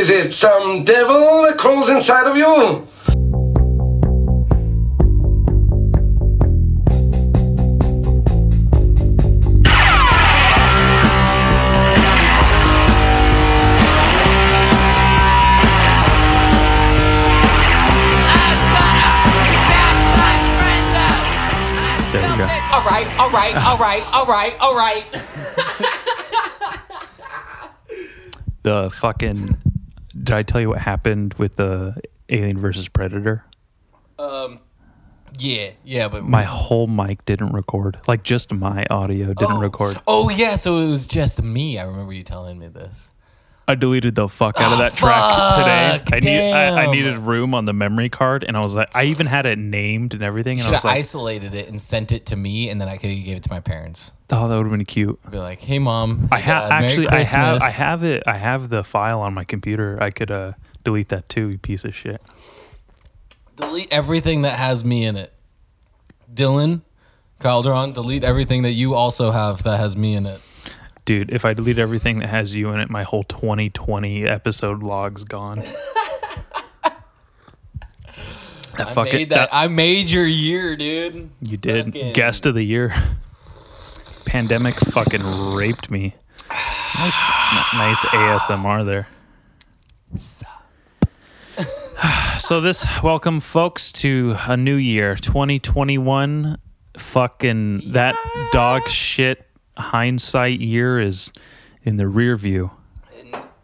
Is it some devil that crawls inside of you? There you go. All right, all right, all right, all right, all right. The fucking. Did I tell you what happened with the Alien versus Predator? Um, yeah, yeah, but My whole mic didn't record. Like just my audio didn't oh, record. Oh yeah, so it was just me. I remember you telling me this. I deleted the fuck out of Oh, that track today. fuck, I need I, I needed room on the memory card, and I was like, I even had it named and everything, and I Should was have like, isolated it and sent it to me, and then I could have gave it to my parents. Oh, that would have been cute. I'd be like, "Hey, mom, I have uh, actually, I have, I have it. I have the file on my computer. I could uh, delete that too. You piece of shit. delete everything that has me in it. Dylan, Calderon, delete everything that you also have that has me in it. Dude, if I delete everything that has you in it, my whole 2020 episode log's gone. that I fucking made that, I made your year, dude. you did fucking- guest of the year. Pandemic fucking raped me. Nice, nice ASMR there. So this welcome folks to a new year, 2021. Fucking that dog shit hindsight year is in the rear view.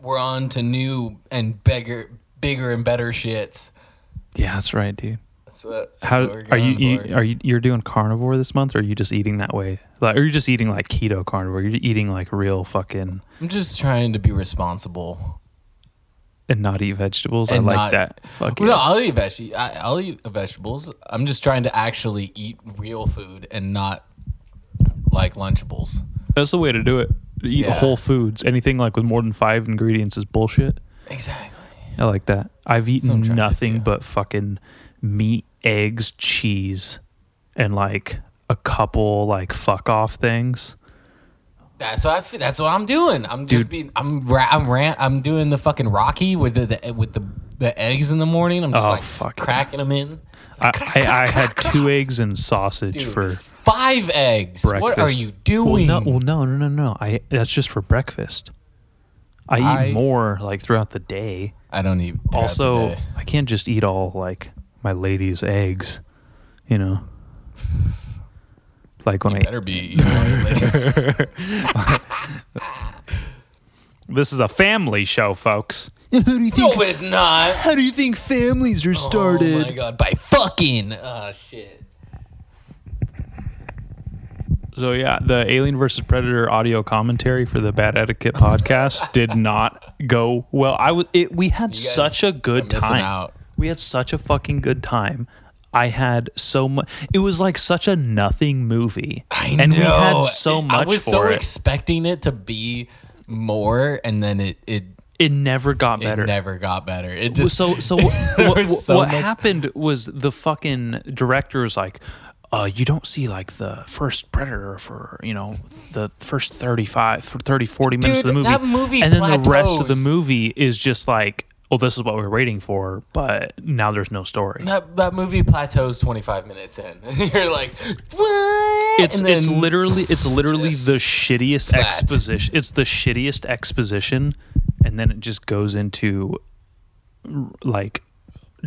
We're on to new and bigger, bigger and better shits. Yeah, that's right, dude. That's what. that's How what we're you, you? Are you? You're doing carnivore this month, or are you just eating that way? Like, are you just eating like keto carnivore? You're eating like real fucking I'm just trying to be responsible. and not eat vegetables. And I like not- that. Fuck Well, no. I'll eat veg- I, I'll eat vegetables. I'm just trying to actually eat real food and not like Lunchables. That's the way to do it. Eat Yeah. whole foods. Anything like with more than five ingredients is bullshit. Exactly. I like that. I've eaten nothing but fucking meat, eggs, cheese, and like a couple like fuck off things. That's what I feel, that's what I'm doing. I'm just Dude. being I'm ra- I'm ran- I'm doing the fucking Rocky with the, the with the the eggs in the morning. I'm just Oh, like fuck. cracking them in. I, I, I had two eggs and sausage Dude, for five eggs. breakfast. What are you doing? Well, no, well, no, no, no, no. I that's just for breakfast. I, I- eat more like throughout the day. I don't eat. also. I can't just eat all like my lady's eggs, you know. Like when you I better be. eating it this is a family show, folks. How do you no, it's not. How do you think families are started? Oh my god! By fucking. Oh shit. So yeah, the Alien versus Predator audio commentary for the Bad Etiquette podcast did not go well. I was it, we had guys such a good time. out. We had such a fucking good time. I had so much. It was like such a nothing movie, I and know. we had so much I was for so it. expecting it to be more, and then it it, it never got better. it never got better. It just so so what, There what, was so what happened was the fucking director was like uh, you don't see like the first predator for you know the first 35 for 30 40 minutes Dude, of the movie movie and then the rest of the movie is just like well this is what we're waiting for but now there's no story that that movie plateaus 25 minutes in. And you're like, what? it's it's literally it's literally the shittiest flat. exposition it's the shittiest exposition and then it just goes into like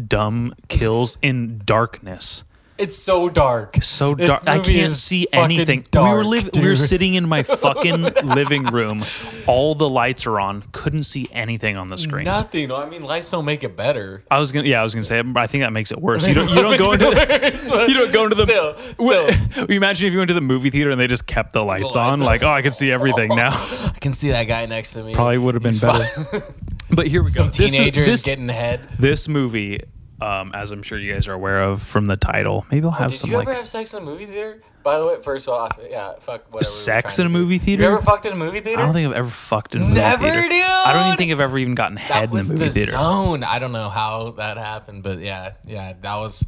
dumb kills in darkness It's so dark. so dark. I can't see fucking anything. we dark, were liv- we were sitting in my fucking living room. All the lights are on. Couldn't see anything on the screen. Nothing. I mean, lights don't make it better. I was gonna. Yeah, I was gonna say. I think that makes it worse. You don't. You don't go into. you You don't go into the. Still, What- still. you imagine if you went to the movie theater and they just kept the lights, lights on, on. like, oh, I can see everything now. I can see that guy next to me. Probably would have been He's better. But here we go. Some This is- teenagers this, getting head. this movie, um, as I'm sure you guys are aware of from the title, maybe I'll have Oh, Did some you like ever have sex in a movie theater? By the way, first off, yeah, fuck whatever. sex trying in a movie theater. You ever fucked in a movie theater? I don't think I've ever fucked in a movie Never, theater. Never, dude. I don't even think I've ever even gotten head in a movie the theater. zone. I don't know how that happened, but yeah, yeah, that was.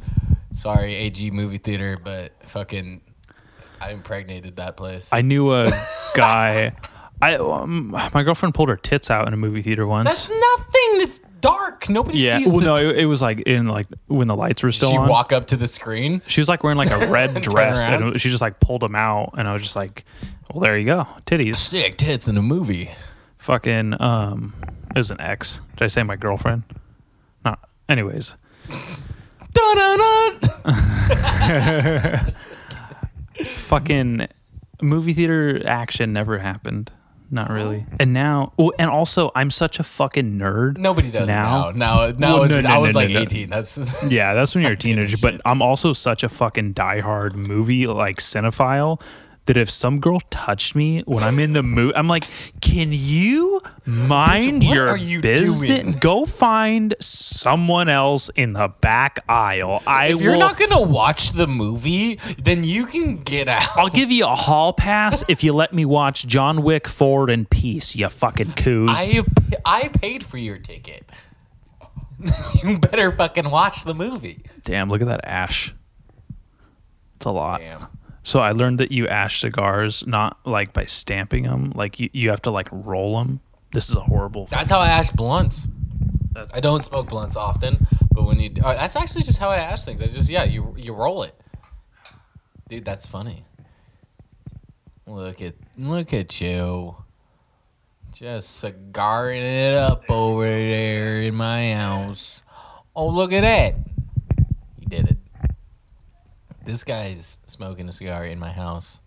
Sorry, AG movie theater, but fucking, I impregnated that place. I knew a guy. I um, my girlfriend pulled her tits out in a movie theater once. That's nothing it's dark. Nobody Yeah. sees. Well, the no, it, it was like in like when the lights were still she on. walk up to the screen. she was like wearing like a red dress, and around. she just like pulled them out, and I was just like, "Well, there you go, titties." Sick tits in a movie. Fucking, um, it was an ex. Did I say my girlfriend? Not. Anyways, Dun-dun-dun. fucking movie theater action never happened. Not really. And now, oh, and also, I'm such a fucking nerd. Nobody does now. now. Now, now Well, no, no, I was no, like no. 18. That's Yeah, that's when you're a teenager. But. I'm also such a fucking diehard movie like cinephile that if some girl touched me when I'm in the mood, I'm like, can you mind Bitch, your you business? doing?" Go find someone else in the back aisle. I if you're will. not gonna watch the movie, then you can get out. I'll give you a hall pass if you let me watch John Wick Forward in peace, you fucking coos. I I paid for your ticket. you better fucking watch the movie. Damn, look at that ash. It's a lot. Damn. So I learned that you ash cigars not like by stamping them, like you, you have to like roll them. This is a horrible. That's how I ash blunts. I don't smoke blunts often, but when you, uh, that's actually just how I ash things. I just yeah, you you roll it, dude. That's funny. Look at look at you, just cigaring it up over there in my house. Oh, look at that! You did it. This guy's smoking a cigar in my house.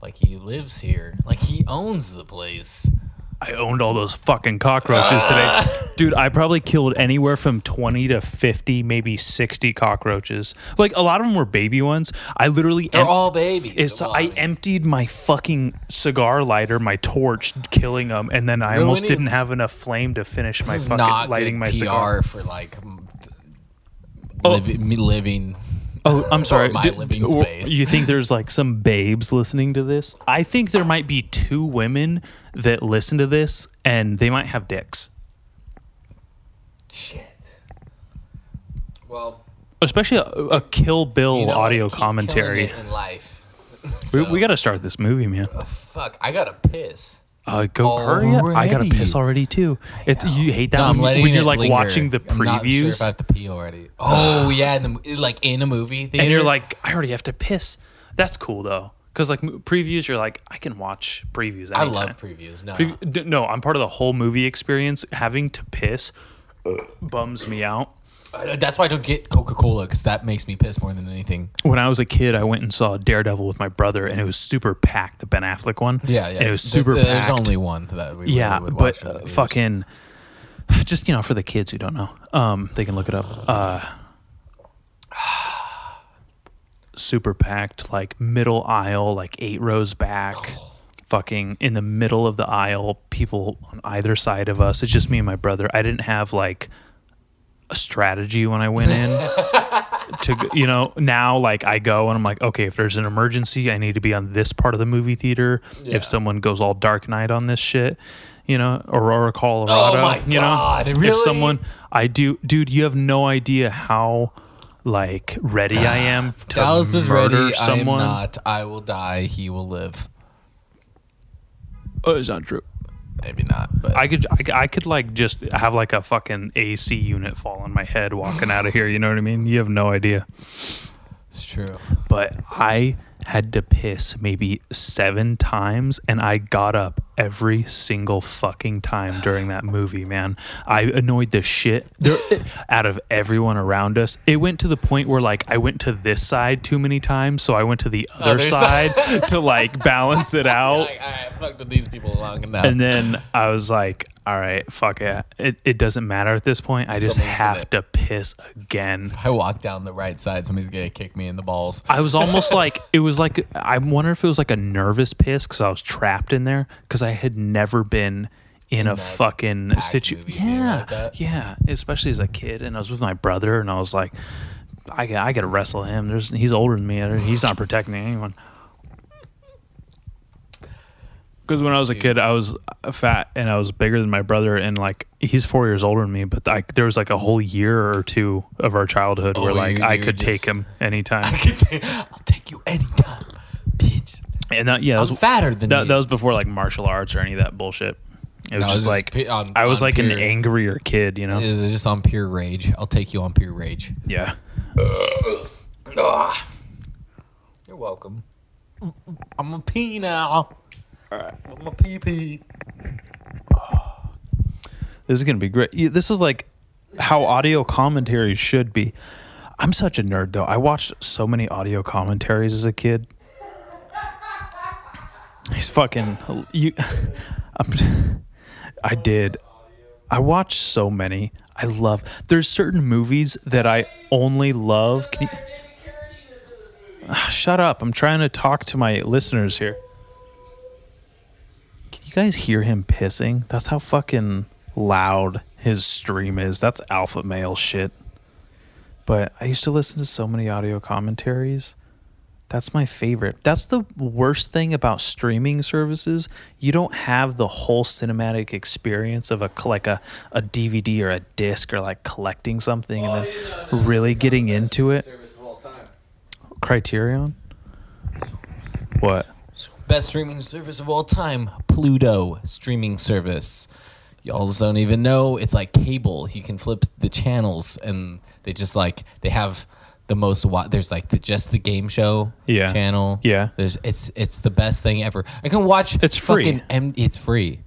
Like he lives here. Like he owns the place. I owned all those fucking cockroaches today. Dude, I probably killed anywhere from 20 to 50, maybe 60 cockroaches. Like a lot of them were baby ones. I literally They're em- all babies. It's, Well, I mean- emptied my fucking cigar lighter, my torch, killing them, and then I almost didn't have enough flame to finish my fucking not lighting my PR cigar. for like Oh. living. Oh, I'm sorry. my D- living space. You think there's like some babes listening to this? I think there might be two women that listen to this and they might have dicks. Shit. Well, Especially a, a Kill Bill you know, audio keep commentary. it in life. We, So, we got to start this movie, man. Oh, fuck. I gotta piss. Uh, go hurry up! I gotta piss already too. It's you hate that No, when, when you're like linger. watching the I'm not sure previews if I have to pee already. Oh yeah, in the, like in a movie theater. and you're like, I already have to piss. That's cool though, because like previews, you're like, I can watch previews. I love previews. No, no, I'm part of the whole movie experience. Having to piss bums me out. Uh, that's why I don't get Coca Cola because that makes me piss more than anything. When I was a kid, I went and saw Daredevil with my brother, and it was super packed. The Ben Affleck one. Yeah, yeah. And it was super There's, packed. There's only one that we yeah, really would watch. but uh, fucking, just you know, for the kids who don't know, um, they can look it up. Uh, super packed, like middle aisle, like eight rows back. Fucking in the middle of the aisle, people on either side of us. It's just me and my brother. I didn't have like a strategy when I went in to you know now like I go and I'm like okay if there's an emergency I need to be on this part of the movie theater Yeah. if someone goes all Dark Knight on this shit you know Aurora Colorado Oh my you know God, if really? someone I do dude you have no idea how like ready I ah, am to Dallas is murder ready. I am not. I will die. He will live. oh it's not true Maybe not. But I could, I could I could like just have like a fucking AC unit fall on my head walking out of here you know what I mean you have no idea it's true. but I had to piss maybe seven times and I got up every single fucking time during that movie, man. I annoyed the shit out of everyone around us. It went to the point where like I went to this side too many times, so I went to the oh, other Other side to like balance it out. Like, all right, I fucked with these people long enough. And then I was like, all right, fuck it. It, it doesn't matter at this point. I just have to piss again. if I walk down the right side, somebody's gonna kick me in the balls. I was almost like it was like I wonder if it was like a nervous piss because I was trapped in there because I had never been in, a fucking situation. Yeah, like yeah. Especially as a kid, and I was with my brother, and I was like, I I got to wrestle him. There's he's older than me. He's not protecting anyone. Because when I was a kid, I was fat and I was bigger than my brother, and like he's four years older than me. But like there was like a whole year or two of our childhood oh, where Oh, like you- I could take just- him anytime. I'll take you anytime. And that, yeah, that I'm was fatter than that, you. that was before like martial arts or any of that bullshit. It was No, just it's like pu- on- I was on like an pure- angrier kid, you know? Is it just on pure rage? I'll take you on pure rage. Yeah. You're welcome. I'm a pee now. Alright. I'm a pee pee. This is gonna be great. Yeah, This is like how audio commentaries should be. I'm such a nerd though. I watched so many audio commentaries as a kid. He's fucking you. I'm, I did. I watched so many. I love. There's certain movies that I only love. Can you? Shut up! I'm trying to talk to my listeners here. Can you guys hear him pissing? That's how fucking loud his stream is. That's alpha male shit. But I used to listen to so many audio commentaries. That's my favorite. That's the worst thing about streaming services. You don't have the whole cinematic experience of a like a, a DVD or a disc or like collecting something and then really getting into it. Criterion? What? Best streaming service of all time, Pluto streaming service. Y'all don't even know it's like cable. You can flip the channels, and they just like they have the most. Wa- there's like the just the game show Yeah. channel. Yeah. There's it's it's the best thing ever. I can watch. It's free. M- it's free.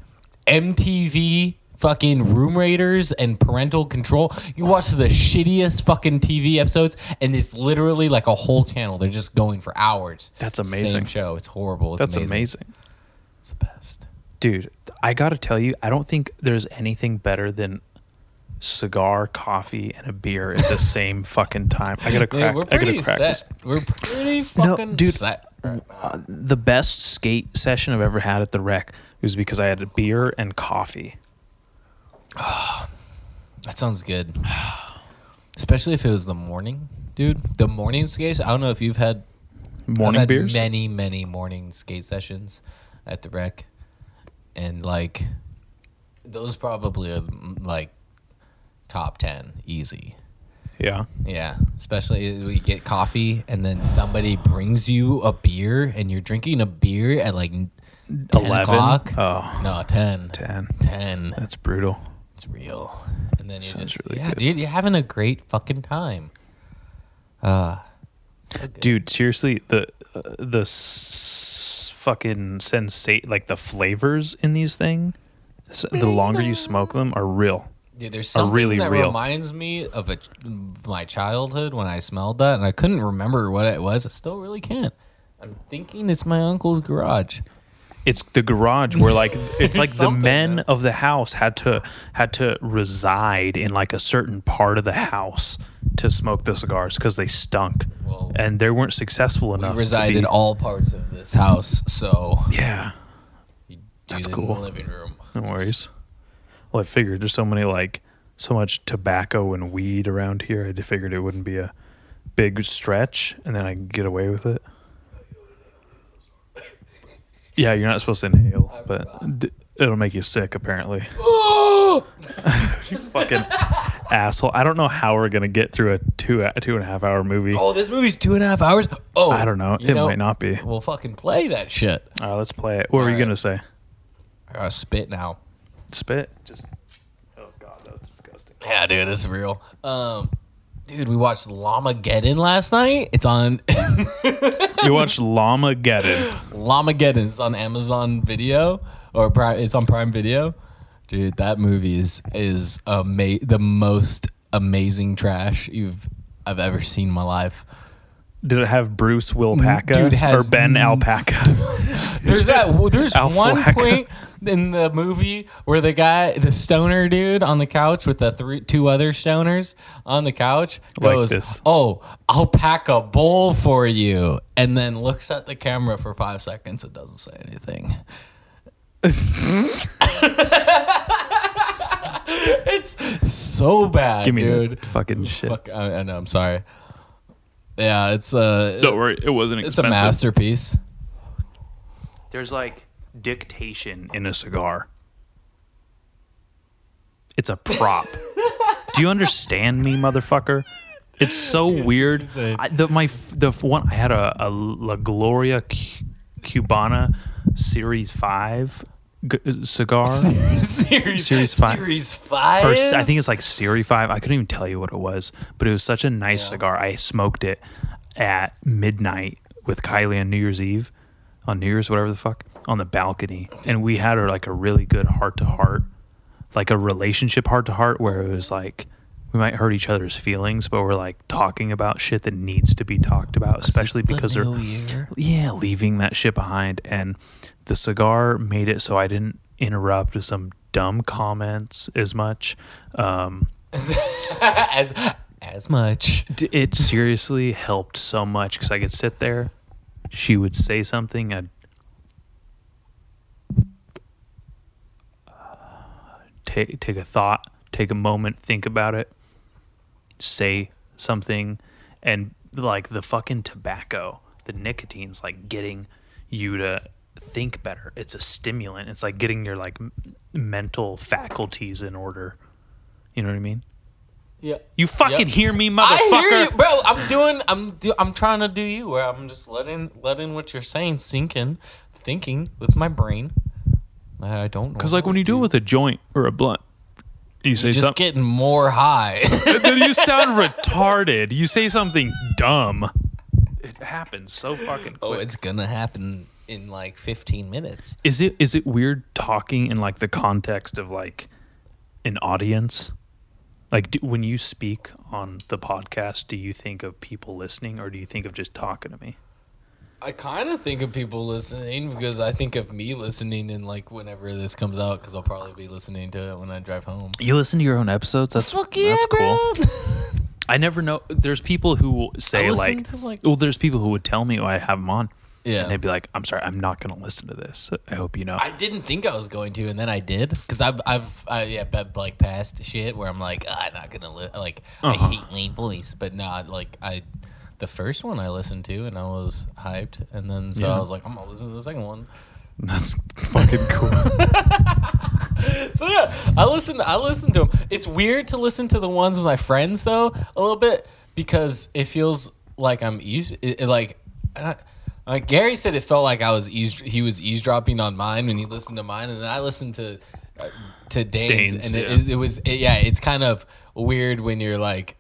MTV. Fucking Room Raiders and Parental Control. You watch the shittiest fucking TV episodes, and it's literally like a whole channel. They're just going for hours. That's Same amazing. show. It's horrible. It's That's amazing. amazing. It's the best. Dude, I got to tell you, I don't think there's anything better than cigar, coffee, and a beer at the same fucking time. I gotta Yeah, crack. we're I gotta crack set. this. We're pretty fucking No, fucking dude. set. Uh, the best skate session I've ever had at the rec was because I had a beer and coffee. That sounds good. Especially if it was the morning, dude. The morning skates. I don't know if you've had Morning I've had beers. Many, many morning skate sessions at the rec, and like those probably are like top ten easy. Yeah. Yeah, especially we get coffee and then somebody brings you a beer and you're drinking a beer at like 10 11? o'clock. Oh. No, 10. 10. 10. That's brutal. It's real. And then you Sounds just, really yeah, good. dude, you're having a great fucking time. Uh, Dude, seriously, the uh, the s- fucking sensate like the flavors in these things, the longer you smoke them are real. Dude, there's something really that real. reminds me of a, my childhood when I smelled that and I couldn't remember what it was. I still really can't. I'm thinking it's my uncle's garage. It's the garage where like it's like the men of the house had to had to reside in like a certain part of the house to smoke the cigars because they stunk Well, and they weren't successful We enough. reside to in all parts of this house, so yeah, That's cool. the living room. no worries. Well, I figured there's so many like so much tobacco and weed around here. I figured it wouldn't be a big stretch, and then I could get away with it. Yeah, you're not supposed to inhale, but d- it'll make you sick apparently. you Fucking asshole! I don't know how we're gonna get through a two a two and a half hour movie. Oh, this movie's two and a half hours. Oh, I don't know. you It might not be. We'll fucking play that shit. All right, let's play it. What were you right. gonna say? I gotta spit now. Spit? Just. Oh god, that was disgusting. Yeah, dude, it's real. Um, dude, we watched Llamageddon last night. It's on You watched Llamageddon. Llamageddon. It's on Amazon Video or Prime, it's on Prime Video. Dude, that movie is is ama- the most amazing trash you've I've ever seen in my life. Did it have Bruce Wilpaca Dude, has or Ben n- Alpaca? There's that. There's Al one Flack. point in the movie where the guy, the stoner dude on the couch with the three, two other stoners on the couch goes, this. "Oh, I'll pack a bowl for you," and then looks at the camera for five seconds and doesn't say anything. it's so bad, Give me dude. that fucking shit. Fuck, I, I know. I'm sorry. Yeah, it's uh, Don't worry, it wasn't Expensive. it's a masterpiece. There's like dictation in a cigar. It's a prop. Do you understand me, motherfucker? It's so weird. I, the my the one I had a, a La Gloria Cu- Cubana Series Five g- cigar. series Series five. Series five. or I think it's like Siri Five. I couldn't even tell you what it was, but it was such a nice Yeah. cigar. I smoked it at midnight with Kylie on New Year's Eve, on New Year's whatever the fuck, on the balcony, and we had a, like a really good heart to heart, like a relationship heart to heart, where it was like we might hurt each other's feelings, but we're like talking about shit that needs to be talked about, especially because they're year. yeah, leaving that shit behind. And the cigar made it so I didn't interrupt with some dumb comments as much. Um, as as much. it seriously helped so much because I could sit there. She would say something. I'd uh, take take a thought, take a moment, think about it, say something, and like the fucking tobacco, the nicotine's like getting you to think better. It's a stimulant. It's like getting your like mental faculties in order. You know what I mean? Yeah. You fucking Yep. hear me, motherfucker? I hear you, bro. I'm doing. I'm. Do, I'm trying to do you. Where I'm just letting letting what you're saying sink in, thinking with my brain. I don't. Know. Because like when you do it with a joint or a blunt, you say just something. getting more high. you sound retarded. You say something dumb. It happens so fucking oh, quick. oh, it's gonna happen in like 15 minutes. is it is it weird talking in like the context of like an audience? Like do, when you speak on the podcast, do you think of people listening or do you think of just talking to me? I kind of think of people listening because I think of me listening and like whenever this comes out because I'll probably be listening to it when I drive home. You listen to your own episodes? That's Fuck yeah, that's cool. I never know. There's people who will say like, like- well, there's people who would tell me oh, I have them on, yeah. and they'd be like, I'm sorry, I'm not gonna listen to this. I hope you know. I didn't think I was going to, and then I did because I've I've I, yeah bet like past shit where I'm like "Ah, I'm not gonna li-, like Uh-huh. I hate my voice, but not like I the first one I listened to and I was hyped, and then so Yeah. I was like I'm gonna listen to the second one. That's fucking cool. So yeah, I listened. I listen to them. It's weird to listen to the ones with my friends though a little bit because it feels like I'm eaves it, it, like. and I- Like Gary said, it felt like I was eaves- he was eavesdropping on mine when he listened to mine, and then I listened to uh, to Dane's, Dane's, and yeah. it, it was it, yeah, it's kind of weird when you're like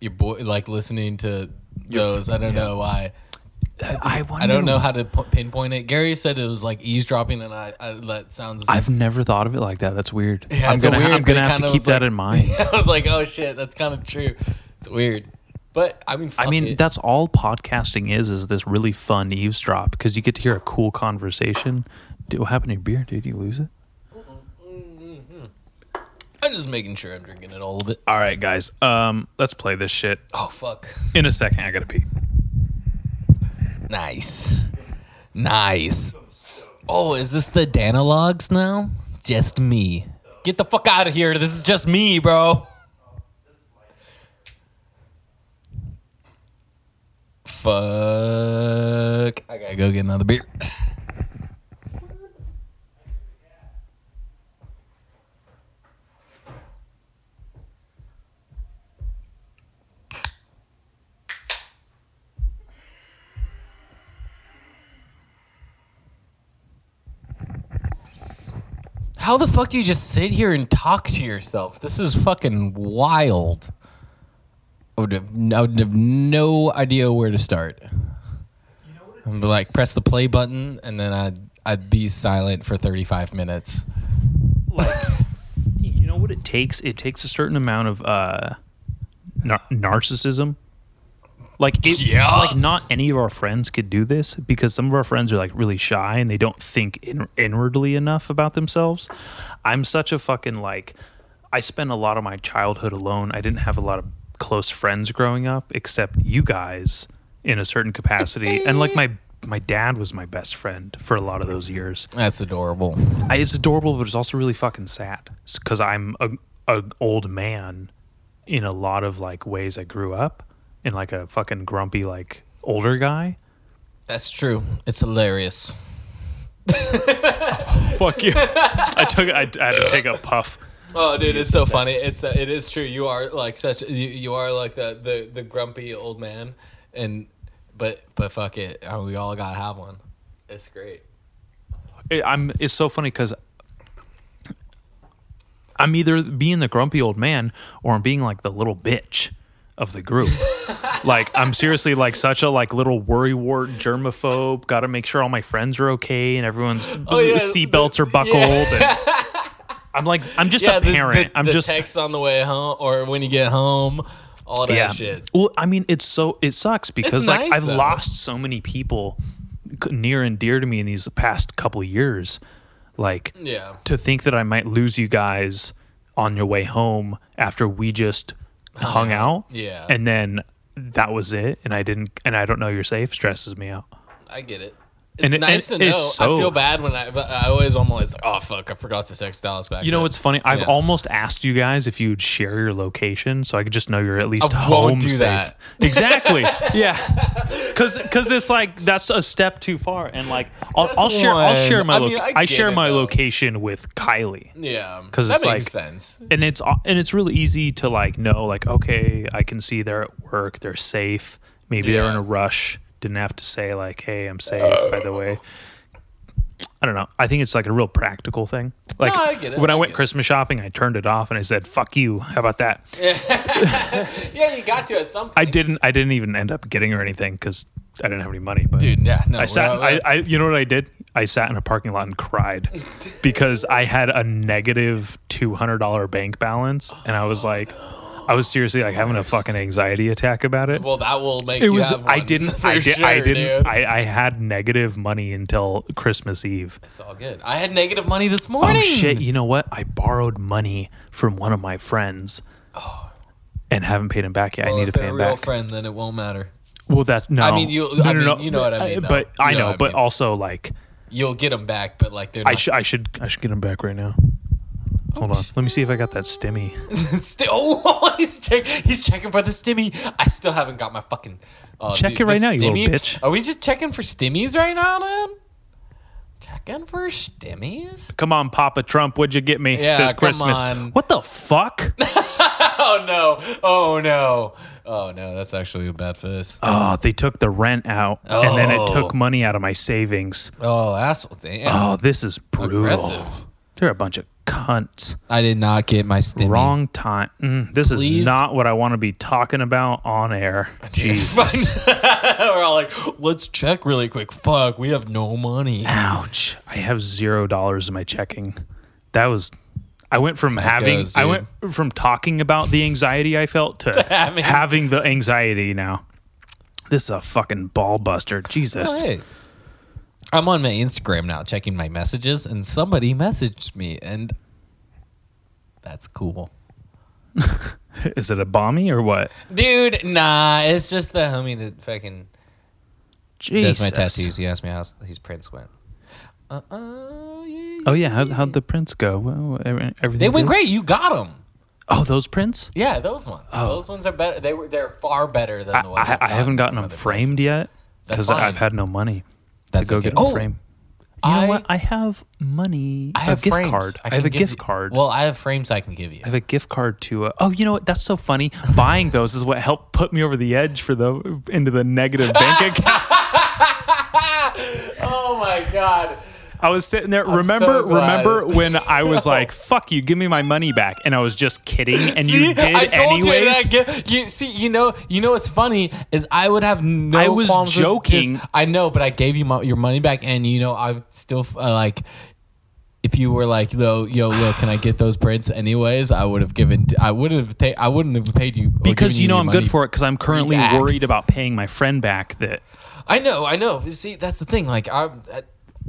your boy like listening to those. I don't know why. I wonder. I don't know how to p- pinpoint it. Gary said it was like eavesdropping, and I, I that sounds. I've never thought of it like that. That's weird. Yeah, I'm gonna, weird, I'm gonna have to keep that like- in mind. I was like, oh shit, that's kind of true. It's weird, but I mean, fuck I mean, it. that's all podcasting is, is this really fun eavesdrop because you get to hear a cool conversation. Dude, what happened to your beer, dude? You lose it? I'm just making sure I'm drinking it all of it. All right, guys. Um, let's play this shit. Oh fuck, In a second, I gotta pee. nice, nice. Oh, is this the Danalogs now? Just me. Get the fuck out of here. This is just me, bro. Fuck. I gotta go get another beer. How the fuck do you just sit here and talk to yourself? This is fucking wild. I would have, I would have no idea where to start. I'd be like, press the play button, and then I'd I'd be silent for thirty five minutes. Like, you know what it takes? It takes a certain amount of uh, nar- narcissism. Like, it, Yeah. like not any of our friends could do this because some of our friends are like really shy and they don't think in- inwardly enough about themselves. I'm such a fucking like. I spent a lot of my childhood alone. I didn't have a lot of close friends growing up, except you guys in a certain capacity. and like my my dad was my best friend for a lot of those years. That's adorable. I, it's adorable, but it's also really fucking sad because I'm a, a old man in a lot of like ways I grew up in like a fucking grumpy like older guy. That's true. It's hilarious. Fuck you. I took I, I had to take a puff. Oh, dude, it's so funny. It's uh, it is true. You are like such. You, you are like the, the the grumpy old man, and but but fuck it, uh, we all gotta have one. It's great. It, I'm. It's so funny because I'm either being the grumpy old man or I'm being like the little bitch of the group. like I'm seriously like such a like little worrywart germaphobe. Got to make sure all my friends are okay and everyone's Oh, yeah, seatbelts are buckled. And I'm like I'm just a the- parent. The, I'm the just text on the way home or when you get home, all that yeah. shit. Well, I mean, it's so it sucks because like nice, I've though. lost so many people near and dear to me in these past couple years. Like Yeah. to think that I might lose you guys on your way home after we just hung out. Yeah. And then that was it. And I didn't, and I don't know you're safe stresses me out. I get it. It's And it- nice and to know. it's I feel bad when I, but I always almost like, oh fuck, I forgot to text Dallas back. You know then. what's funny? I've Yeah. almost asked you guys if you'd share your location so I could just know you're at least I home safe. that. Exactly. yeah. Cuz cuz it's like that's a step too far and like I'll, I'll share I'll share my I mean, I I, share it, my though. location with Kylie. Yeah, 'Cause that it's makes like- sense. And it's and it's really easy to like know like okay, I can see they're at work, they're safe. Maybe they're in a rush. Didn't have to say like, "Hey, I'm safe." By the way, I don't know. I think it's like a real practical thing. Like No, I it, when I, I went. Christmas shopping, I turned it off and I said, "Fuck you." How about that? Yeah, you got to at some point. I didn't. I didn't even end up getting her anything because I didn't have any money. But dude. Yeah, no. I sat. I, I. You know what I did? I sat in a parking lot and cried because I had a negative two hundred dollar bank balance, and I was like, I was seriously like having a fucking anxiety attack about it. well, that will make it you was. have I one didn't. For I did. Sure, I didn't. I, I had negative money until Christmas Eve. it's all good. I had negative money this morning. Oh shit! You know what? I borrowed money from one of my friends. oh. And haven't paid him back yet. Well, I need to if pay they're a him real back. friend, then it won't matter. Well, that's no. I mean, you- No, I no, mean, no. you know what I mean, though. But I know know. what I but mean. also, like, You'll get them back, but like they're I should, I should, I should get him back right now. Hold on. Let me see if I got that stimmy. Oh, he's, check, he's checking for the stimmy. I still haven't got my fucking. Uh, Check it right the now, you little bitch. Are we just checking for stimmies right now, man? Checking for stimmies? Come on, Papa Trump, what'd you get me Yeah, this come Christmas? on. What the fuck? Oh no! Oh no! Oh no! That's actually a bad face. oh, they took the rent out, and then it Oh. took money out of my savings. Oh, asshole! Damn. Oh, this is brutal. Aggressive. They're a bunch of cunts. I did not get my stimmy. Wrong time. Mm, this Please? is not what I want to be talking about on air. Jesus. We're all like, let's check really quick. Fuck, we have no money. Ouch. I have zero dollars in my checking. That was I went from That's how it having goes, I went from talking about the anxiety I felt to, having- having, the anxiety now. This is a fucking ball buster. Jesus. Oh, hey. I'm on my Instagram now checking my messages, and somebody messaged me, and that's cool. Is it a bommy or what? Dude, nah, it's just the homie that fucking Jesus. does my tattoos. He asked me how his prints went. Uh, uh, yeah, Oh yeah, how, how'd the prints go? Well, Everything They went good? great. You got them. Oh, those prints? Yeah, those ones. Those ones are better. They were. They're far better than the ones. I, I've I haven't gotten them framed places. yet because I've had no money That's to go get Oh, framed. You know I- what? I have money. I have a gift frames. card. I, can have a gift you- card. Well, I have frames I can give you. I have a gift card to. Uh, oh, you know what? That's so funny. Buying those is what helped put me over the edge for the into the negative bank account. oh my god. I was sitting there. I'm remember, so remember when I was like, "Fuck you, give me my money back," and I was just kidding, and See, you did I told anyways. you that. You see, you know, you know what's funny is I would have no. I was joking. just- I know, but I gave you my, your money back, and you know, I still uh, like. If you were like, yo, yo, look, can I get those prints anyways? I would have given. I would have. Ta- I wouldn't have paid you because you know I'm good for it because I'm currently back. worried about paying my friend back. That I know, I know. See, that's the thing. Like, I,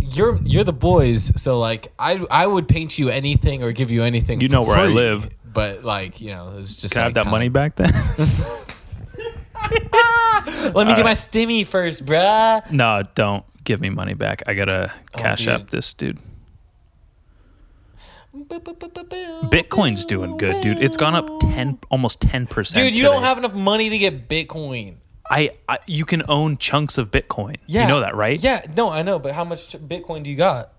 you're you're the boys, so like, I I would paint you anything or give you anything. You know where I live. but like, you know, it's just. can I have that kinda- money back then? Let me get my stimmy first, bruh. no, don't give me money back. I gotta oh, cash dude. up this dude. Bitcoin's doing good, dude. It's gone up ten, almost ten percent. Dude, you don't have enough money to get Bitcoin. I, I. You can own chunks of Bitcoin. you know that, right? Yeah, no, I know, but how much Bitcoin do you got?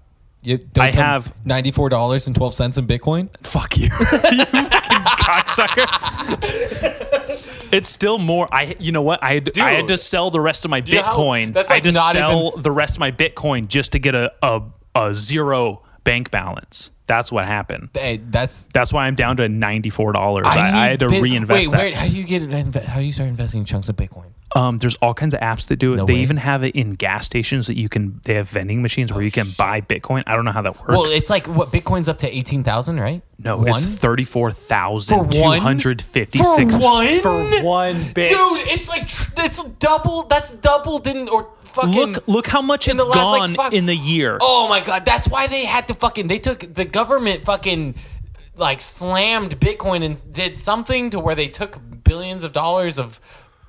You I have- ninety four dollars and twelve cents in Bitcoin. Fuck you, you fucking cocksucker. it's still more. I. You know what? I had. I had to sell the rest of my know how- Bitcoin. that's I had to not sell even- the rest of my Bitcoin just to get a a, a zero bank balance. That's what happened. Hey, that's That's why I'm down to ninety four dollars. I, I, need had to Bit- reinvest Wait, that. wait. How do you get? How do you start investing chunks of Bitcoin? Um, there's all kinds of apps that do it. No they way. even have it in gas stations that you can. They have vending machines where you can buy Bitcoin. I don't know how that works. Oh, Well, it's like what Bitcoin's up to eighteen thousand, right? no, one it's thirty four thousand two hundred fifty six For one? hundred fifty six For one? bitch. Dude, it's like it's double. That's double. Didn't or fucking look look how much in it's the last, like, gone fuck- in the year. Oh my god, that's why they had to fucking they took the government fucking like slammed Bitcoin and did something to where they took billions of dollars of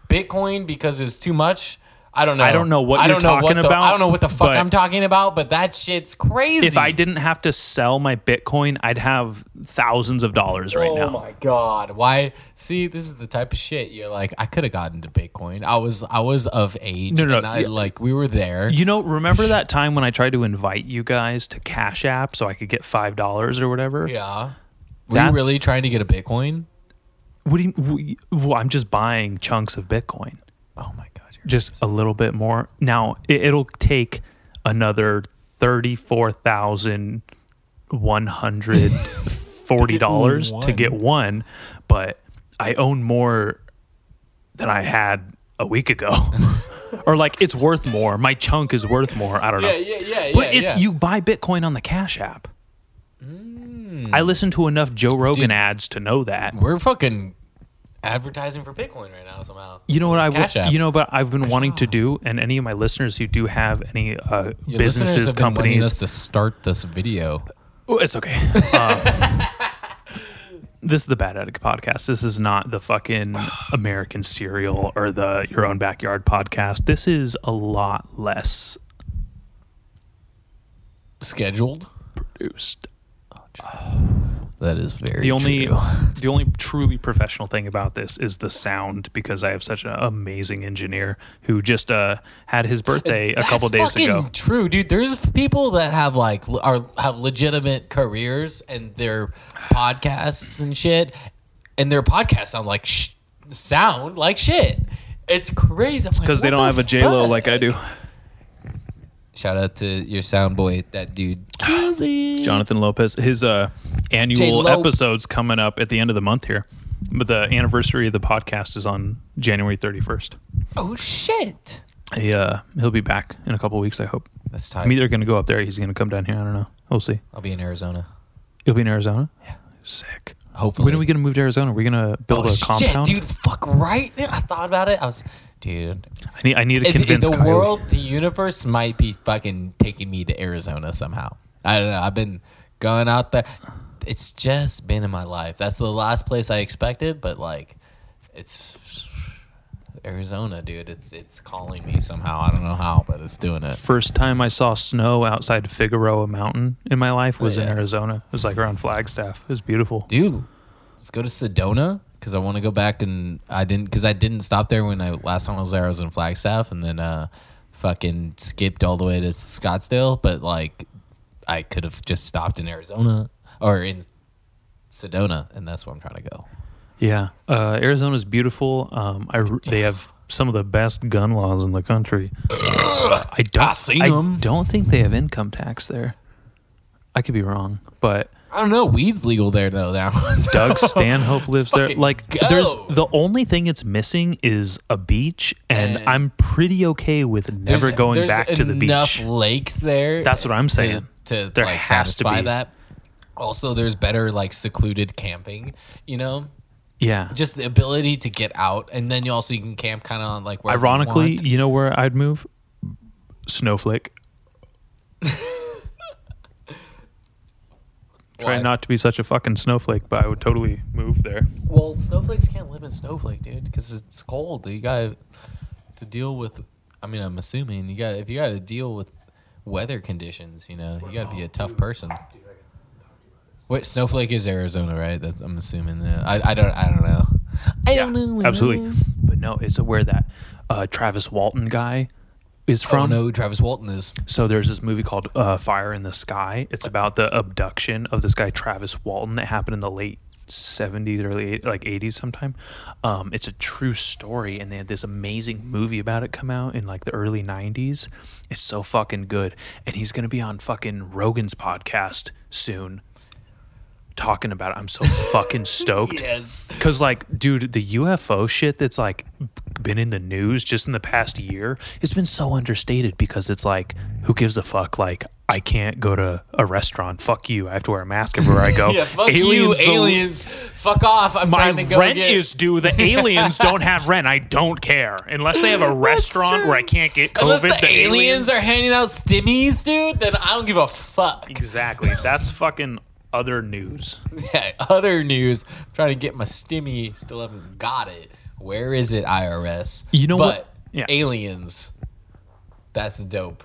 Bitcoin because it was too much. I don't know. I don't know what I you're don't know talking what the, about, I don't know what the fuck but- I'm talking about, but that shit's crazy. If I didn't have to sell my Bitcoin, I'd have thousands of dollars right oh now. Oh my god! Why? See, this is the type of shit you're like. I could have gotten to Bitcoin. I was, I was of age, No, no, and I like we were there. You know, remember that time when I tried to invite you guys to Cash App so I could get five dollars or whatever? yeah. Were That's- you really trying to get a Bitcoin? What do you? Well, I'm just buying chunks of Bitcoin, Oh my god! You're just a little bit more. Now it, it'll take another thirty-four thousand one hundred forty dollars to one. get one, but I own more than I had a week ago. or like it's worth more. My chunk is worth more. I don't know. yeah, yeah, yeah, But yeah, if yeah. you buy Bitcoin on the Cash App. I listen to enough Joe Rogan Dude. ads to know that. We're fucking advertising for Bitcoin right now somehow. You know what I Cash App. you know but I've been wanting to do and any of my listeners who do have any uh, Your businesses have been companies us to start this video. Oh, it's okay. Uh, this is the Bad Etiquette podcast. This is not the fucking American Serial or the Your Own Backyard podcast. This is a lot less Scheduled. produced. That is very The only true. the only truly professional thing about this is the sound because I have such an amazing engineer who just uh, had his birthday a couple days fucking ago. True, dude. There's people that have like are have legitimate careers and their podcasts and shit, and their podcasts sound like sh- sound like shit. It's crazy Because they don't have a J Lo like I do. Shout out to your sound boy, that dude. Jonathan Lopez. His uh, annual J-Lo. episode's coming up at the end of the month here, but the anniversary of the podcast is on January 31st. Oh shit. He uh, he'll be back in a couple weeks. I hope. That's tight. I'm either going to go up there. He's going to come down here. I don't know. We'll see. I'll be in Arizona. You'll be in Arizona. Yeah. Sick. Hopefully. When are we going to move to Arizona? We're we going to build Oh, a compound? Shit, dude. Fuck right. I thought about it. I was, dude. I need I need to In- in convince the Kylie. world, the universe might be fucking taking me to Arizona somehow. I don't know. I've been going out there. It's just been in my life. That's the last place I expected, but like, it's Arizona, dude. It's it's calling me somehow. I don't know how, but it's doing it. First time I saw snow outside Figueroa Mountain in my life was in Oh, yeah. Arizona. It was like around Flagstaff. It was beautiful. dude let's go to sedona because i want to go back and i didn't because i didn't stop there when i last time i was there i was in flagstaff and then uh fucking skipped all the way to scottsdale but like i could have just stopped in arizona or in sedona and that's where i'm trying to go Yeah, uh, Arizona's beautiful. Um, I they have some of the best gun laws in the country. I don't. I I don't think they have income tax there. I could be wrong, but i don't know weed's legal there though now Doug Stanhope lives there. Like, go. there's the only thing it's missing is a beach, and, And- I'm pretty okay with never There's- going there's back to the enough beach. lakes there That's what I'm saying. to, There like has to satisfy be. that also there's better like secluded camping you know Yeah. just the ability to get out, and then you also you can camp kind of on like where Ironically, you know where I'd move? Snowflake. Try Why? not to be such a fucking snowflake, but I would totally move there. Well, snowflakes can't live in snowflake, dude, because it's cold. You got to deal with. I mean, I'm assuming you got if you got to deal with weather conditions. You know, you got to be a tough person. Wait, snowflake is Arizona, right? That's I'm assuming. Yeah. I I don't I don't know. I don't know. where absolutely. is. But no, it's where that uh, Travis Walton guy is Oh from. no, Travis Walton is. So there's this movie called uh, Fire in the Sky. It's about the abduction of this guy Travis Walton that happened in the late 70s, early 80s, like 80s sometime. Um, it's a true story, and they had this amazing movie about it come out in like the early 90s. It's so fucking good, and he's gonna be on fucking Rogan's podcast soon, talking about it. I'm so fucking stoked. Yes. Cause like, dude, the UFO shit that's like been in the news just in the past year has been so understated because it's like, who gives a fuck? Like, I can't go to a restaurant. Fuck you. I have to wear a mask everywhere I go. Yeah, fuck you, Aliens, the- aliens. Fuck off. I'm my trying to go rent get... is due. The aliens don't have rent. I don't care unless they have a restaurant where I can't get COVID. Unless the, aliens, are handing out stimmies, dude, then I don't give a fuck. exactly. That's fucking other news. Yeah, other news. I'm trying to get my stimmy. Still haven't got it. Where is it, IRS? You know but what? Yeah. aliens. That's dope.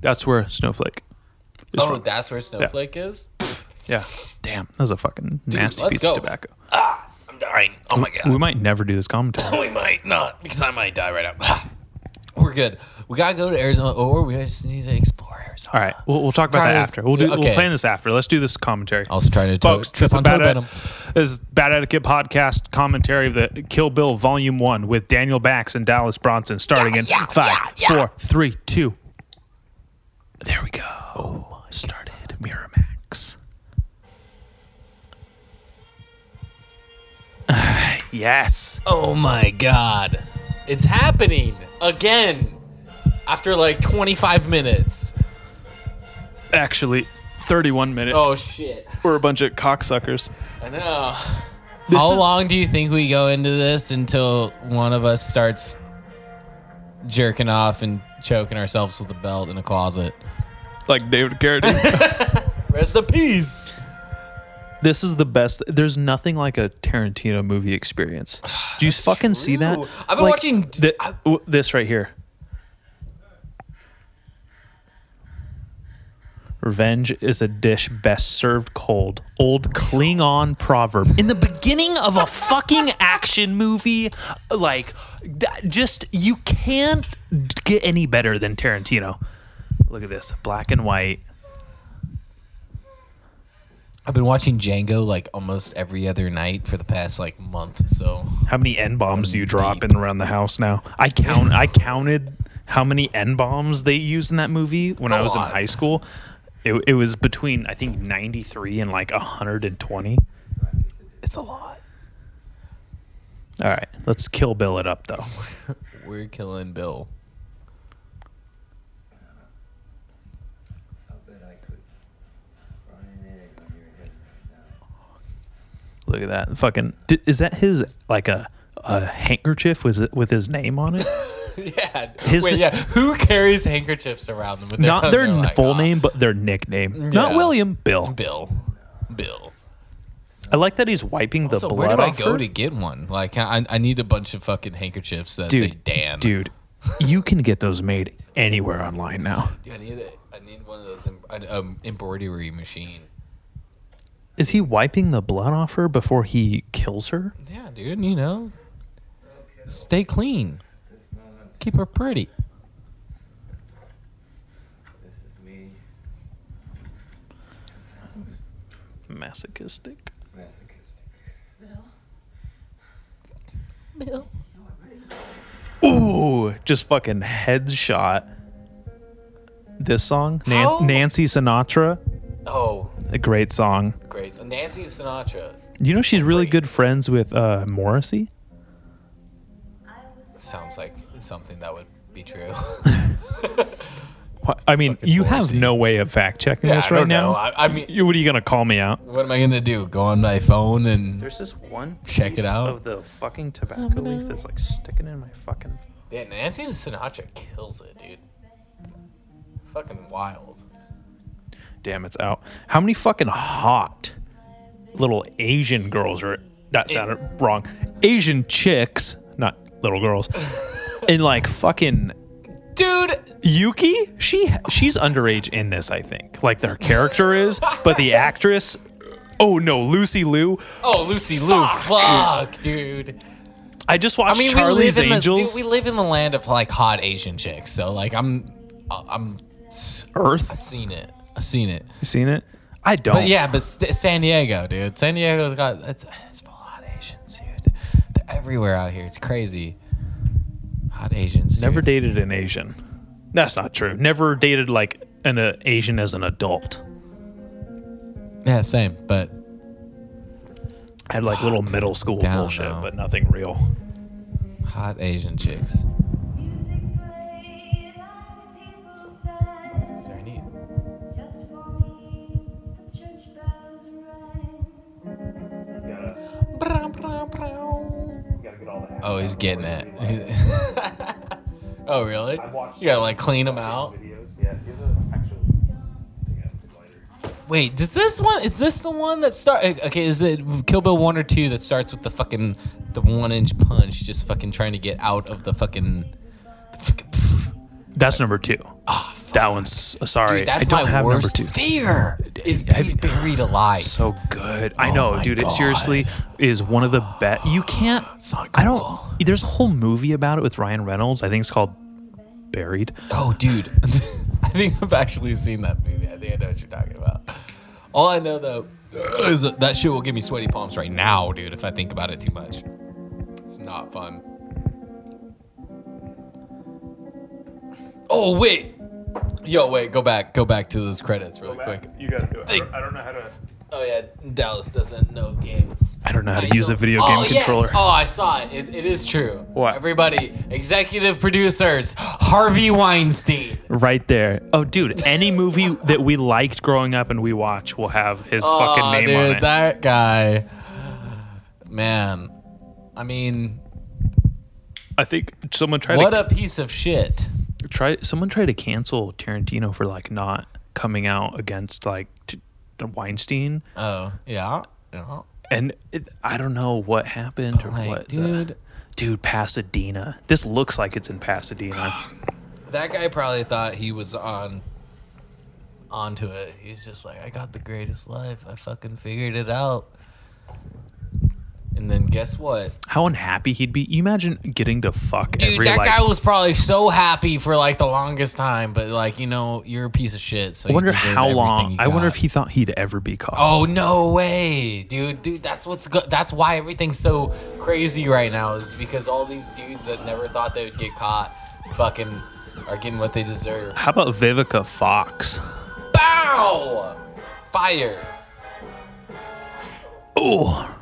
That's where Snowflake. Is Oh, from. that's where Snowflake is? yeah. Damn, that was a fucking nasty piece go. of tobacco. Ah, I'm dying. Oh my god. We might never do this commentary. we might not, because I might die right now. We're good. We gotta go to Arizona, or we just need to explore Arizona. All right, we'll, we'll talk about Try that to- after. We'll do. We'll plan this after. Let's do this commentary. I was trying to to- Folks, trip this is, on toe bad venom. This is Bad Etiquette Podcast commentary of the Kill Bill Volume 1 with Daniel Bax and Dallas Bronson starting in five, four, three, two. There we go. Oh, Started. Miramax. yes. Oh my god. It's happening again after like 25 minutes. Actually, 31 minutes. Oh shit. We're a bunch of cocksuckers. I know. This How is- long do you think we go into this until one of us starts jerking off and choking ourselves with a belt in a closet? Like David Carradine. Rest in peace. This is the best. There's nothing like a Tarantino movie experience. Do you fucking see that? I've been watching- thi- I- w- this right here. Revenge is a dish best served cold. Old Klingon proverb. In the beginning of a fucking action movie, like, that- just, you can't get any better than Tarantino. Look at this black and white. I've been watching Django like almost every other night for the past like month. So How many n bombs do you drop Deep. in around the house now? I count. I counted how many n bombs they used in that movie when I was in high school. It, it was between I think ninety three and like hundred and twenty. it's a lot. All right, let's kill Bill it up though. We're killing Bill. I bet I could fry an egg on your head right now. Look at that. Fucking. Is that his like a a handkerchief? Was it with his name on it? Yeah. His- Wait, yeah. Who carries handkerchiefs around them? With their, Not their full "Ah, name, but their nickname. Not William. Bill. Bill. Bill. I like that he's wiping the So blood where do I go her. to get one? Like I, I need a bunch of fucking handkerchiefs that say Dan. Dude, you can get those made anywhere online now. Dude, I need a, I need one of those an um, embroidery machine. Is he wiping the blood off her before he kills her? Yeah, dude. You know, stay clean. This moment, Keep her pretty. this is me, Masochistic. masochistic. Ooh, just fucking headshot. This song, Nan- How- Nancy Sinatra, Oh, a great song. great. So Nancy Sinatra. You know she's really Great. good friends with uh, Morrissey. Sounds like something that would be true. I mean, Fucking you have Morrissey. no way of fact checking Yeah, this I right don't now. know. I- I mean- You- what are you gonna call me out? what am I gonna do? Go on my phone and There's this one Check it piece out. of the fucking tobacco leaf that's like sticking in my fucking. yeah, Nancy Sinatra kills it, dude. Fucking wild. Damn, it's out. How many fucking hot little Asian girls are? That sounded wrong. Asian chicks, not little girls. in like fucking Dude, Yuki, she she's underage in this, I think. Like their character is, but the actress. Oh no, Lucy Liu. oh Lucy Liu, fuck, dude. I just watched I mean, Charlie's we live in Angels. The, dude, we live in the land of like hot Asian chicks, so like I'm, I'm, Earth. I seen it. I seen it. You seen it? I don't. But yeah, but St- San Diego, dude. San Diego's got it's it's full of hot Asians, dude. They're everywhere out here. It's crazy. Hot Asians. dude. Never dated an Asian. That's not true. Never dated like an uh, Asian as an adult. Yeah, same. But I had like little middle school Down, bullshit, though. but nothing real. hot Asian chicks. Is there any? Oh, he's getting it. oh, really? You gotta like clean them out. Wait, does this one? Is this the one that start? Eh, okay, is it Kill Bill one or two that starts with the fucking the one inch punch, just fucking trying to get out of the fucking. The fucking That's number two. Ah, that one's uh, sorry. dude, that's I don't my have worst number two. fear. Is being buried alive. So good. I Oh know, my dude. It God. seriously is one of the best. You can't. not I don't. cool. There's a whole movie about it with Ryan Reynolds. I think it's called Buried. Oh, dude. I think I've actually seen that movie. I think I know what you're talking about. All I know though is that, that shit will give me sweaty palms right now, dude. If I think about it too much, it's not fun. Oh wait, yo wait, go back, go back to those credits really quick. You guys do it. I don't- I don't know how to. Oh yeah, Dallas doesn't know games. I don't know how to use a don't- video oh, game yes. controller. Oh, I saw it. it. It is true. What? Everybody, executive producers, Harvey Weinstein. Right there. Oh, dude. Any movie that we liked growing up and we watch will have his fucking name dude, on it. That guy, man. I mean, I think someone tried what to a piece of shit. Try. Someone tried to cancel Tarantino for like not coming out against like t- Weinstein, Oh yeah, yeah. and it, I don't know what happened or Like, what. the- dude, dude, Pasadena. This looks like it's in Pasadena. Um, that guy probably thought he was on onto it. He's just like, I got the greatest life. I fucking figured it out. And then guess what? How unhappy he'd be. You imagine getting to fuck Dude, every that like. guy was probably so happy for like the longest time, but like, you know, you're a piece of shit. So I wonder how long. I wonder if he thought he'd ever be caught. Oh no way, dude! Dude, that's what's good. That's why everything's so crazy right now is because all these dudes that never thought they would get caught, fucking, are getting what they deserve. How about Vivica Fox? Bow! Fire! Oh,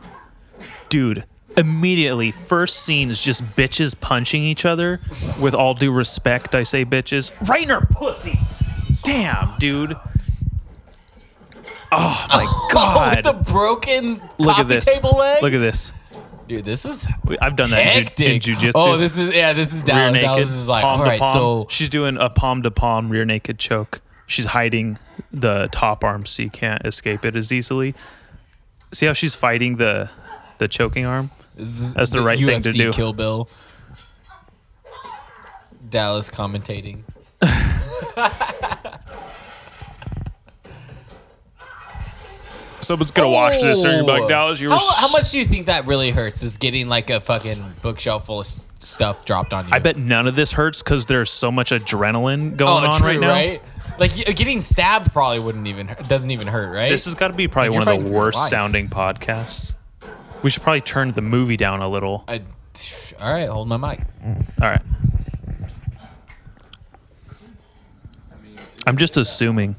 dude. Immediately, first scene is just bitches punching each other. With all due respect, I say bitches. Right in her pussy. Damn, dude. Oh my god. with the broken Look coffee at this. table leg. Look at this. dude, this is I've done that in, ju- in hectic. jujitsu. Oh, this is yeah, this is rear Dallas. naked, Dallas is like, palm all to right, palm. so She's doing a palm to palm rear naked choke. She's hiding the top arm so you can't escape it as easily. See how she's fighting the the choking arm? That's the right thing to do. Kill Bill. Dallas commentating. Someone's gonna watch this and be like, oh. Dallas, you were how, how much do you think that really hurts? Is getting like a fucking bookshelf full of stuff dropped on you? I bet none of this hurts because there's so much adrenaline oh, going Oh, on true, right now. right? Like getting stabbed probably wouldn't even hurt- doesn't even hurt, right? This has got to be probably You're one of the worst sounding podcasts. We should probably turn the movie down a little. I, all right, hold my mic. All right. I'm just assuming.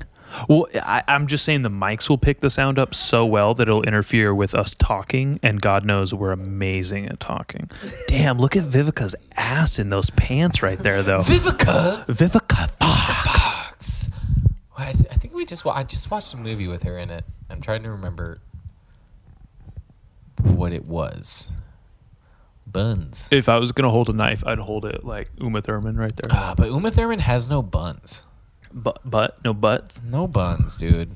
Well, I, I'm just saying the mics will pick the sound up so well that it'll interfere with us talking, and God knows we're amazing at talking. Damn, look at Vivica's ass in those pants right there, though. Vivica Vivica Fox. Fox. Well, I, I think we just wa- I just watched a movie with her in it. I'm trying to remember what it was. Buns. If I was gonna hold a knife, I'd hold it like Uma Thurman right there. Ah, but Uma Thurman has no buns. But, but no butts. No buns, dude.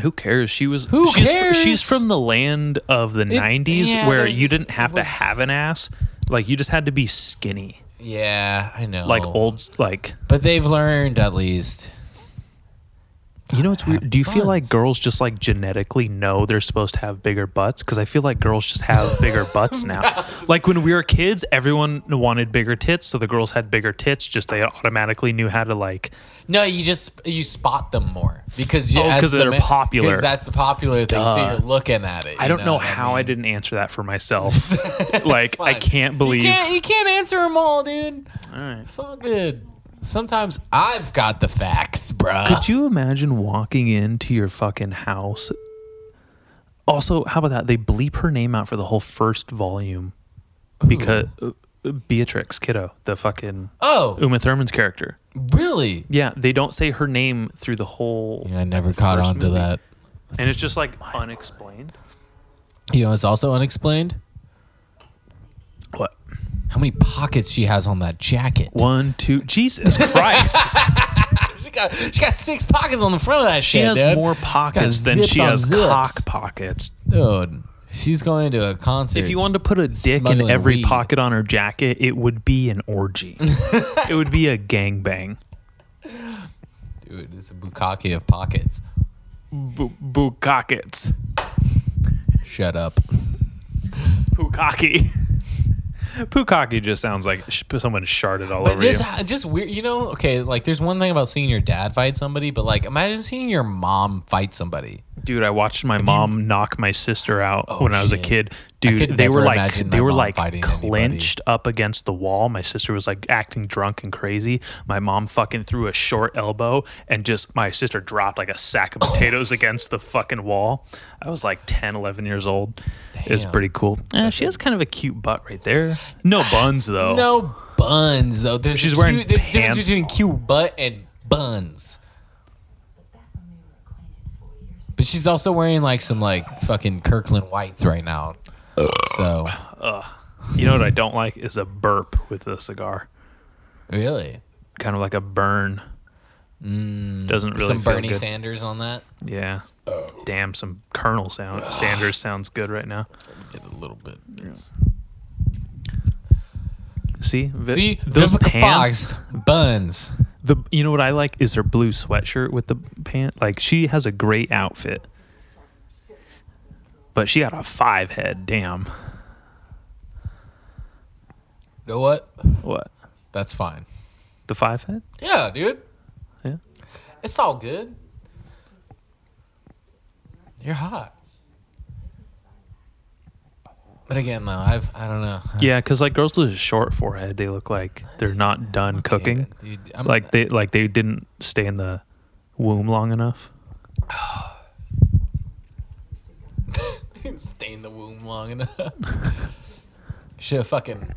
Who cares? She was. Who she's, cares? She's from the land of the '90s yeah, where you didn't have was- to have an ass. Like you just had to be skinny, Yeah, I know. like old, like But they've learned at least. You know, it's weird. Do you feel like girls just like genetically know they're supposed to have bigger butts? Because I feel like girls just have bigger butts now. Like when we were kids, everyone wanted bigger tits, so the girls had bigger tits. Just they automatically knew how to like. No, you just you spot them more because you, Oh, as 'cause the they're ma- popular. 'cause that's the popular thing. So you're looking at it. I don't know what how I, mean? didn't answer that for myself. like I can't believe. You can't, you can't answer them all, dude. All right. It's all good. Sometimes I've got the facts, bruh. Could you imagine walking into your fucking house? Also, how about that? They bleep her name out for the whole first volume because uh, Beatrix Kiddo, the fucking oh, Uma Thurman's character. really? Yeah, they don't say her name through the whole, Yeah, I never caught on to that. and it's just like unexplained. You know, it's also unexplained What? How many pockets she has on that jacket. One, two. Jesus Christ! She got, she got six pockets on the front of that she shit. She has dude. more pockets Got than she has zips. cock pockets. Dude, she's going to a concert. If you wanted to put a dick in every weed. pocket on her jacket, it would be an orgy. it would be a gangbang. Dude, it's a bukkake of pockets. Bu- Bukkakets. Shut up. Pukaki. Pukaki just sounds like sh- someone sharted all But over you. just, just weird, you know. Okay, like there's one thing about seeing your dad fight somebody, but like imagine seeing your mom fight somebody. Dude, I watched my mom knock my sister out Oh, when I was a kid. Dude, they were like they were like fighting anybody. clinched up against the wall. My sister was like acting drunk and crazy. My mom fucking threw a short elbow and just my sister dropped like a sack of potatoes against the fucking wall. I was like 10, 11 years old. It was pretty cool. Eh, she has kind of a cute butt right there. No buns though. No buns though. There's She's a wearing cute, there's a difference pants. between cute butt and buns. But she's also wearing like some like fucking Kirkland whites right now. So You know what I don't like is a burp with a cigar. really, Kind of like a burn. Mm. Doesn't really some feel Bernie good. Sanders on that. Yeah. Oh. Damn, some Colonel sound Sanders sounds good right now. Get a little bit. See, Vi- See those Vivica pants. Fox, buns. The you know what I like is her blue sweatshirt with the pant. Like she has a great outfit, but she got a five head. Damn. You know what? What? That's fine. The five head? Yeah, dude. Yeah. It's all good. You're hot. But again, though, I've I don't know. Yeah, because like girls with a short forehead, they look like they're not done cooking. Dude, I'm, Like they like they didn't stay in the womb long enough. They didn't stay in the womb long enough. Should have fucking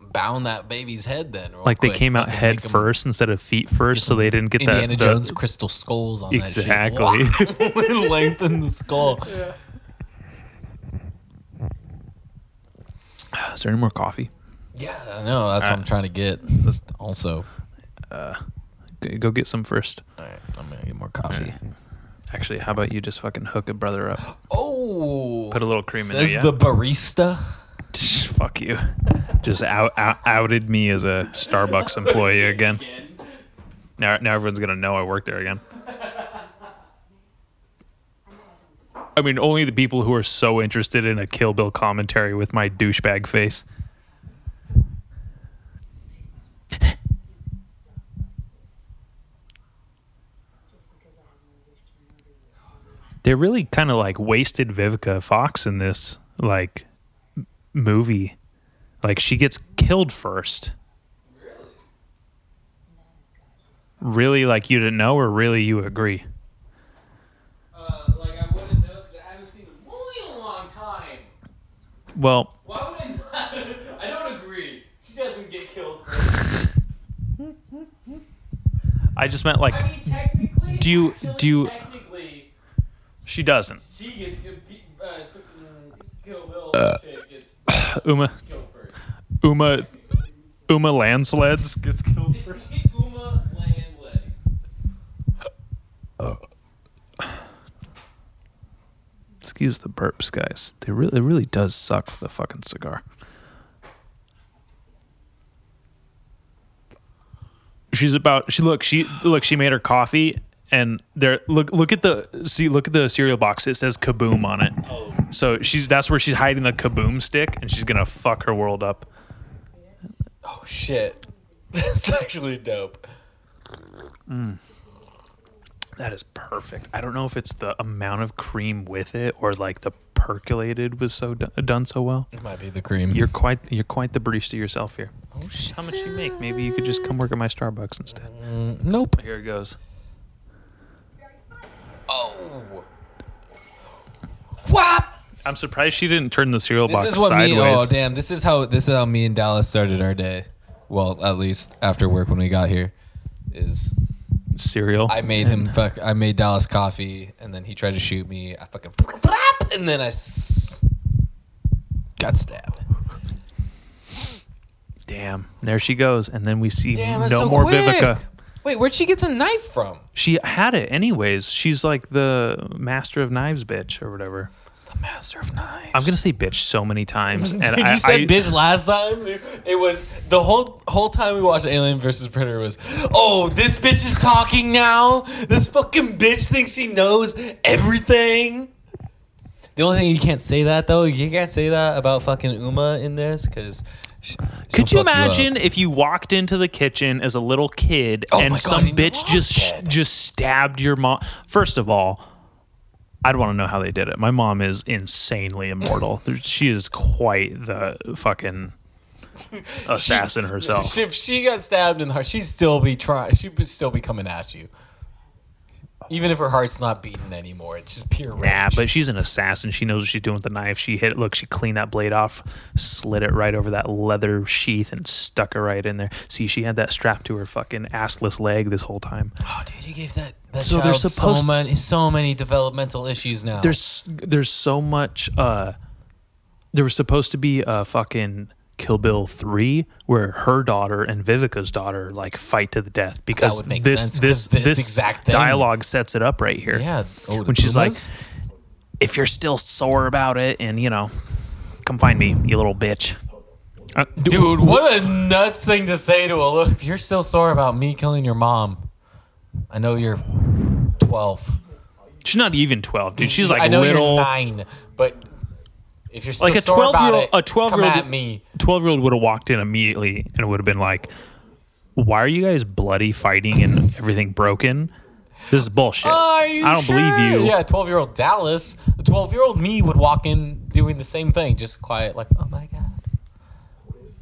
bound that baby's head then. real Like they quick. came out Fucking head make 'em first instead of feet first, so they didn't get that. Indiana the- Jones crystal skulls on Exactly. that shit. Lengthen the skull. Is there any more coffee? Yeah, I know. That's what I'm trying to get. Also, uh, G- Go get some first. all right, I'm gonna get more coffee. Actually, how about you just fucking hook a brother up? Oh, Put a little cream in says there. the barista. Tch, Fuck you. Just out, out outed me as a Starbucks employee again. Now, now everyone's gonna know I work there again. I mean, only the people who are so interested in a Kill Bill commentary with my douchebag face. They're really kind of like wasted Vivica Fox in this like movie. Like she gets killed first. Really, like you didn't know, or really you agree? Uh, like I wouldn't know because I haven't seen the movie in a long time. Well, Why would I not? I don't agree. She doesn't get killed. I just meant like I mean, technically. Do you- actually, do you- Technically, she doesn't. she gets uh, uh mm, Kill Bill chick uh. gets Uma, killed first. Uma, Uma Landsleds gets killed first. Uma land legs. Oh. Excuse the burps, guys. They really, it really does suck with a fucking cigar. She's about. She look. She look. She made her coffee, and there look look at the see look at the cereal box. It says kaboom on it. Oh. So she's that's where she's hiding the kaboom stick, and she's gonna fuck her world up. Oh shit. That's actually dope. Mm. That is perfect. I don't know if it's the amount of cream with it or like the percolated was so do- done so well. It might be the cream. You're quite you're quite the barista yourself here. oh shit. How much you make? Maybe you could just come work at my Starbucks instead. Mm, nope. Here it goes. Oh. Whap! I'm surprised she didn't turn the cereal This box is what sideways. me. Oh damn! This is how this is how me and Dallas started our day. Well, at least after work when we got here, is cereal. I made him fuck. I made Dallas coffee, and then he tried to shoot me. I fucking and then I s- got stabbed. Damn. There she goes. And then we see Damn, that's no so more quick. Vivica. Wait, where'd she get the knife from? She had it anyways. She's like the master of knives bitch or whatever. The master of knives. I'm gonna say bitch so many times. And Dude, I, you said I- bitch last time. It was the whole whole time we watched Alien versus Predator was, oh, this bitch is talking now. This fucking bitch thinks she knows everything. The only thing you can't say that though, you can't say that about fucking Uma in this because. Could you imagine if you walked into the kitchen as a little kid Oh and God, some bitch just dead. just stabbed your mom? First of all, I'd want to know how they did it. My mom is insanely immortal. She is quite the fucking assassin herself. If she got stabbed in the heart, she'd still be trying. She would still be coming at you, even if her heart's not beating anymore. It's just pure rage. Nah, but she's an assassin. She knows what she's doing with the knife. She hit it. Look, she cleaned that blade off, slid it right over that leather sheath, and stuck it right in there. See, she had that strapped to her fucking assless leg this whole time. Oh, dude, you gave that that So child they're so supposed- many so many developmental issues now. There's there's so much. uh There was supposed to be a fucking Kill Bill three where her daughter and Vivica's daughter like fight to the death because would make this sense, this because this this exact thing- dialogue sets it up right here. yeah. Oh, when she's like, if you're still sore about it, and you know, come find me, you little bitch. Uh, d- dude, what a nuts thing to say to a little. If you're still sore about me killing your mom, I know you're twelve. She's not even twelve, dude. She's like I know little. you're nine, but if you're still Like a 12 year old, a twelve year old, me. twelve year old would have walked in immediately and it would have been like, "Why are you guys bloody fighting and everything broken? This is bullshit. I don't believe you." Yeah, 12 year old Dallas. The 12 year old me would walk in doing the same thing, just quiet, like, oh my God.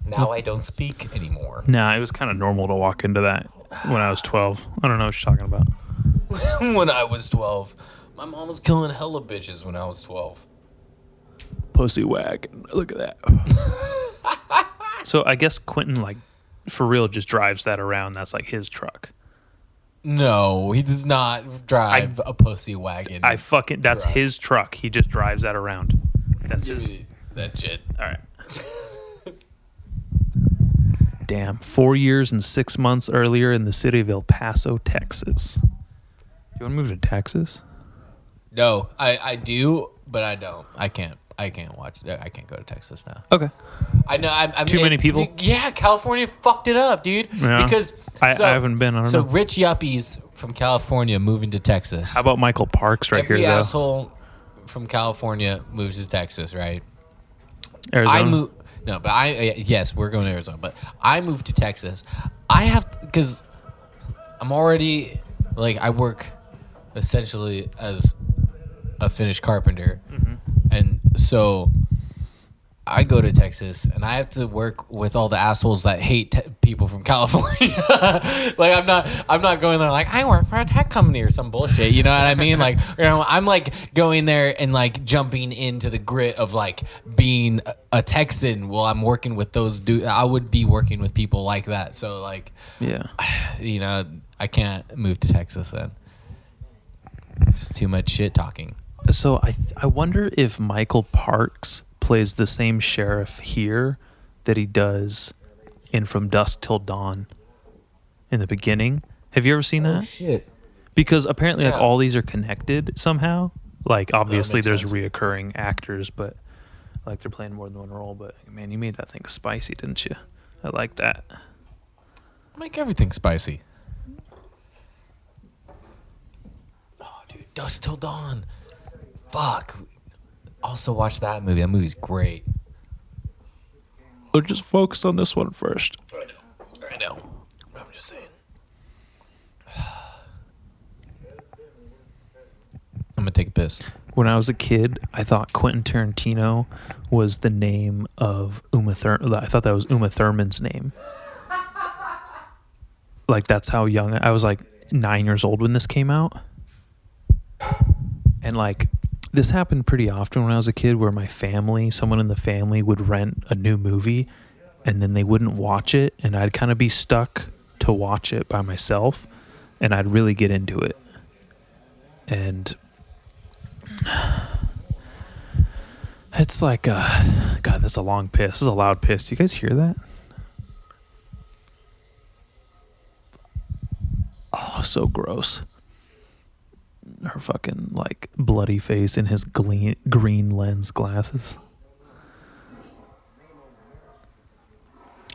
Now I don't speak anymore. Nah, it was kind of normal to walk into that when I was twelve. I don't know what you're talking about. when I was 12, my mom was killing hella bitches when I was 12. Pussy wagon. Look at that. so I guess Quentin, like, for real, just drives that around. That's like his truck. No, he does not drive a pussy wagon. I fucking that's Truck. his truck. He just drives that around. That's his. that shit. All right. Damn. Four years and six months earlier in the city of El Paso, Texas. You want to move to Texas? No, I, I do, but I don't. I can't. I can't watch. I can't go to Texas now. Okay. I know. I, I Too mean, many people? Yeah, California fucked it up, dude. Yeah. Because I- so- I haven't been, I don't so know. rich yuppies from California moving to Texas. How about Michael Parks right Every here, though? asshole from California moves to Texas, right? Arizona. I move. No, but I uh, yes, we're going to Arizona, but I moved to Texas. I have because I'm already like I work essentially as a finished carpenter, Mm-hmm. And so I go to Texas and I have to work with all the assholes that hate te- people from California. like I'm not, I'm not going there like I work for a tech company or some bullshit. You know what I mean? Like you know, I'm like going there and like jumping into the grit of like being a- Texan. Well, I'm working with those dude. I would be working with people like that. So like, Yeah. you know, I can't move to Texas then. It's too much shit talking. So I th- I wonder if Michael Parks plays the same sheriff here that he does in From Dusk Till Dawn in the beginning. Have you ever seen oh, that? Shit. Because apparently, like all these are connected somehow. Like obviously, there's sense. reoccurring actors, but like they're playing more than one role. But man, you made that thing spicy, didn't you? I like that. Make everything spicy. Oh, dude, Dusk Till Dawn. Fuck. Also watch that movie. That movie's great. We'll just focus on this one first. I know. I know. I'm just saying. I'm gonna take a piss. When I was a kid, I thought Quentin Tarantino was the name of Uma Thurman. I thought that was Uma Thurman's name. Like that's how young I was. Like nine years old when this came out, and like this happened pretty often when I was a kid, where my family, someone in the family, would rent a new movie, and then they wouldn't watch it, and I'd kind of be stuck to watch it by myself, and I'd really get into it, and It's like, uh, God, that's a long piss. This is a loud piss. Do you guys hear that? Oh, so gross. Her fucking like bloody face in his green green lens glasses.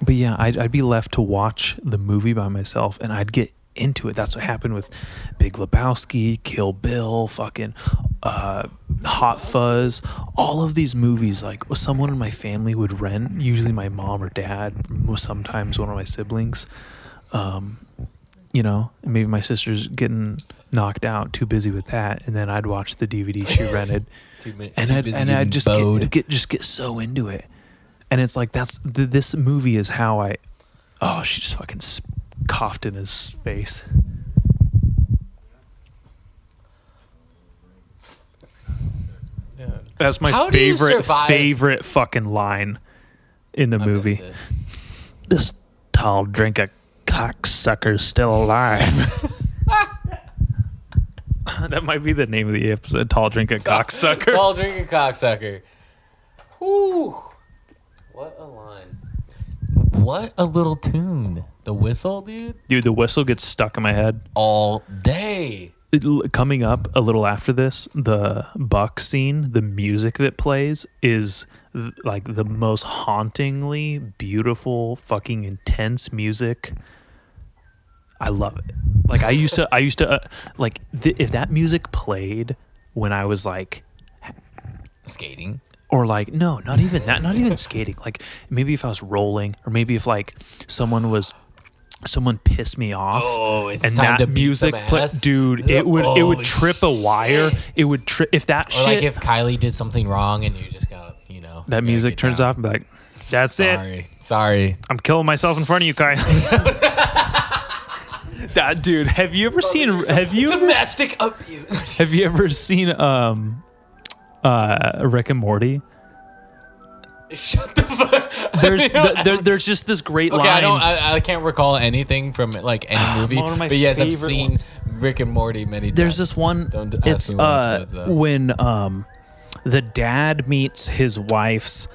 But yeah, I'd, I'd be left to watch the movie by myself, and I'd get into it. That's what happened with Big Lebowski, Kill Bill, fucking uh, Hot Fuzz. All of these movies, like someone in my family would rent. Usually my mom or dad. Sometimes one of my siblings. Um, you know, maybe my sister's getting knocked out, too busy with that, and then I'd watch the DVD she rented, and I'd and I'd just get, get just get so into it, and it's like that's th- this movie is how I. Oh, she just fucking s- coughed in his face. That's my How favorite favorite fucking line in the I movie. This tall drink of cocksucker's still alive. that might be the name of the episode. Tall drink of cocksucker. Tall drinking cocksucker. Whoo! What a line. What a little tune. The whistle, dude. Dude, the whistle gets stuck in my head. All day. It- coming up a little after this, the Buck scene, the music that plays is th- like the most hauntingly beautiful, fucking intense music. I love it. Like I used to, I used to uh, like th- if that music played when I was like Skating. or like no not even that not even skating like maybe if i was rolling or maybe if like someone was someone pissed me off Oh, it's and that music some pla- ass. dude it would it would Oh, trip a wire it would trip if that shit like if Kylie did something wrong and you just gotta, you know. that music turns down. off and be like that's it Sorry. Sorry. i'm killing myself in front of you Kylie that dude have you ever seen have you ever, Domestic abuse. have you ever seen um uh rick and morty Shut the fuck. there's th- there, there's just this great Okay, line I don't. I, I can't recall anything from like any movie. One of my but yes, I've seen ones. Rick and Morty many times. There's this one. Don't ask it's me what uh, episode's when um, the dad meets his wife's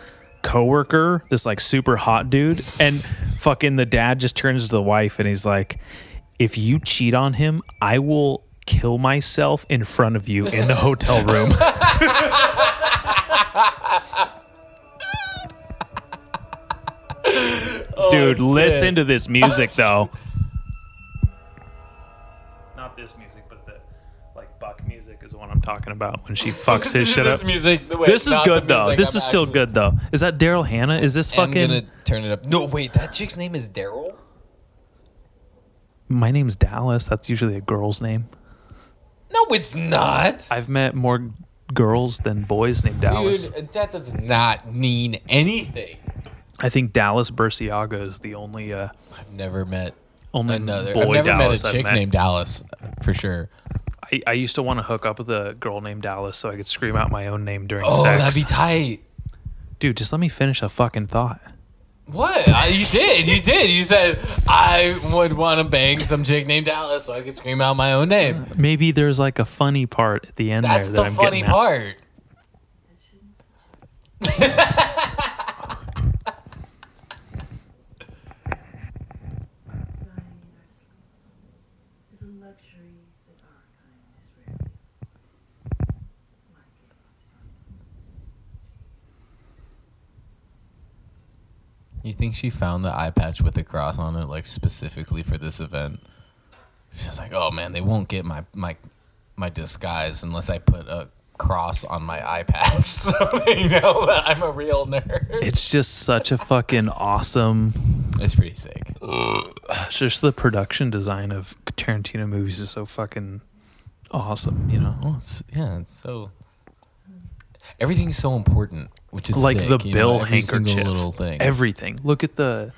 coworker, this like super hot dude, and fucking the dad just turns to the wife and he's like, "If you cheat on him, I will kill myself in front of you in the hotel room." Dude, oh, listen to this music though. Not this music, but the like Buck music is the one I'm talking about when she fucks his shit this up. music. Wait, This is good though. music, This I'm is still good though. Is that Daryl Hannah? Is this fucking? I'm fucking? gonna turn it up. No, wait, that chick's name is Daryl. My name's Dallas. That's usually a girl's name. No, it's not. I've met more girls than boys named Dallas. Dude, that does not mean anything. I think Dallas Burciaga is the only uh I've never met only another. boy I've never Dallas met a chick met. named Dallas for sure. I, I used to want to hook up with a girl named Dallas so I could scream out my own name during Oh, sex. that'd be tight. Dude, just let me finish a fucking thought. What? Uh, you did. You did. You said I would want to bang some chick named Alice so I could scream out my own name. Maybe there's like a funny part at the end That's there that the I'm funny getting at. part. is a luxury that our kind is rarely like You think she found the eye patch with the cross on it like specifically for this event? She's like, oh man, they won't get my my my disguise unless I put a cross on my eye patch so they know that I'm a real nerd. It's just such a fucking awesome. It's pretty sick. It's just the production design of Tarantino movies is so fucking awesome. You know, Well, it's, yeah, it's so. Everything's so important, which is like sick, the you know, bill handkerchief, little thing. everything. Look at the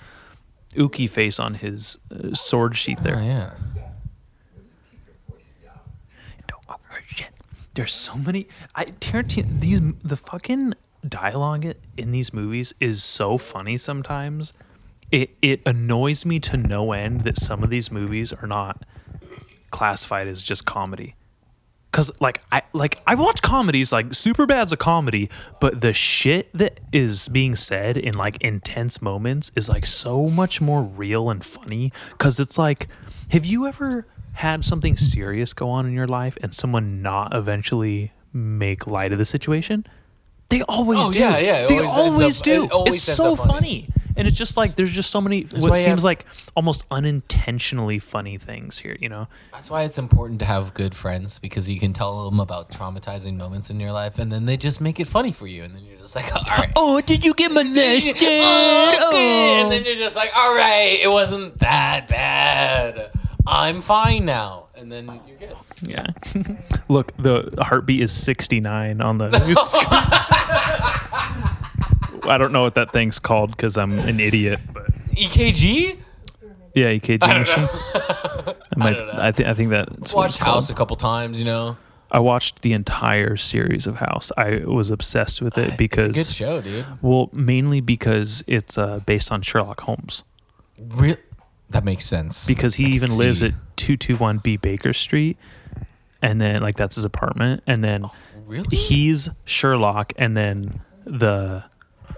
Uki face on his uh, sword sheath oh, there. yeah. Don't- oh, shit. There's so many. I Tarantino. These the fucking dialogue in these movies is so funny sometimes. It it annoys me to no end that some of these movies are not classified as just comedy. Cause like I like I watch comedies like Superbad's a comedy, but the shit that is being said in like intense moments is like so much more real and funny. Cause it's like, have you ever had something serious go on in your life and someone not eventually make light of the situation? They always Oh, do. yeah, yeah, it They always always up- do. it always it's so funny. funny. And it's just like there's just so many what why you seems have- like almost unintentionally funny things here, you know? That's why it's important to have good friends because you can tell them about traumatizing moments in your life, and then they just make it funny for you, and then you're just like, all right. Oh, did you get molested? Oh, okay. And then you're just like, all right, it wasn't that bad. I'm fine now. And then you're good. Yeah. Look, the heartbeat is 69 on the. I don't know what that thing's called because I'm an idiot, but EKG? yeah, EKG machine. I, might, don't. I, think I think that's what Watched House a couple times, you know. I watched the entire series of House. I was obsessed with it because it's a good show, dude. well, mainly because it's uh, based on Sherlock Holmes. Real. That makes sense. because he I even lives at 221B Baker Street and then like that's his apartment and then Really? he's Sherlock and then the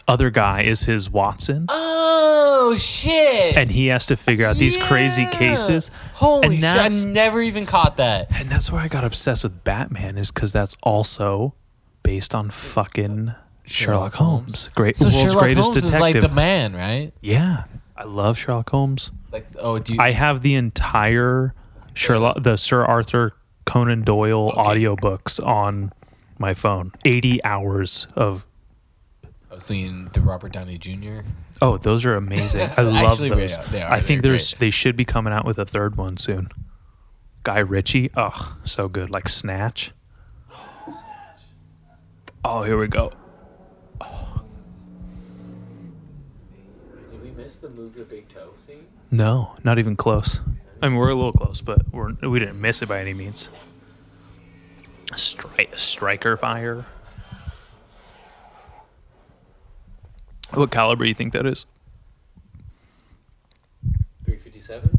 other guy is his Watson Oh shit! and he has to figure out these crazy cases Holy shit! I never even caught that. and that's why I got obsessed with Batman is cuz that's also based on fucking Sherlock, Holmes. great So world's Sherlock greatest Holmes detective is like the man, right? yeah I love Sherlock Holmes Like, oh, do you? I have the entire Sherlock, the Sir Arthur Conan Doyle audiobooks on my phone. 80 hours of. I was thinking the Robert Downey Jr. Oh, those are amazing. I love Actually, those. are- they are. I think They're there's they should be coming out with a third one soon. Guy Ritchie, oh, so good. Like Snatch. Oh, here we go. Did we miss the move the big toe scene? No, not even close. I mean, we're a little close, but we're we didn't miss it by any means. Stri- striker fire. What caliber do you think that is? Three fifty seven.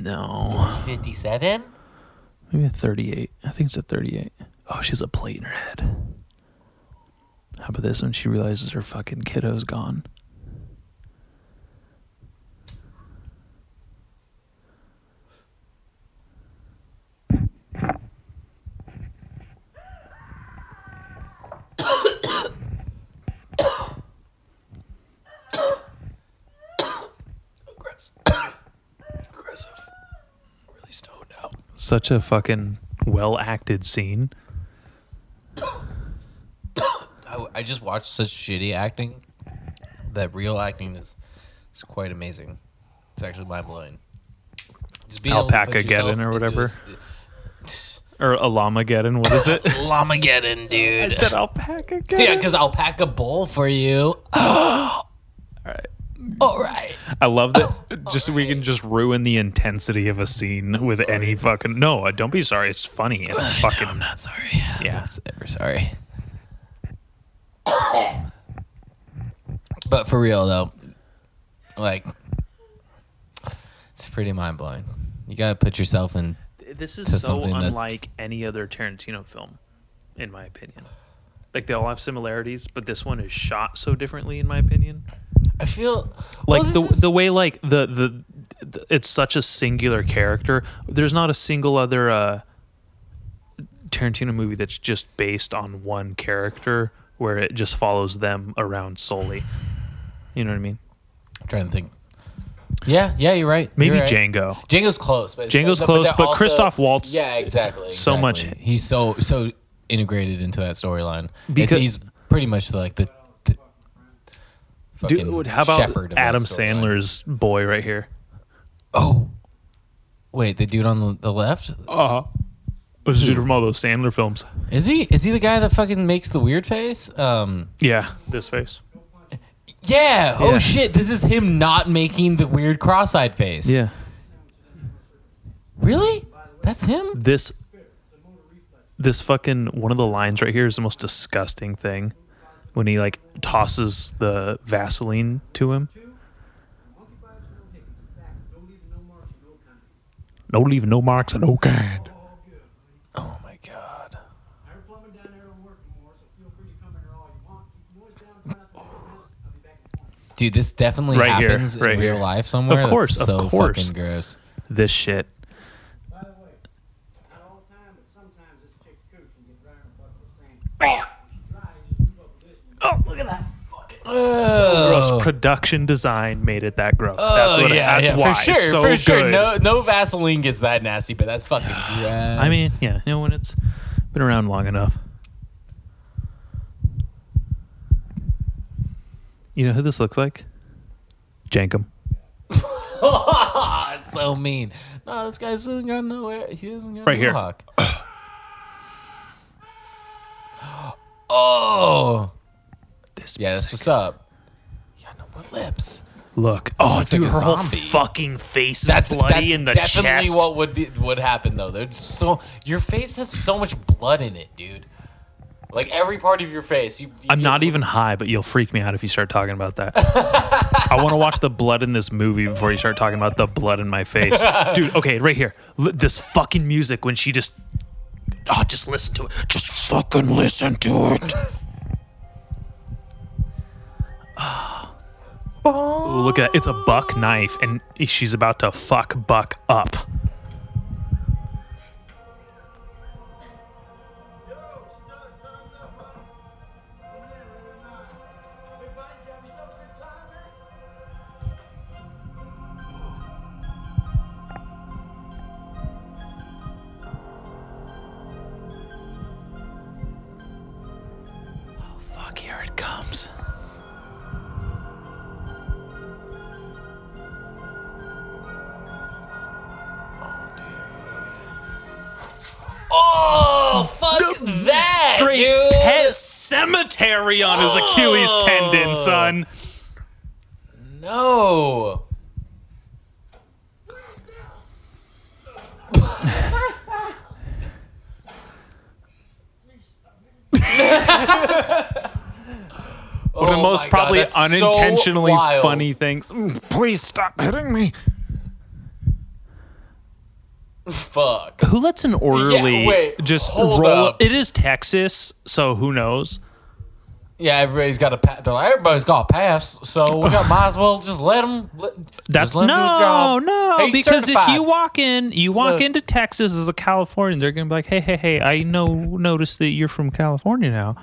No, Fifty seven. maybe a 38. I think it's a 38. Oh, she has a plate in her head. How about this when she realizes her fucking kiddo's gone? Aggressive. Aggressive. Really stoned out. Such a fucking well acted scene. I, I just watched such shitty acting that real acting is is quite amazing. It's actually mind blowing. Just being able to put yourself Alpaca-geddon or whatever. Or Alamageddon, what is it? Llamageddon, dude. I said alpaca yeah, because I'll pack a bowl for you. Oh, All right. All right. I love that. Just we can just ruin the intensity of a scene with any fucking. No, uh, don't be sorry. It's funny. It's fucking. I'm not sorry. Yeah. I'm not ever sorry. but for real though, like, it's pretty mind blowing. You gotta put yourself in. This is so unlike any other Tarantino film, in my opinion. Like they all have similarities, but this one is shot so differently, in my opinion. I feel Like well, the is- the way like the, the the it's such a singular character. There's not a single other uh, Tarantino movie that's just based on one character where it just follows them around solely. You know what I mean? I'm trying to think. Yeah, yeah, you're right. Maybe You're right. Django. Django's close, but Django's but close, they're but also- Christoph Waltz- Yeah, exactly. so much- He's so so integrated into that storyline. Because- Because he's pretty much like the. the fucking Dude, how about shepherd of Adam storyline. Sandler's boy right here? Oh, wait, the dude on the, the left Uh huh. Was a dude from all those Sandler films? is he? Is he the guy that fucking makes the weird face? Um, Yeah, this face. yeah. Yeah. Oh shit, this is him not making the weird cross-eyed face. Yeah, Really? That's him. this this fucking one of the lines right here is the most disgusting thing when he like tosses the Vaseline to him. No leaving no marks of no kind. Oh my god. Dude, this definitely Right here, happens right in real here. life somewhere. Of course, That's of so course. fucking gross. This shit. By the way, not all the time, but sometimes this chick's cooch can get dry and fuck the same. Bam! Dry, you just move up with this one. Oh, look at that. So oh. Gross. Production design made it that gross. Oh, that's Oh, what. it, yeah, that's yeah, why. for sure, So for sure. good. No, no Vaseline gets that nasty, but that's fucking gross. I mean, yeah, you know when it's been around long enough. You know who this looks like? Jankum. it's so mean. No, this guy doesn't got nowhere. He doesn't got Right a here. mohawk. oh, This yeah, that's what's up. You got no more lips. look. Oh, Looks dude, like a her whole zombie. fucking face is That's bloody that's in the definitely chest. what would be would happen though. There's so your face has so much blood in it, dude. Like every part of your face. You, you I'm get- not even high, but you'll freak me out if you start talking about that. I want to watch the blood in this movie before you start talking about the blood in my face. Dude, okay, right here. L- this fucking music when she just. Oh, just listen to it. Just fucking listen to it. Ooh, look at that. It's a buck knife, and she's about to fuck Buck up. Oh fuck that, Straight dude. pet cemetery on his Achilles tendon, son. No. One of the Oh most God, probably that's so unintentionally wild. funny things. Mm, Please stop hitting me. Fuck. Who lets an orderly wait, just roll? up. It is Texas, so who knows? Yeah, everybody's got a pass. They're like, everybody's got a pass, so we got might as well just let them. Let, That's let 'em do the no, no. Hey, because if you walk in, you walk Look. into Texas as a Californian, they're gonna be like, "Hey, hey, hey! I know, notice that you're from California now.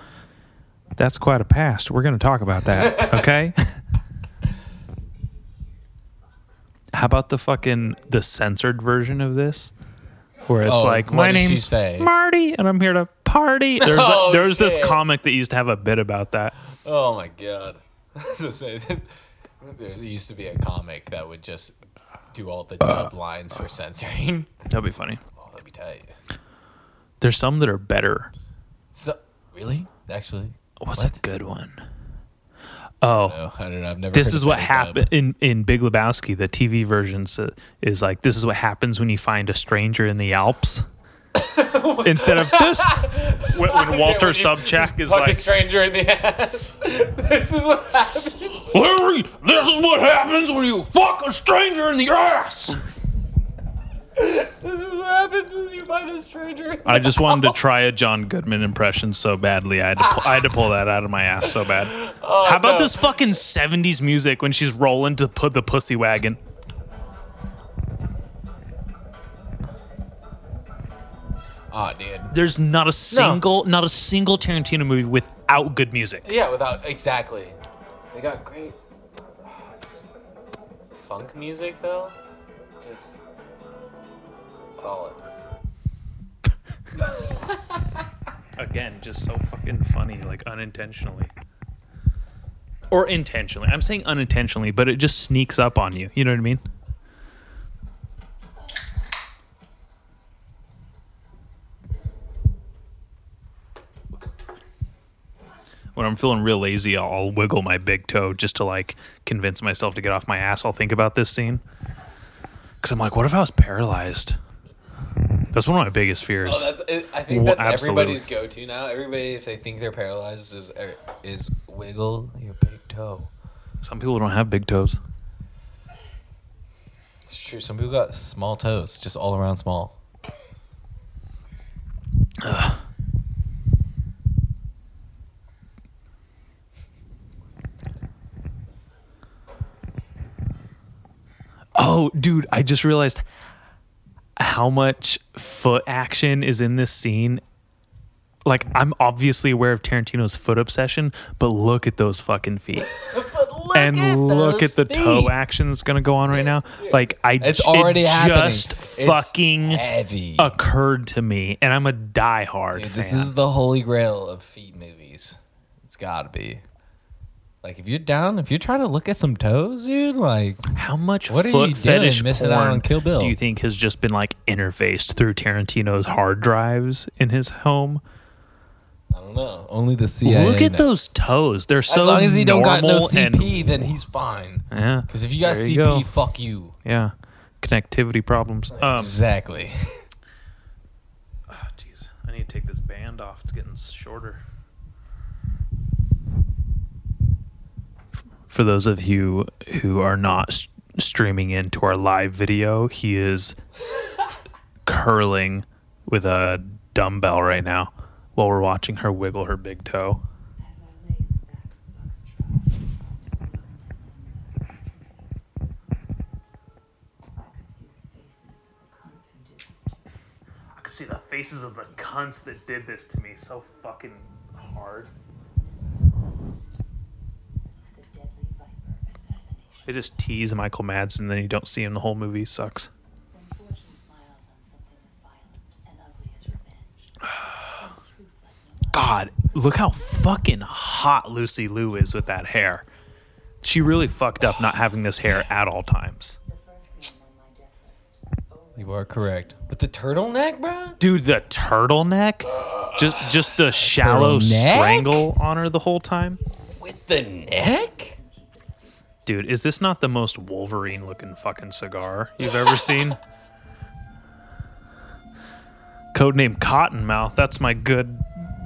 That's quite a past. We're gonna talk about that, okay?" How about the fucking the censored version of this, where it's Oh, like, what "My does she name's say? Marty, and I'm here to party." Oh, there's a, Oh, there's this comic that used to have a bit about that. Oh my god. So say, there used to be a comic that would just do all the dub lines for censoring. That'd be funny. Oh, that'd be tight. There's some that are better. So really, actually, What's What? a good one? Oh, no, I don't know. I've never. this is what happened in in Big Lebowski. The TV version s- uh, is like this is what happens when you find a stranger in the Alps. Instead of this, when, when Walter when Sobchak is like, a stranger in the ass. this is what happens. Larry, this is what happens when you fuck a stranger in the ass. This is what happens when you find a stranger. I the just wanted to try a John Goodman impression so badly. I had to pull, I had to pull that out of my ass so bad. Oh, How about no. this fucking '70s music when she's rolling to put the pussy wagon? Oh, dude. There's not a single, not a single Tarantino movie without good music. Yeah, without exactly. They got great. Oh, funk music though, just Again, just so fucking funny, like unintentionally. Or intentionally. I'm saying unintentionally, but it just sneaks up on you. You know what I mean? When I'm feeling real lazy, I'll, I'll wiggle my big toe just to like convince myself to get off my ass. I'll think about this scene. Cause I'm like, what if I was paralyzed? That's one of my biggest fears. Oh, that's. I think that's everybody's go-to now. Everybody, if they think they're paralyzed, is er, is wiggle your big toe. Some people don't have big toes. It's true. Some people got small toes, just all around small. Oh, dude, I just realized how much foot action is in this scene. Like, I'm obviously aware of Tarantino's foot obsession, but look at those fucking feet. and look at the toe action that's going to go on right now. Like, I It's it already happening. just It's fucking heavy. occurred to me, and I'm a diehard Dude, fan. this is the holy grail of feet movies. It's got to be. Like if you're down, if you're trying to look at some toes, dude, like How much What are you foot doing fetish missing porn out on Kill Bill? do you think has just been like interfaced through Tarantino's hard drives in his home? I don't know. Only the CIA. Look at knows. those toes. They're so As long as he don't got no normal and- CP, then he's fine. yeah. Because if you got There CP, go. fuck you. Yeah. Connectivity problems. Um exactly. oh, jeez. I need to take this band off. It's getting shorter. For those of you who are not streaming into our live video, he is curling with a dumbbell right now while we're watching her wiggle her big toe. I could see the faces of the cunts that did this to me so fucking hard. They just tease Michael Madsen, then you don't see him the whole movie. Sucks. When fortune smiles on something as violent and ugly as revenge, it seems truth like no other. God, look how fucking hot Lucy Liu is with that hair. She really fucked up not having this hair at all times. The first name on my death list. You are correct. With the turtleneck, bro. Dude, the turtleneck, just just the shallow Turtleneck? strangle on her the whole time. With the neck. Dude, is this not the most Wolverine looking fucking cigar you've ever seen? Codename Cottonmouth. That's my good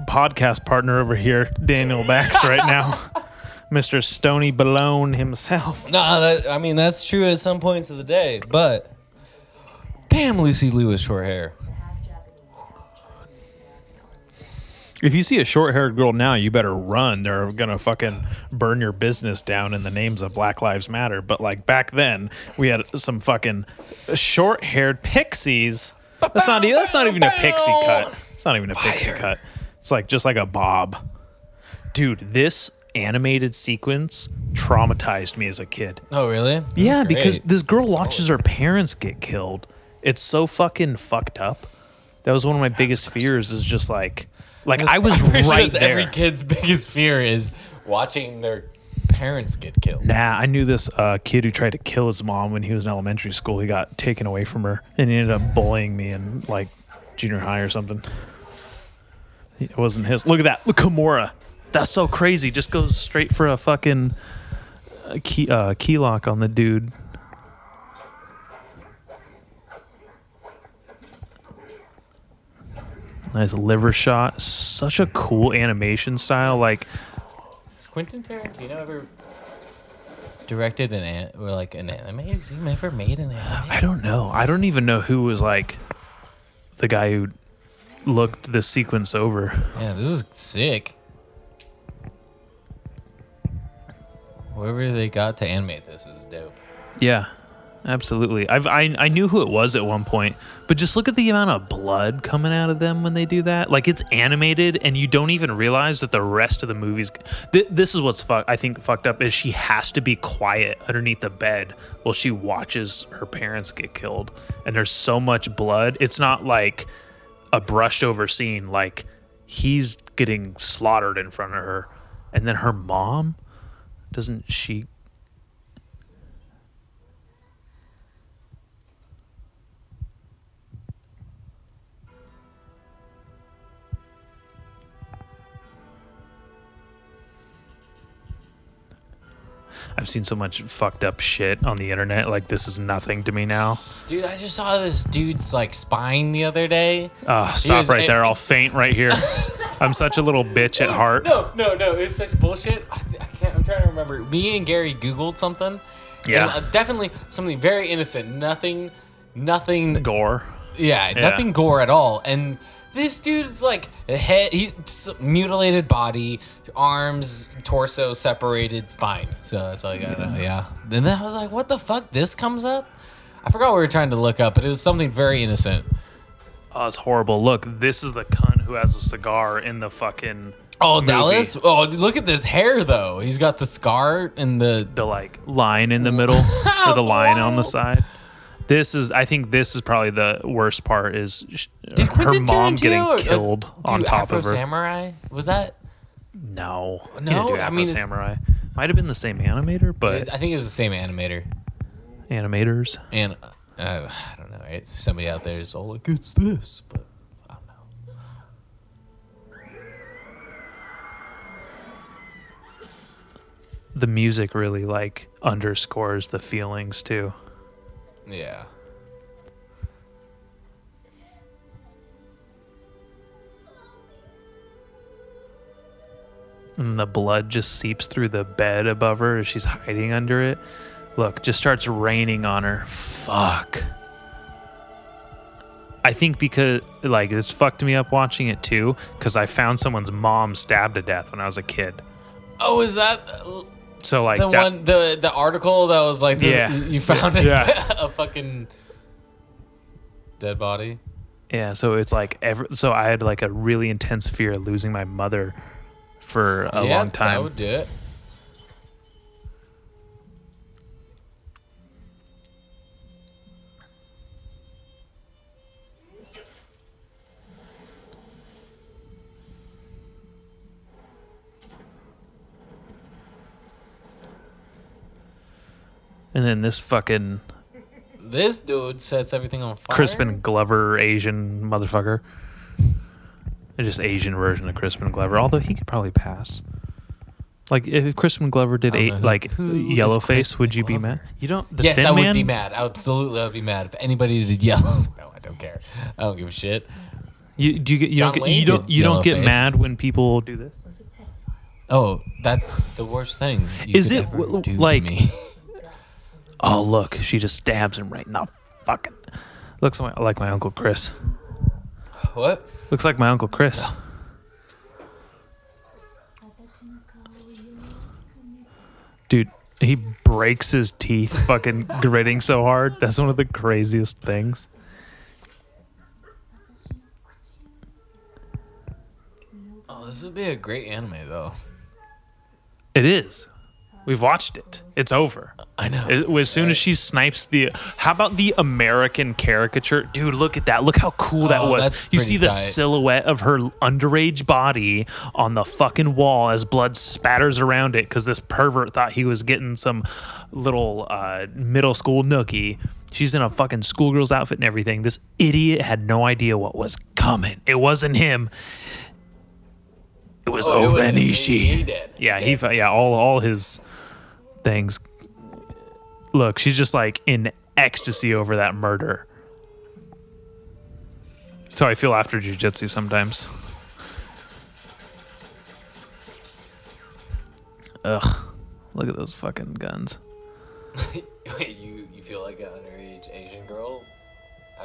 podcast partner over here, Daniel Bax, right now. Mr. Stony Balone himself. No, that, I mean that's true at some points of the day, but damn, Lucy Liu has short hair. If you see a short haired girl now, you better run. They're gonna fucking burn your business down in the names of Black Lives Matter. But like back then, we had some fucking short haired pixies. That's not even that's not even a pixie cut. It's not even a pixie Fire. cut. It's like just like a bob. Dude, this animated sequence traumatized me as a kid. Oh, really? This is yeah, because this girl Solid. watches her parents get killed. It's so fucking fucked up. That was one of my biggest fears. Is just like, like I was sure right that's there. Every kid's biggest fear is watching their parents get killed. Nah, I knew this uh, kid who tried to kill his mom when he was in elementary school. He got taken away from her, and he ended up bullying me in like junior high or something. It wasn't his. Look at that. Look, Kimura. That's so crazy. Just goes straight for a fucking uh, key uh, key lock on the dude. Nice liver shot. Such a cool animation style. Like Has Quentin Tarantino ever directed an an- or like an anime? Has he ever made an anime? I don't know. I don't even know who was like the guy who looked this sequence over. Yeah, this is sick. Whoever they got to animate this is dope. Yeah. Absolutely. I've I, I knew who it was at one point, but just look at the amount of blood coming out of them when they do that. Like it's animated, and you don't even realize that the rest of the movies. Th- this is what's fuck. I think fucked up is she has to be quiet underneath the bed while she watches her parents get killed, and there's so much blood. It's not like a brushed over scene. Like he's getting slaughtered in front of her, and then her mom doesn't she I've seen so much fucked up shit on the internet. Like this is nothing to me now. Dude, I just saw this dude's like spine the other day. Oh, stop was- right there! I'll faint right here. I'm such a little bitch at heart. No, no, no. It's such bullshit. I, I can't. I'm trying to remember. Me and Gary Googled something. Yeah. And, uh, definitely something very innocent. Nothing. Nothing. Gore. Yeah, Yeah. nothing gore at all. And this dude's like head, he's mutilated body, arms, torso separated, spine. So that's all you gotta know. Yeah. Then I was like, what the fuck? This comes up. I forgot what we were trying to look up, but it was something very innocent. Oh, it's horrible. Look, this is the cunt who has a cigar in the fucking Oh, movie. Dallas. Oh, look at this hair though. He's got the scar and the. The like line in the middle or the That's line on the side. This is, I think, this is probably the worst part. Is sh- Did her Quentin mom Tarantino getting or- killed do on top Afro of her? Samurai was that? No, he No, do I Afro mean, it's- Samurai. Might have been the same animator, but I think it was the same animator. animators. And uh, I don't know. Right? Somebody out there is all like, "It's this," but I don't know. The music really like underscores the feelings too. Yeah. and the blood just seeps through the bed above her as she's hiding under it. Look, just starts raining on her. Fuck. I think because like it's fucked me up watching it too because I found someone's mom stabbed to death when I was a kid. Oh, is that So like the that, one the the article that was like, the, Yeah. you found Yeah. a fucking dead body? yeah. So it's like every, so I had like a really intense fear of losing my mother for a yeah, long time. That would do it. And then this fucking This dude sets everything on fire. Crispin Glover Asian motherfucker. Just Asian version of Crispin Glover, although he could probably pass. Like if Crispin Glover did I don't a know who- like who is Yellowface, Crispin would you be mad? You don't. The yes, Thin I would Man? be mad. Absolutely, I would be mad if anybody did yellow. no, I don't care. I don't give a shit. You do you get you John don't get you don't you don't get Yellowface. mad when people do this. Was a pedophile. Oh, that's the worst thing. You Is could it, ever w- do to like- me. Oh, look, she just stabs him right in the fucking. Looks like my, like my uncle Chris. What? Looks like my uncle Chris. Dude, he breaks his teeth fucking gritting so hard. That's one of the craziest things. Oh, this would be a great anime though. It is. We've watched it. It's over. I know. It- as soon as she snipes the, how about the American caricature, dude? Look at that! Look how cool that Oh, was. that's You see the tight. silhouette of her underage body on the fucking wall as blood spatters around it because this pervert thought he was getting some little uh, middle school nookie. She's in a fucking schoolgirl's outfit and everything. This idiot had no idea what was coming. It wasn't him. It was Oh, it O-Ren Ishii. he- he did. Yeah, he yeah all all his things. Look, she's just like in ecstasy over that murder. That's how I feel after jujitsu sometimes. Ugh, look at those fucking guns. Wait, you you feel like an underage Asian girl?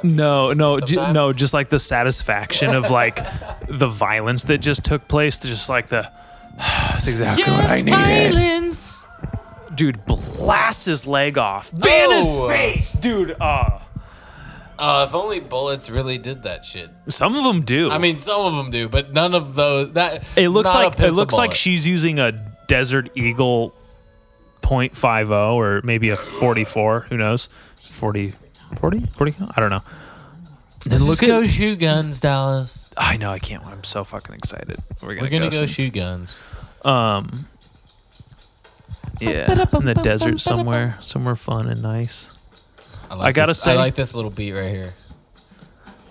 No, no, ju- no, just like the satisfaction of like the violence that just took place. Just like the, that's exactly what I needed. violence. Dude, blast his leg off. Ban Oh. his face, dude. Uh, Uh, if only bullets really did that shit. some of them do. I mean, some of them do, but none of those. That it looks like it looks like she's using a Desert Eagle .50 or maybe a 44. Who knows? 40, 40, 40? I don't know. And Let's look just go at. shoot guns, Dallas. I know. I can't. I'm so fucking excited. We're gonna, We're gonna go, go shoot guns. Um. Yeah, in the desert somewhere, somewhere fun and nice. I, like I gotta this, say- I like this little beat right here.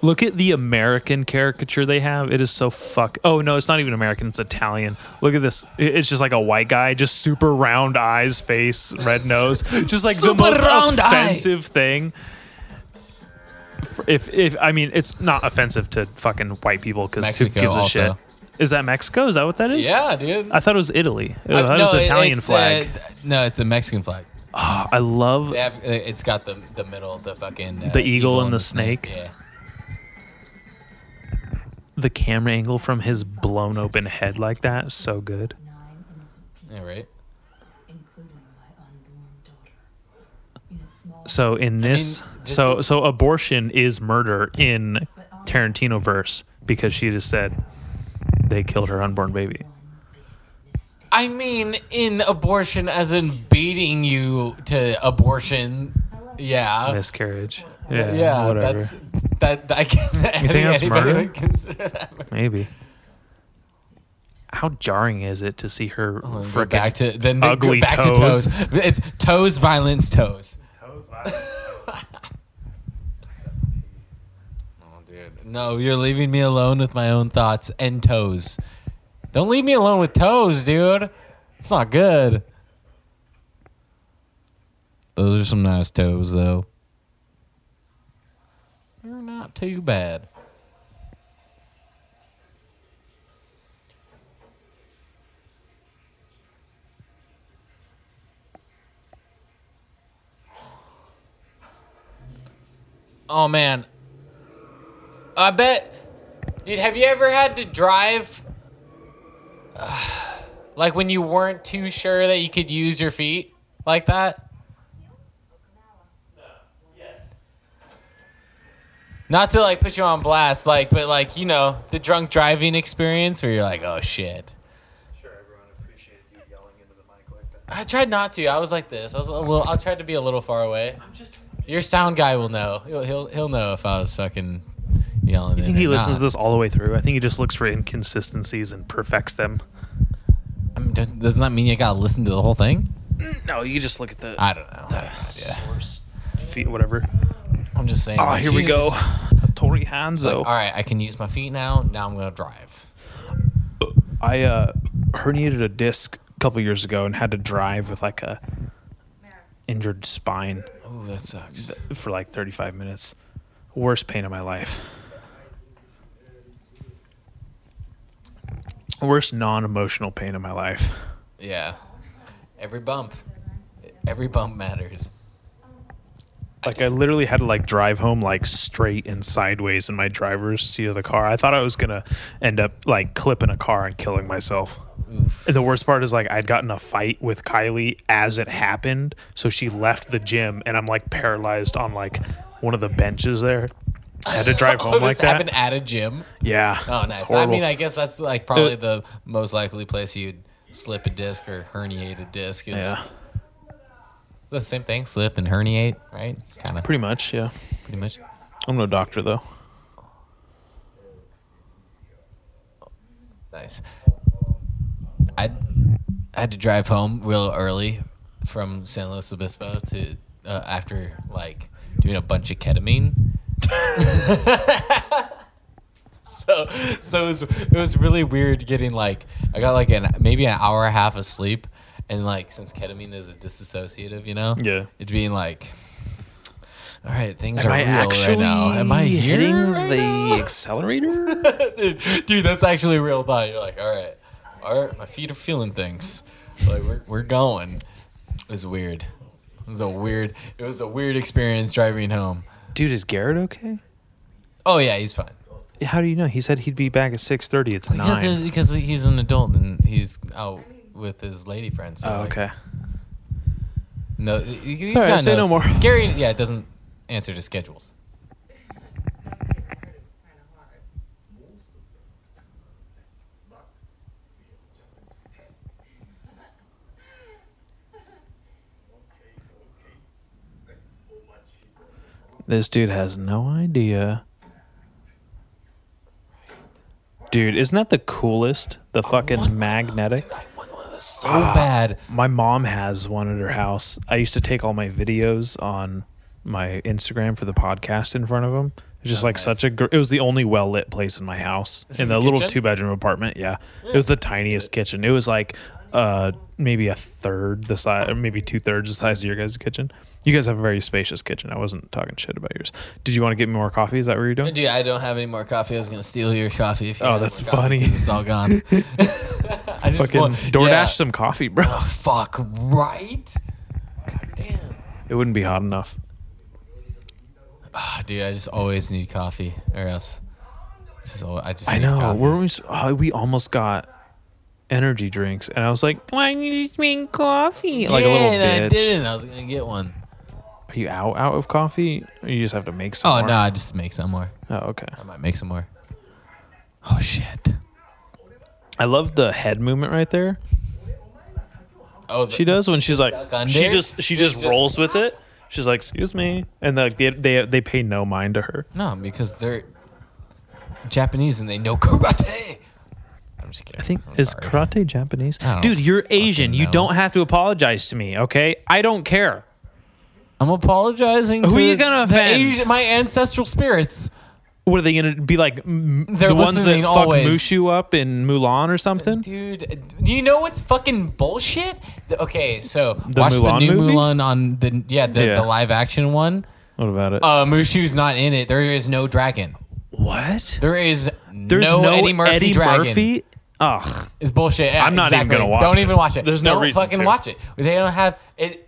Look at the American caricature they have. It is so fuck. Oh no, it's not even American. It's Italian. Look at this. It's just like a white guy, just super round eyes, face, red nose, just like the most round eye. offensive thing. If if I mean, it's not offensive to fucking white people because who gives a also. shit? Is that Mexico? Is that what that is? Yeah, dude. I thought it was Italy. I Uh, thought it was it- Italian it's, flag. uh, no, it's a Mexican flag. I love have, uh, it's got the the middle, the fucking uh, The eagle and the snake. Yeah. the camera angle from his blown open head like that. So good. Nine innocent people, Yeah, right. including my unborn daughter. In a small So in this, this- so so abortion is murder in Tarantino verse because she just said they killed her unborn baby. I mean, in abortion, as in beating you to abortion. Yeah. Miscarriage. Yeah, yeah, whatever. that's that. I can. You think that's murder? Would consider that murder. Maybe. How jarring is it to see her Go frickin' back to then ugly back toes. to toes. It's toes, violence, toes. Oh, dude. No, you're leaving me alone with my own thoughts and toes. Don't leave me alone with toes, dude. It's not good. Those are some nice toes, though. They're not too bad. Oh man. I bet dude, have you ever had to drive uh, like when you weren't too sure that you could use your feet like that? Not to like put you on blast, like, but like you know the drunk driving experience where you're like, oh shit. Sure, everyone appreciated you yelling into the mic like that. I tried not to. I was like this. I was a little. I tried to be a little far away. Your sound guy will know. He'll he'll, he'll know if I was fucking yelling. I in think he listens not. to this all the way through. I think he just looks for inconsistencies and perfects them. I mean, doesn't that mean you gotta listen to the whole thing? No, you just look at the, I don't know. the yeah. source feet, whatever. I'm just saying. Oh, like, here we go. Tori like, all right, I can use my feet now. Now I'm gonna drive. I uh, herniated a disc a couple years ago and had to drive with like a injured spine Oh, that sucks. for like 35 minutes. Worst pain of my life. Worst non-emotional pain of my life. Yeah. Every bump. Every bump matters. Like I literally had to like drive home like straight and sideways in my driver's seat of the car. I thought I was gonna end up like clipping a car and killing myself. Oof. And the worst part is like I'd gotten a fight with Kylie as it happened, so she left the gym and I'm like paralyzed on like one of the benches there. I had to drive Oh, home like this that. happened at a gym. Yeah. Oh, nice. I mean, I guess that's like probably the most likely place you'd slip a disc or herniate a disc. Is, yeah, It's the same thing, slip and herniate, right? Kind of, pretty much. Yeah. pretty much. I'm no doctor though. Nice. I I had to drive home real early from San Luis Obispo to uh, after like doing a bunch of ketamine. so so it was it was really weird getting like I got like an maybe an hour and a half of sleep and like since ketamine is a dissociative, you know? Yeah. It being like all right, things Am are I real right now. Am I hitting right the now? accelerator? dude, dude, that's actually a real thought. You're like, all right, all right, my feet are feeling things. Like we're we're going. It was weird. It was a weird. It was a weird experience driving home. Dude, is Garrett okay? Oh yeah, he's fine. How do you know? He said he'd be back at 6:30. It's Because nine. because he's an adult and he's out with his lady friends. So Oh, like, okay. No, he- he's All right, got say no more. Gary, yeah, doesn't answer to schedules. This dude has no idea. Dude, isn't that the coolest? The fucking magnetic. So bad. My mom has one at her house. I used to take all my videos on my Instagram for the podcast in front of them. It's just Oh, like nice. such a. Gr- it was the only well lit place in my house in is the the little kitchen? two bedroom apartment. Yeah, it was the tiniest kitchen. It was like uh maybe a third the size, or maybe two thirds the size of your guys' kitchen. You guys have a very spacious kitchen. I wasn't talking shit about yours. Did you want to get me more coffee? Is that what you're doing? Dude, I don't have any more coffee. I was gonna steal your coffee. If you Oh, that's funny. It's all gone. I just Fucking want- DoorDash yeah. some coffee, bro. Oh, fuck right. God damn. It wouldn't be hot enough. Ah, dude, I just always need coffee, or else. I just. I know. We're oh, we almost got energy drinks, and I was like, "Why don't you just make coffee?" Like a yeah, little and I didn't. I was gonna get one. Are you out out of coffee, or you just have to make some? Oh more? no, I just make some more. Oh, okay. I might make some more. Oh shit. I love the head movement right there. Oh, the, She does when she's like, she just she Just- just, rolls with it. She's like, "Excuse me," and like they they they pay no mind to her. No, because they're Japanese and they know karate. I'm just kidding. I think I'm is sorry. karate Japanese. Dude, you're Asian. You know. don't have to apologize to me, okay? I don't care. I'm apologizing. Who to are you gonna the offend? My ancestral spirits. What are they gonna be like? m- They're the ones that listening fuck always. Mushu up in Mulan or something? Dude, do you know what's fucking bullshit? The- okay, so The watch the new movie? Mulan on the yeah the, Yeah. the live action one. What about it? Uh, Mushu's not in it. There is no dragon. what? There is There's no, Eddie Murphy dragon. Murphy? Ugh. It's bullshit. Yeah, I'm not even exactly. gonna watch it. Don't it. even watch it. There's no don't reason fucking to. watch it. They don't have it.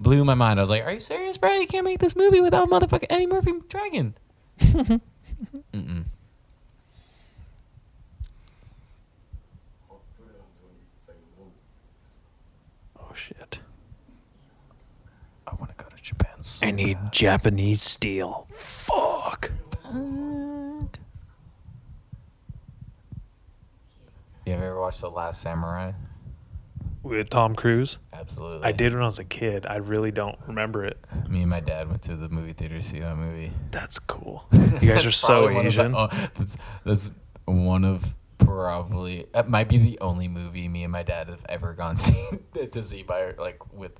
Blew my mind. I was like, "Are you serious, bro? You can't make this movie without motherfucking Eddie Murphy dragon." Mm-mm. Oh shit. I want to go to Japan. So I need Japanese steel. Fuck. bad. You have ever watched The Last Samurai? With Tom Cruise? Absolutely. I did when I was a kid. I really don't remember it. Me and my dad went to the movie theater to see that movie. That's cool. You guys are so one the- Asian. oh, that's that's one of probably that might be the only movie me and my dad have ever gone see to see by like with.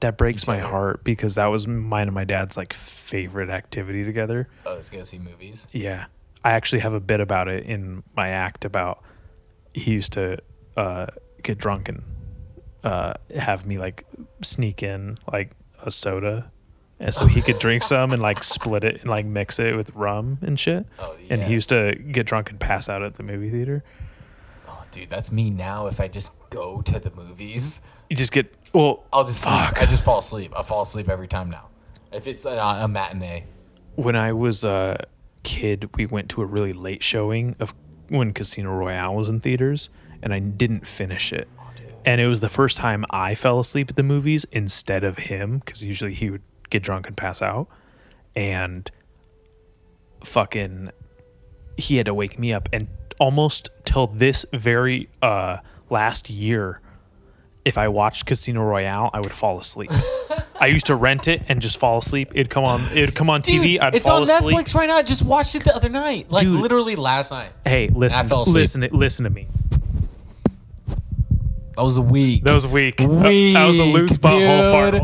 That breaks my heart because that was mine and my dad's like favorite activity together. Oh, let's go see movies. Yeah. I actually have a bit about it in my act about he used to uh, get drunk and uh, have me like sneak in like a soda. And so he could drink some and like split it and like mix it with rum and shit. Oh, And he used to get drunk and pass out at the movie theater. Oh, dude, that's me now. If I just go to the movies, You just get, well, I'll just sleep. Fuck. I just fall asleep. I fall asleep every time now. If it's a, a matinee. when I was a kid, we went to a really late showing of when Casino Royale was in theaters, and I didn't finish it. And it was the first time I fell asleep at the movies instead of him, because usually he would get drunk and pass out. And fucking, he had to wake me up. And almost till this very uh, last year, if I watched Casino Royale, I would fall asleep. I used to rent it and just fall asleep. It'd come on. It'd come on TV. Dude, I'd it's fall on asleep. Netflix right now. I just watched it the other night. Like Dude. literally last night. Hey, listen, fell listen, listen to me. That was a week. That was weak. That- Weak, that was a loose butthole fart. dude.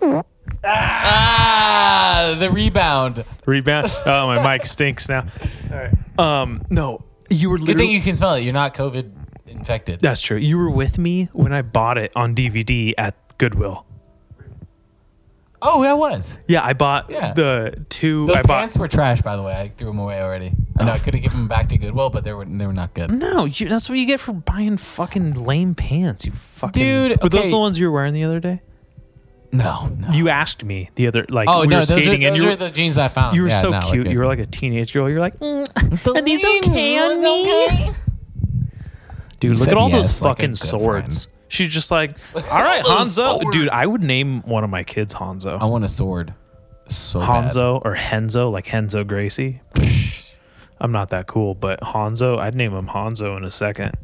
Hold on. ah, the rebound. Rebound. Oh, my mic stinks now. All right. Um, no, you were Good literally. thing you can smell it. You're not COVID infected. That's true. You were with me when I bought it on DVD at Goodwill. Oh, yeah, I was. Yeah, I bought Yeah. the two. Those I bought. pants were trash, by the way. I threw them away already. I know I could have given them back to Goodwill, but they were they were not good. no, you, that's what you get for buying fucking lame pants. You fucking Dude, Were those okay. the ones you were wearing the other day? No, no. You asked me the other like oh we no, were those, are, skating and those you are were, the jeans I found. you were Yeah, so no, cute. You were like a teenage girl. You're like, mm, are these okay on me? Dude, You look said at all yes, those like a fucking good swords. She's just like, all right, All Hanzo. Dude. I would name one of my kids Hanzo. I want a sword. So bad. Hanzo or Henzo, like Henzo Gracie. I'm not that cool, but Hanzo, I'd name him Hanzo in a second.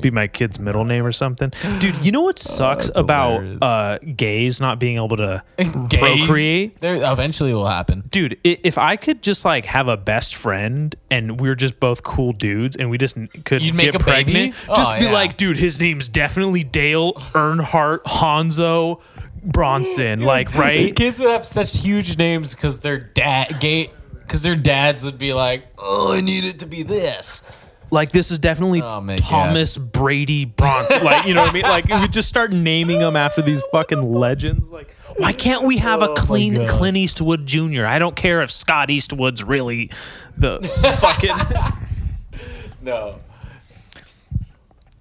Be my kid's middle name or something. Dude, you know what sucks that's about uh, gays not being able to procreate? There eventually will happen. Dude, if I could just like have a best friend and we're just both cool dudes and we just could You'd make get a baby? pregnant, Oh, just be yeah. like, dude, his name's definitely Dale Earnhardt Hanzo Bronson. like, right? Kids would have such huge names because their dad gay because their dads would be like, "Oh, I need it to be this." Like this is definitely Oh, my Thomas Brady Bronson. like, you know what I mean? Like we just start naming them after these fucking legends. Like, why can't we have Oh a clean Clint Eastwood Jr.? I don't care if Scott Eastwood's really the fucking No.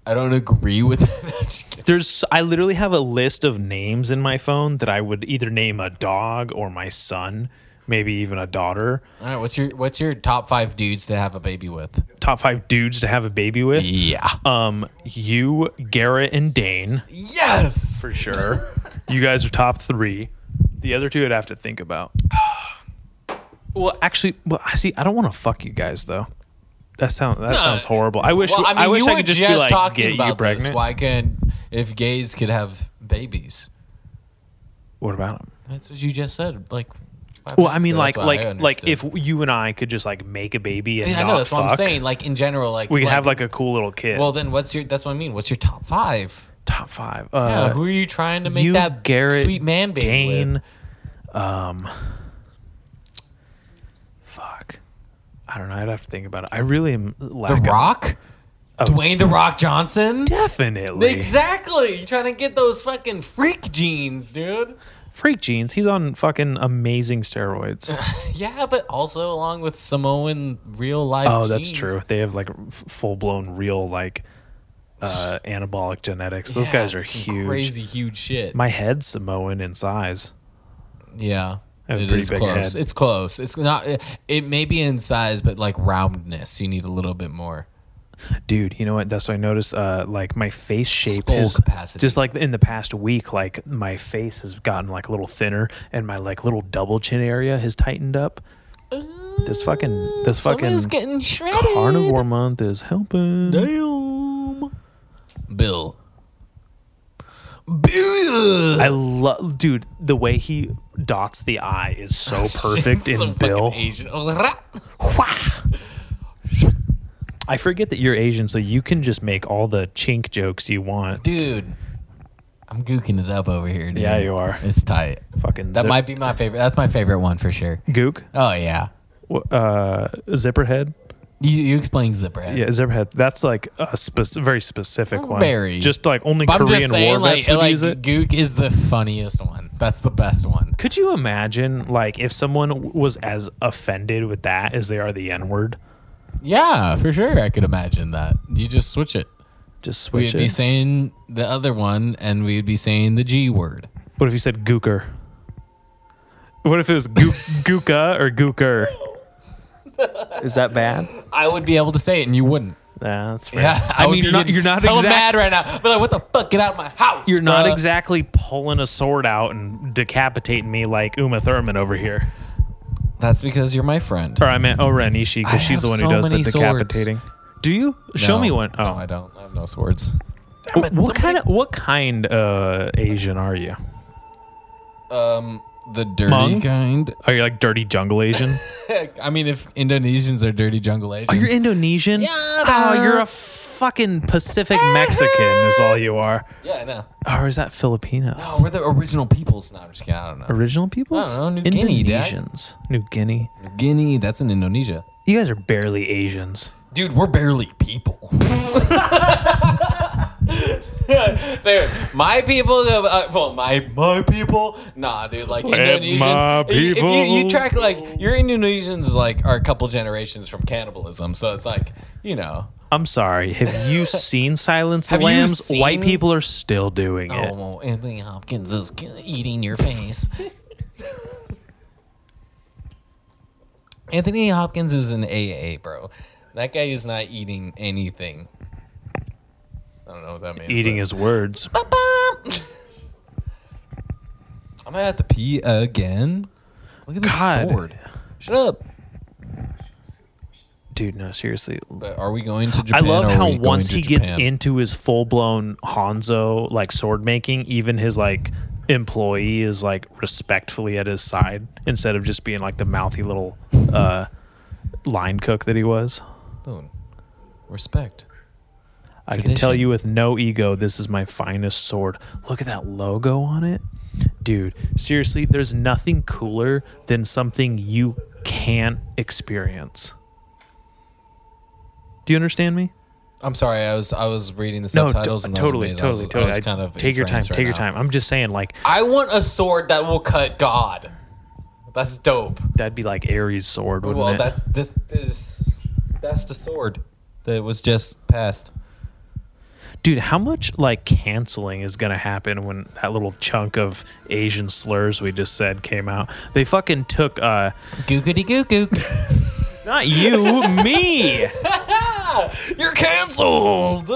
I don't agree with that. There's I literally have a list of names in my phone that I would either name a dog or my son, maybe even a daughter. All right, what's your what's your top five dudes to have a baby with? Top five dudes to have a baby with. Yeah. Um, you, Garrett, and Dane Yes. for sure. you guys are top three. The other two I'd have to think about. Well, actually, well, I see. I don't want to fuck you guys though. That sounds that sounds horrible. I wish Well, I I, mean, wish you I were could just, just be like talking get you about pregnant. this. Why can if gays could have babies? What about them? That's what you just said. Like, five Well, I mean, ago. like, I like, like, if you and I could just like make a baby and Yeah, I know that's what I'm saying. Like in general, like we could like, have like a cool little kid. Well, then what's your? That's what I mean. What's your top five? top five. Yeah, Uh, who are you trying to make you, that Garrett, sweet man baby Dane. with? Um, fuck. I don't know. I'd have to think about it. I really am The lacking. Rock, Dwayne the Rock Johnson. Definitely. Exactly. You're trying to get those fucking freak genes, dude. Freak genes. He's on fucking amazing steroids. Yeah, but also along with Samoan real life. oh, that's true. They have like full blown real like uh anabolic genetics. Those Yeah, guys are huge. Crazy huge shit. My head's Samoan in size. yeah. I have a It is close. head. It's close. It's not. It may be in size, but like roundness, you need a little bit more. Dude, you know what? That's what I noticed. Uh, like my face shape Skull is capacity. just like in the past week. Like my face has gotten like a little thinner, and my like little double chin area has tightened up. This fucking this fucking getting shredded. carnivore month is helping. Damn. Bill. Bill. I love, dude. The way he dots the I is so perfect in Bill. Asian. I forget that you're Asian, so you can just make all the chink jokes you want. Dude, I'm gooking it up over here, dude. Yeah, you are. It's tight. Fucking That zip- might be my favorite. That's my favorite one for sure. gook. Oh yeah. Wh- Uh, zipperhead. You, you explain zipperhead. Yeah, zipperhead. That's like a spec- very specific one. Very. Just like only But I'm Korean just war saying, like, vets would like use it. Gook is the funniest one. That's the best one. Could you imagine, like, if someone was as offended with that as they are the N word? Yeah, for sure. I could imagine that. You just switch it. Just switch it. We'd be saying the other one, and we'd be saying the G word. What if you said gooker? What if it was gook, gooka or gooker? Is that bad? I would be able to say it, and you wouldn't. Nah, that's fair. Yeah, I would mean, be you're not, getting you're not hella exact- mad right now. But like, what the fuck? Get out of my house. You're not exactly pulling a sword out and decapitating me like Uma Thurman over here. That's because you're my friend. Or I meant O-Ren Ishii I because she's the one who does the many swords. decapitating. Do you? Show No. me one. No, Oh, I don't. I have no swords. Wh- what kind of what kind uh Asian are you? Um, the dirty Hmong? kind. Are you like dirty jungle Asian? I mean, if Indonesians are dirty jungle Asians, Oh, Indonesian? Yeah, Oh, you're a fucking Pacific Mexican is all you are. yeah, I know. Or is that Filipinos? No, we're the original peoples. No, I'm just kidding. I don't know. Original peoples? I don't know, New Guinea, Dad. Indonesians. New Guinea. New Guinea. That's in Indonesia. You guys are barely Asians. Dude, we're barely people. Dude, my people, uh, well, my my people, nah, dude. Like Let Indonesians, my if you- if you, you track like your Indonesians, like are a couple generations from cannibalism, so it's like you know, I'm sorry. Have you seen Silence the Have you Lambs? White people are still doing it. oh, well, Anthony Hopkins is eating your face. Anthony Hopkins is an AA, bro. That guy is not eating anything. I don't know what that means. Eating his words. I'm gonna have to pee again. Look at this God. sword. Shut up. Dude, no, seriously. But are we going to I love how once he gets into his full blown Hanzo like sword making, even his like employee is like respectfully at his side instead of just being like the mouthy little uh line cook that he was. Dude, respect. I can tell you with no ego, this is my finest sword. Look at that logo on it. Dude, seriously, there's nothing cooler than something you can't experience. Do you understand me? I'm sorry. I was I was reading the No, subtitles t- and totally, amazing. I was- totally, I totally. was kind of take your time, right take your now. time. I'm just saying, like, I want a sword that will cut God. That's dope. that'd be like Ares' sword, wouldn't Well, it? that's this is that's the sword that was just passed. Dude, how much like canceling is gonna happen when that little chunk of Asian slurs we just said came out? They fucking took uh Googity goo gook. not you, me. You're canceled.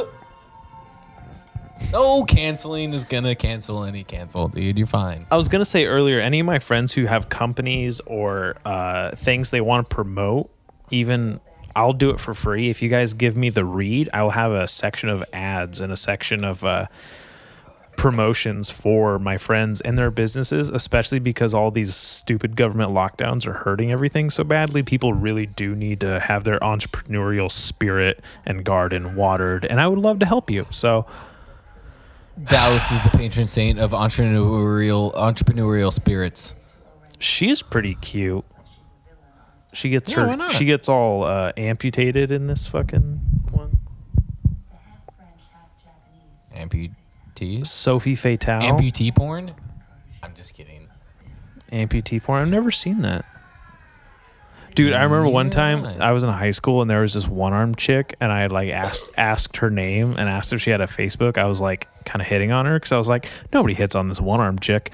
No canceling is gonna cancel any cancel, dude. You're fine. I was gonna say earlier, any of my friends who have companies or uh, things they want to promote, even I'll do it for free. If you guys give me the read, I'll have a section of ads and a section of uh, promotions for my friends and their businesses, especially because all these stupid government lockdowns are hurting everything so badly. People really do need to have their entrepreneurial spirit and garden watered, and I would love to help you. So. Dallas is the patron saint of entrepreneurial entrepreneurial spirits. She's pretty cute. She gets Yeah, why her. not? She gets all uh, amputated in this fucking one. The half French, half Japanese. Amputees? Sofie Fatale. Amputee porn? I'm just kidding. amputee porn. I've never seen that. Dude, I remember one time. I was in high school and there was this one armed chick and I had like asked asked her name and asked if she had a Facebook. I was like kind of hitting on her because I was like, nobody hits on this one armed chick,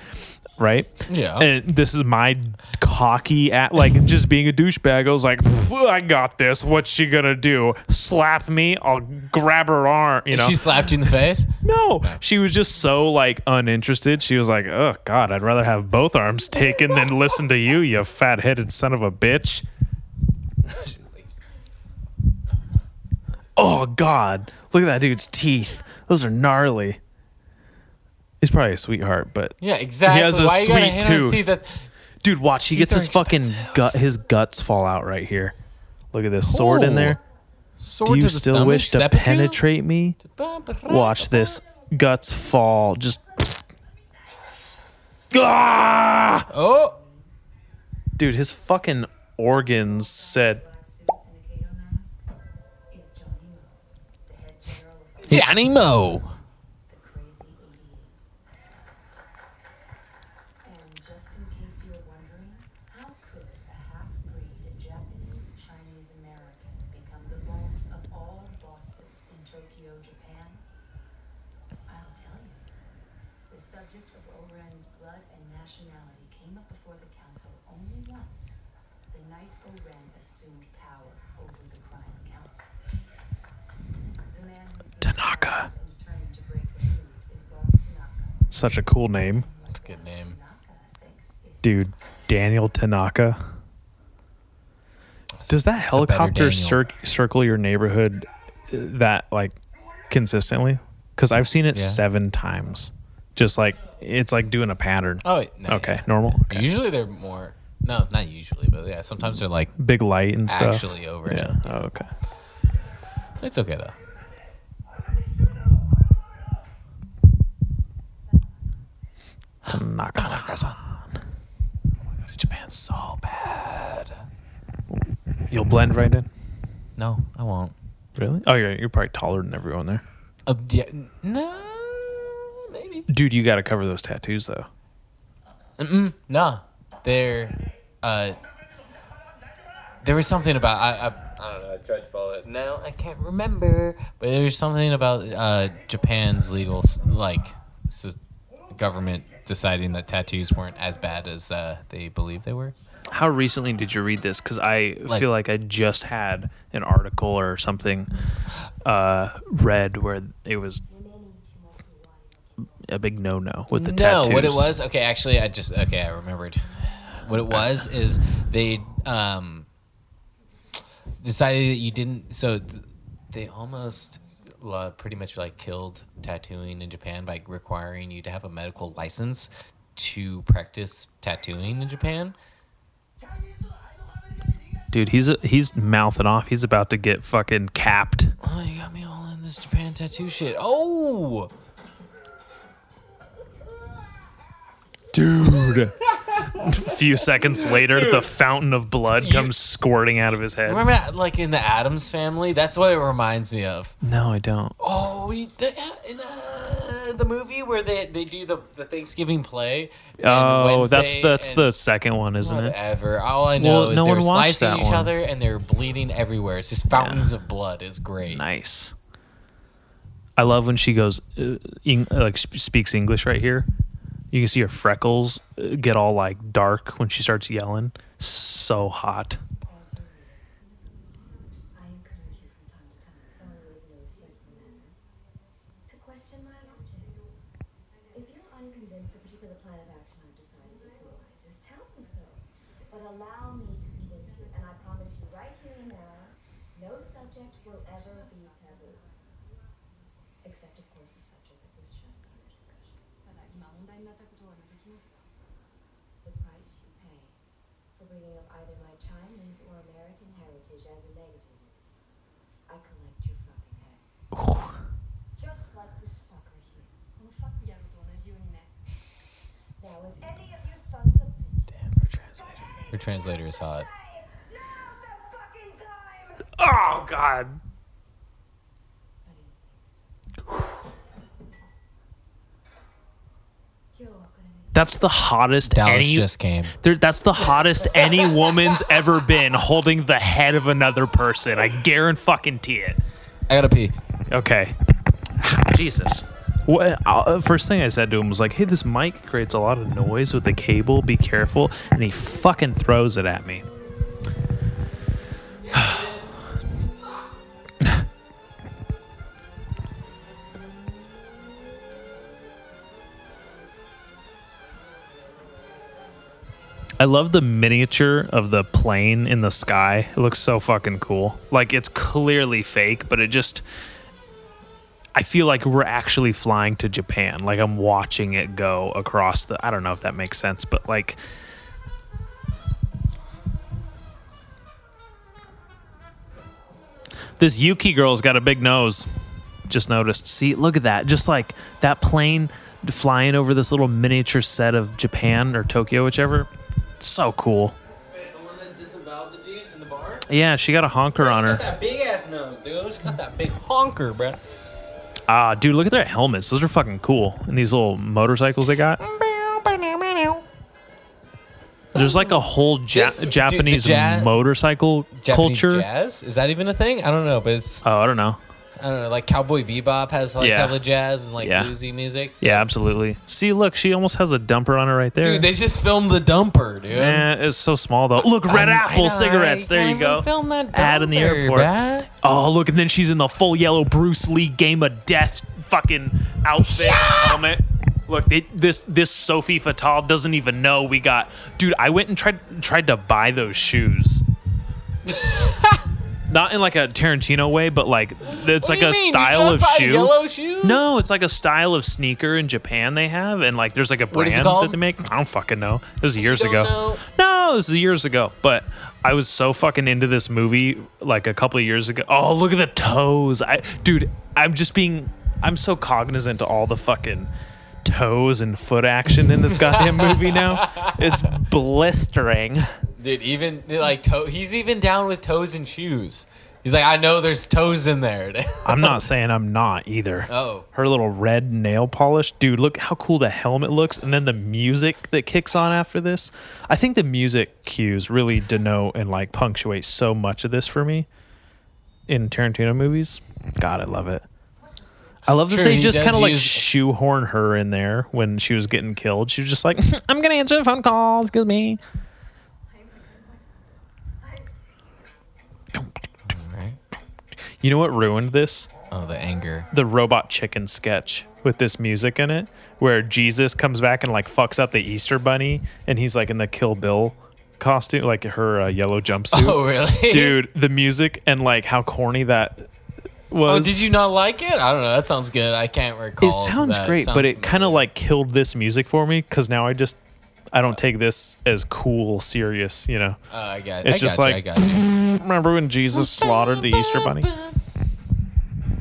right? Yeah. And this is my cocky at like just being a douchebag. I was like, I got this. What's she gonna do? Slap me? I'll grab her arm. You know? She slapped you in the face? No, she was just so like uninterested. She was like, "Oh God, I'd rather have both arms taken than listen to you, you fat-headed son of a bitch." Oh God, look at that dude's teeth. Those are gnarly. He's probably a sweetheart, but Yeah, exactly. He has a Why you gotta sweet hit tooth. dude, watch. He gets his fucking expensive. gut, his guts fall out right here. Look at this sword in there. Sword Do you to still stomach, wish to penetrate me? Watch this. Guts fall. Just. Ah! Oh, Dude, his fucking organs said, Suit and the Kato mask is Johnny Mo, the head general of the Johnny Mo. Crazy 88. And just in case you were wondering, how could a half-breed Japanese Chinese American become the boss of all bosses in Tokyo, Japan? I'll tell you. The subject of O-Ren's blood and nationality came up before the council only once. The night O-Ren assumed power over the crime council. The man who stood Tanaka. and determined to break the mood is boss Tanaka. such a cool name. That's a good name. Tanaka thinks if Dude, Daniel Tanaka. Does that It's a better helicopter cir- circle your neighborhood uh, that like consistently? Because I've seen it Yeah. seven times. Just like it's like doing a pattern. Oh, no, okay, yeah. normal. Okay. Usually they're more. No, not usually, but yeah, sometimes they're like Big light and stuff. actually over. yeah. Yeah, Oh, okay. it's okay though. Tanaka. Go to Japan so bad. You'll blend right in. No, I won't. Really? Oh, you're you're probably taller than everyone there. Uh, yeah, no, maybe. Dude, you got to cover those tattoos though. Mm-mm, no, they're. Uh, there was something about I, I. I don't know. I tried to follow it. No, I can't remember. But there's something about uh, Japan's legal, like, s- government deciding that tattoos weren't as bad as uh, they believed they were. How recently did you read this? Because I Like- feel like I just had an article or something uh, read where it was a big no-no with the no, tattoos. what it was? Okay, actually, I just okay, I remembered. What it was is they um decided that you didn't. So th- they almost uh, pretty much like killed tattooing in Japan by requiring you to have a medical license to practice tattooing in Japan. Dude, he's he's mouthing off. He's about to get fucking capped. Oh, you got me all in this Japan tattoo shit. Oh, Dude. a few seconds later, the fountain of blood comes squirting out of his head. remember that, like in the Addams Family? That's what it reminds me of. No, I don't. Oh, we- the, in uh, the movie where they they do the, the Thanksgiving play. and Oh, that's Wednesday that's and the second one, isn't it? Whatever. All I know Well, is no they're one watched slicing that each one. other and they're bleeding everywhere. It's just fountains of blood. Is great. Nice. I love when she goes, uh, eng- like sp- speaks English right here. You can see her freckles uh, get all like dark when she starts yelling. So hot. Her translator is hot. Oh God. That's the hottest Dallas any, just came. That's the hottest any woman's ever been holding the head of another person. I guarantee fucking it. I gotta pee. Okay. Jesus. What, uh, first thing I said to him was like, "Hey, this mic creates a lot of noise with the cable. Be careful." And he fucking throws it at me. I love the miniature of the plane in the sky. It looks so fucking cool. Like it's clearly fake, but it just I feel like we're actually flying to Japan. Like I'm watching it go across the I don't know if that makes sense, but like This Yuki girl's got a big nose. Just noticed. See, look at that. Just like that plane flying over this little miniature set of Japan or Tokyo, whichever. So cool. The one that disavowed the dude in the bar? Yeah, she got a honker on her. that big ass nose, dude. She got that big honker, bro. Ah, dude, look at their helmets. Those are fucking cool. And these little motorcycles they got. There's like a whole ja- This- dude, the Japanese ja- motorcycle Japanese culture. jazz? Is that even a thing? I don't know, but it's Oh, I don't know. I don't know. Like Cowboy Bebop has like Yeah. hella jazz and like Yeah. bluesy music. so- Yeah, absolutely. See, look, she almost has a dumper on her right there. Dude, they just filmed the dumper, dude. Eh, it's so small though. Look, Red I- I Apple know, cigarettes. There you go. Film that Ad in the dumper, airport. bruh. Oh, look, and then she's in the full yellow Bruce Lee Game of Death fucking outfit helmet. Look, it, this this Sofie Fatale doesn't even know we got. Dude, I went and tried tried to buy those shoes. Not in like a Tarantino way, but like it's like a? Style of shoe. Yellow shoes? No, it's like a style of sneaker in Japan they have, and like there's like a What is it brand called? that they make. I don't fucking know. This was years don't ago. know? No, this is years ago. But I was so fucking into this movie like a couple of years ago. Oh, look at the toes. I dude, I'm just being I'm so cognizant to all the fucking toes and foot action in this goddamn movie now. It's blistering. Dude, even like toe, he's even down with toes and shoes. He's like, I know there's toes in there. I'm not saying I'm not either. oh, Her little red nail polish. Dude, look how cool the helmet looks. And then the music that kicks on after this. I think the music cues really denote and like punctuate so much of this for me in Tarantino movies. God, I love it. I love that True, they just kind of like use- shoehorn her in there when she was getting killed. She was just like, I'm going to answer the phone calls. Excuse me. You know what ruined this? Oh, the anger. The robot chicken sketch with this music in it, where Jesus comes back and like fucks up the Easter bunny, and he's like in the Kill Bill costume, like her uh, yellow jumpsuit. Oh, really? Dude, the music and like how corny that was. Oh, did you not like it? I don't know. That sounds good. I can't recall. It sounds that. great, sounds but it kind of like killed this music for me because now I just I don't take this as cool, serious. You know, Uh, I got. it's I just got you, like- I got you. Remember when Jesus slaughtered the Easter bunny?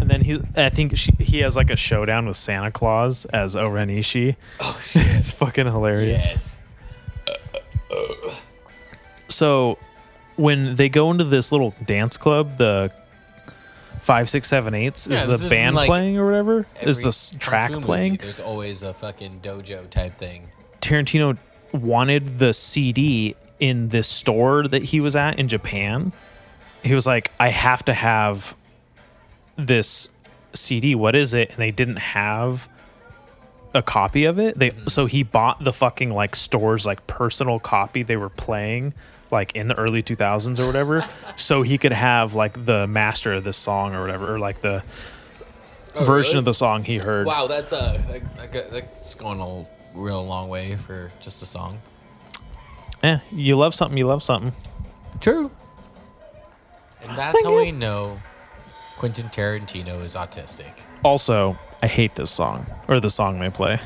And then he, I think she, he has like a showdown with Santa Claus as O-Ren Ishii. Oh shit. It's fucking hilarious. yes. So when they go into this little dance club, the five, six, seven, eights Yeah, is the band like playing or whatever? Is the track movie, playing? There's always a fucking dojo type thing. Tarantino wanted the CD in this store that he was at in Japan. He was like, I have to have this CD. What is it? And they didn't have a copy of it. They so he bought the fucking like store's like personal copy they were playing like in the early 2000s or whatever so he could have like the master of this song or whatever or like the Oh, version really? of the song he heard. Wow, that's uh, that, that, that's going a real long way for just a song. Eh, you love something, you love something. True. And that's how we know Quentin Tarantino is autistic. Also, I hate this song or the song they play.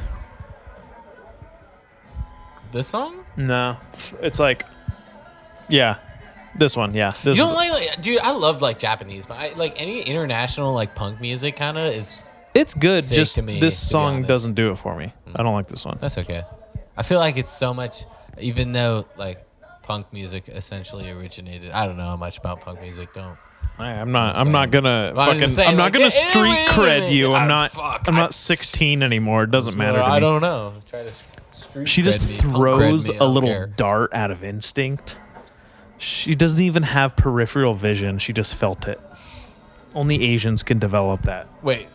This song? No, it's like, yeah, this one, yeah. This You don't like, like, dude? I love like Japanese, but I like any international like punk music. Kind of is it's good. sick Just to me, this song doesn't do it for me. I don't like this one. that's okay. I feel like it's so much, even though like punk music essentially originated. I don't know how much about punk music. Don't. I, I'm not. I'm not gonna Well, I was fucking. saying, I'm not gonna yeah, street cred you. I'm ah, not. fuck, I'm I- not 16 anymore. It doesn't matter. I don't know. Try to. Street She just me, throws me, a little care. dart out of instinct. She doesn't even have peripheral vision. She just felt it. Only Asians can develop that. Wait,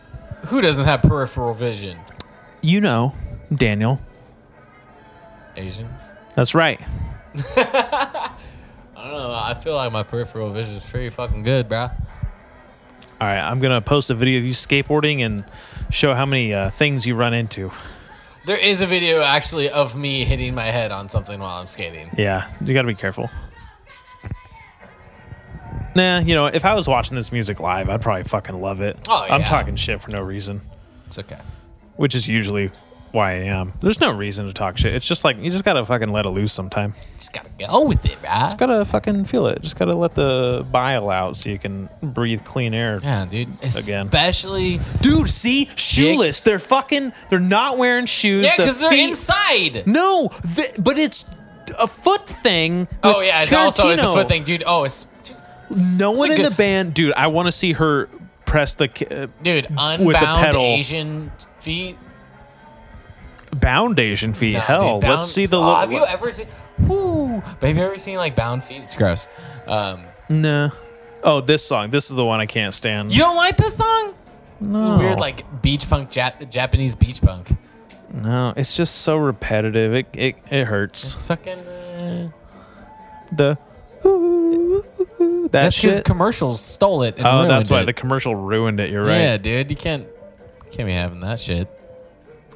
who doesn't have peripheral vision? You know, Daniel. Asians. That's right. I don't know. I feel like my peripheral vision is pretty fucking good, bro. All right, I'm gonna post a video of you skateboarding and show how many uh, things you run into. There is a video actually of me hitting my head on something while I'm skating. Yeah, you gotta be careful. Nah, you know, if I was watching this music live, I'd probably fucking love it. Oh, yeah. I'm talking shit for no reason, It's okay. which is usually why I am. There's no reason to talk shit. It's just like you just gotta fucking let it loose sometime. Just gotta go with it, right? Just Gotta fucking feel it. Just gotta let the bile out so you can breathe clean air. Yeah, dude. Again. Especially. Dude, see, shoeless. They're fucking. They're not wearing shoes. Yeah, The because they're feet- inside. No, th- but it's a foot thing. Oh with yeah, it also is a foot thing, dude. Oh, it's No one in good- the band, dude. I want to see her press the uh, dude. Unbound pedal. Asian feet. Bound Asian feet. No, Hell, dude, bound- let's see the. Oh, have you ever seen? Whoo! But have you ever seen like bound feet? It's gross. Um, Nah. Oh, this song. This is the one I can't stand. you don't like this song? This is No. weird, like beach punk, Jap- Japanese beach punk. No, it's just so repetitive. It it, it hurts. It's fucking. Uh, The. That that's because commercials stole it. And oh, that's why it. the commercial ruined it. You're right. Yeah, dude, you can't can't be having that shit.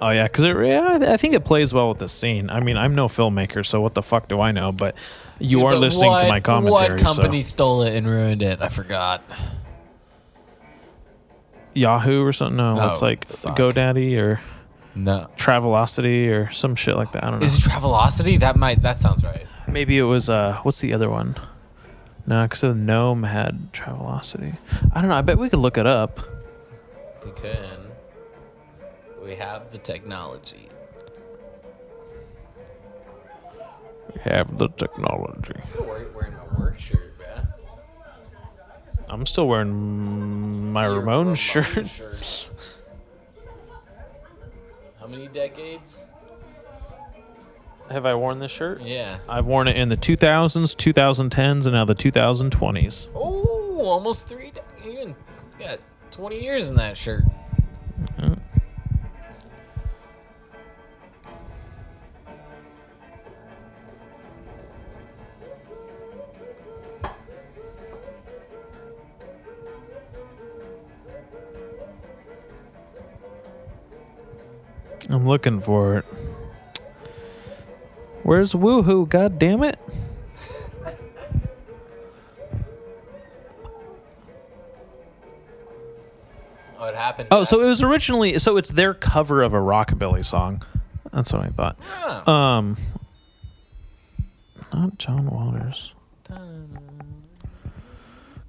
Oh yeah, because it, yeah, I think it plays well with the scene. I mean, I'm no filmmaker, so what the fuck do I know? But you Dude, are but listening what, to my commentary. What company so. stole it and ruined it? I forgot. Yahoo or something? No, it's Oh, like fuck. GoDaddy or No. Travelocity or some shit like that. I don't know. Is it Travelocity? That might. That sounds right. Maybe it was uh, what's the other one? No, because the gnome had Travelocity. I don't know. I bet we could look it up. We can. We have the technology. We have the technology. I'm Still wearing, wearing my work shirt, man. I'm still wearing my Ramon shirt. How many decades? Have I worn this shirt? Yeah. I've worn it in the 2000s, 2010s, and now the 2020s. Oh, almost three. De- even got 20 years in that shirt. Mm. I'm looking for it. Where's Woohoo? God damn it! Oh, it happened. Oh, so it was originally so it's their cover of a rockabilly song. That's what I thought. Oh. Um, not John Waters.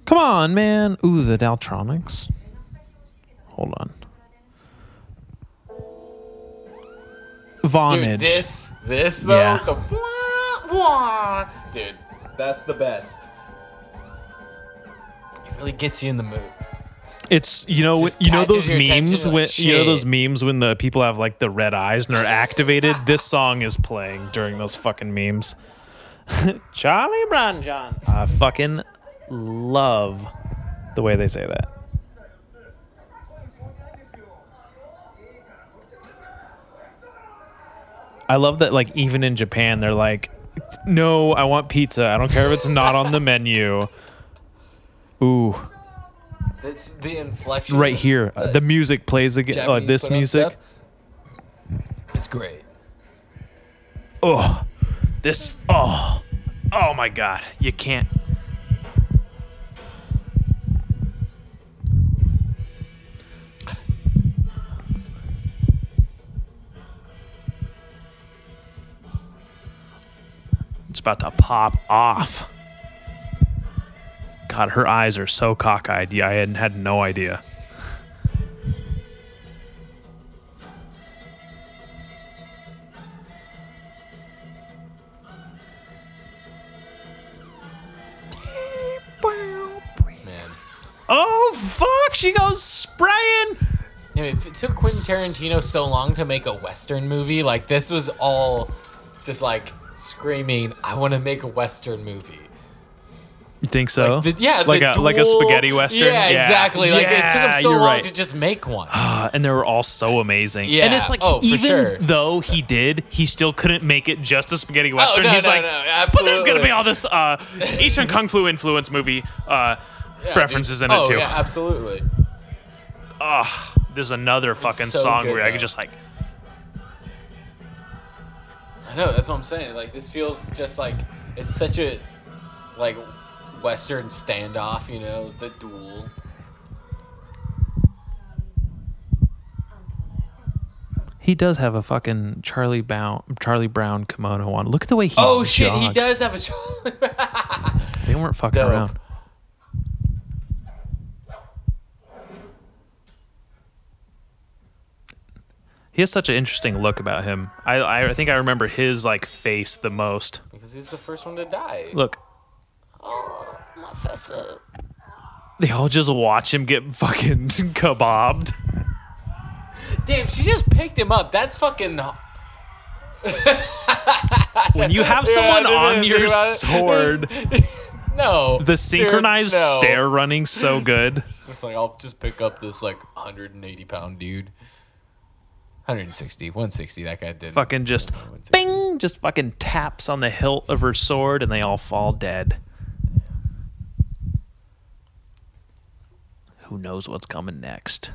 Come on, man. Ooh, the Daltronics. Hold on. Vonage. Dude, this, this though, Yeah. the blah, blah, dude, that's the best. It really gets you in the mood. It's you know you know those memes like, when you know those memes when the people have like the red eyes and they're activated. this song is playing during those fucking memes. Charlie Brown John. I fucking love the way they say that. I love that like even in Japan they're like no, I want pizza. I don't care if it's not on the menu. Ooh. That's the inflection. right here. Uh, the music plays again. Uh, Japanese this music. It's great. Oh, this. Oh, oh my God! You can't. It's about to pop off. God, her eyes are so cockeyed. Yeah, I had, had no idea. Man. Oh fuck! She goes spraying. You know, if it took Quentin Tarantino so long to make a Western movie, like this was all just like screaming, I want to make a Western movie. You think so? Like the, yeah, like a like a spaghetti western. Yeah, exactly. Like it took him so long right. to just make one. Uh, and they were all so amazing. Yeah. And it's like Oh, even sure. though he did, he still couldn't make it just a spaghetti western. Oh, no, He's no, like, no, but there's gonna be all this uh, Eastern Kung Fu influence movie uh, Yeah, references dude. in oh, it too. Yeah, absolutely. Ugh, there's another fucking so song good, where I though. could just like, I know that's what I'm saying. Like this feels just like it's such a like Western standoff. You know, the duel. he does have a fucking Charlie Brown Charlie Brown kimono on. Look at the way he. Oh shit, he does have a. Charlie They weren't fucking Dope. around. He has such an interesting look about him. I, I I think I remember his like face the most. because he's the first one to die. Look, Oh, my fessa. they all just watch him get fucking kebabbed. Damn, she just picked him up. That's fucking. When you have someone I didn't on your sword, No. the synchronized Dude, no. stare running so good. Just like I'll just pick up this like 180 pound dude. 160, 160. That guy did. Fucking just bing, just fucking taps on the hilt of her sword, and they all fall dead. Who knows what's coming next?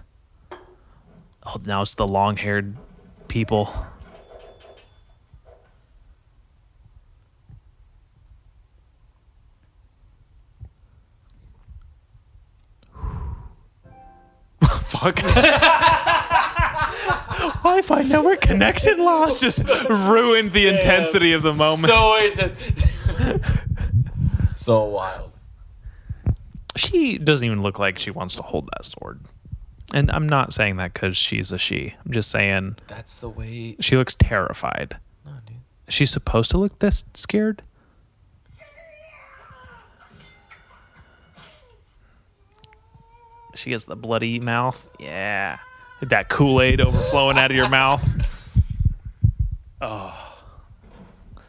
Oh, now it's the long-haired people. Fuck. Wi-Fi network connection loss just ruined the intensity of the moment. So intense. so wild. she doesn't even look like she wants to hold that sword. And I'm not saying that because she's a she. I'm just saying That's the way. she looks terrified. No, dude. She's supposed to look this scared? She has the bloody mouth. Yeah. That Kool Aid overflowing out of your mouth. Oh.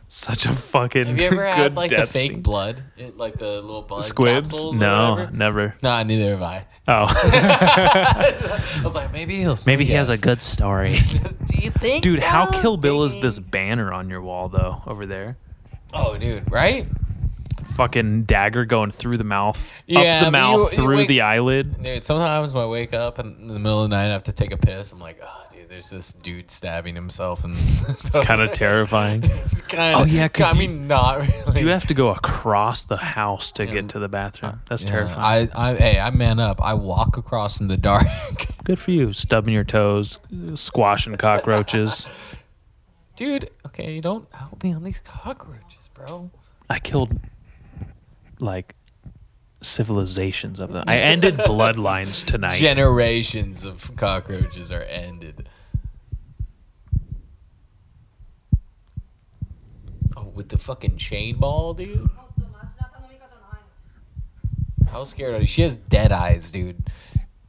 Such a fucking Have you ever good had like the fake scene. blood? It, like the little blood squibs? capsules or No, never. Nah, neither have I. Oh. I was like, maybe he'll. say Maybe he has a good story. Do you think? Dude, how? Kill Bill is this banner on your wall though over there? Oh, dude, right? Fucking dagger going through the mouth, Yeah, up the mouth, you- you through wake- the eyelid. Dude, sometimes when I wake up in the middle of the night, I have to take a piss. I'm like, oh, dude, there's this dude stabbing himself, and It's kind of terrifying. It's kind of. Oh, yeah, I you- mean, not really. You have to go across the house to get to the bathroom. Uh, That's Yeah, terrifying. I, I, hey, I man up. I walk across in the dark. Good for you, stubbing your toes, squashing cockroaches. Dude, okay, you don't help me on these cockroaches, bro. I killed like civilizations of them. I ended bloodlines tonight. Generations of cockroaches are ended. Oh, with the fucking chain ball, dude. How scared are you? She has dead eyes, dude.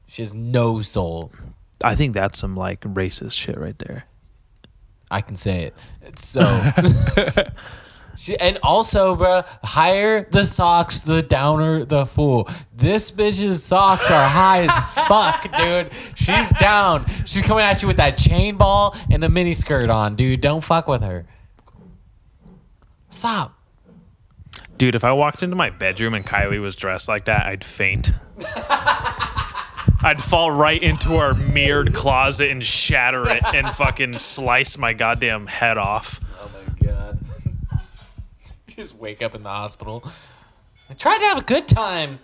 She has no soul. I think that's some like racist shit right there. I can say it. It's so she, and also, bruh, hire the socks, the downer, the fool. This bitch's socks are high as fuck, dude. She's down. She's coming at you with that chain ball and a mini skirt on, dude. Don't fuck with her. Stop. Dude, if I walked into my bedroom and Kylie was dressed like that, I'd faint. I'd fall right into our mirrored closet and shatter it and fucking slice my goddamn head off. Just wake up in the hospital. I tried to have a good time.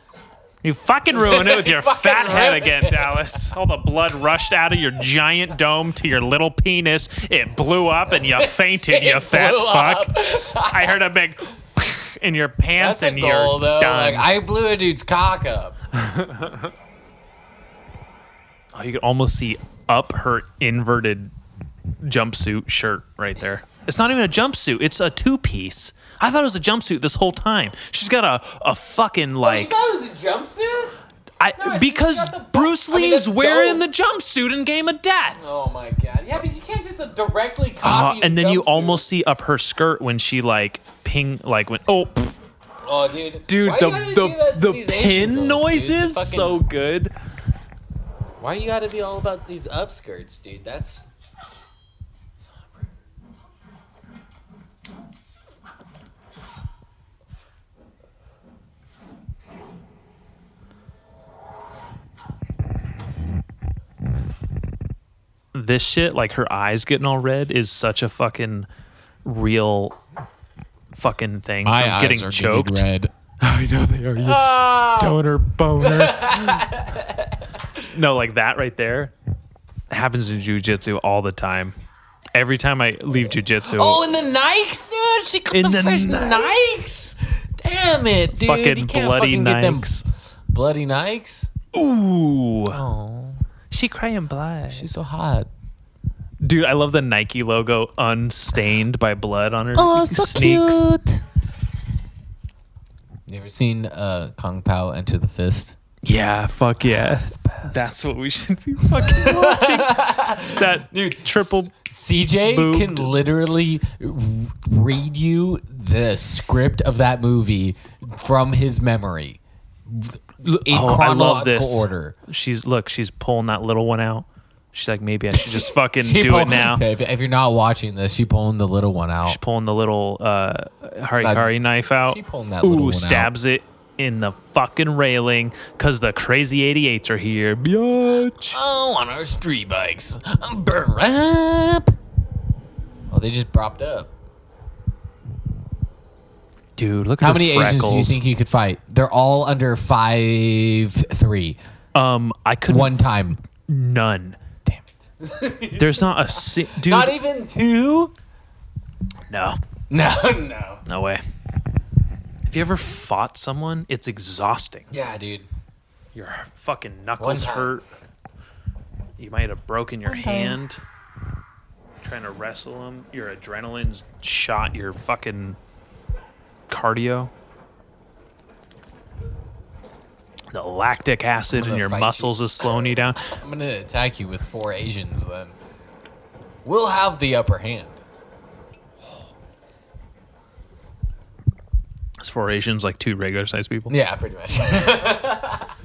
You fucking ruined it with your fat head again, Dallas. All the blood rushed out of your giant dome to your little penis. It blew up and you fainted, you fat fuck. I heard a big in your pants That's and goal, you're though. done. Like, I blew a dude's cock up. Oh, you can almost see up her inverted jumpsuit shirt right there. It's not even a jumpsuit. It's a two piece. I thought it was a jumpsuit this whole time. She's got a, a fucking like You thought it was a jumpsuit? I she's because got the bu- Bruce I mean, Lee's wearing dope. the jumpsuit in Game of Death. Oh my god. Yeah, but you can't just uh, directly Uh, copy. and the then you almost see up her skirt when she like ping like when oh pff, Oh, dude. dude Why the you gotta do the the pin girls, dude? noises The fucking- so good. Why you gotta be all about these upskirts, dude? That's. This shit like her eyes getting all red is such a fucking real fucking thing My from getting choked. red. I know they are. You ah. stoner boner. no, like that right there happens in jujitsu all the time. Every time I leave jujitsu, Oh, in the Nikes, dude. She got In the, the fresh Nikes. Nikes. Damn it, dude. fucking you can't bloody fucking get them Nikes. bloody Nikes. Ooh, Oh, she crying blood. she's so hot. Dude, I love the Nike logo unstained by blood on her Oh, so sneaks. cute. You ever seen uh, Kung Pow enter the fist? Yeah, fuck yes. That's what we should be fucking watching. that Dude, triple. CJ boobed. can literally r- read you the script of that movie from his memory in Oh, I love chronological this. order. She's look. She's pulling that little one out. She's like, maybe I should just fucking do pull- it now. Okay, if, if you're not watching this, she pulling the little one out. She's pulling the little uh, harikari knife out. she pulling that little Ooh, one stabs it in the fucking railing because the crazy 88s are here. Biatch. Oh, on our street bikes. Burr up. Oh, they just propped up. Dude, look at How many freckles. Asians do you think you could fight? They're all under five three. Um, I could One time. None. Damn it. There's not a si- dude. Not even two? no, No, no. no way. Have you ever fought someone? It's exhausting. Yeah, dude. Your fucking knuckles hurt. You might have broken your hand trying to wrestle them. Your adrenaline's shot your fucking cardio. The lactic acid in your fight you. muscles is slowing you down. I'm gonna attack you with four Asians then. We'll have the upper hand. It's for Asians like two regular sized people. Yeah, pretty much.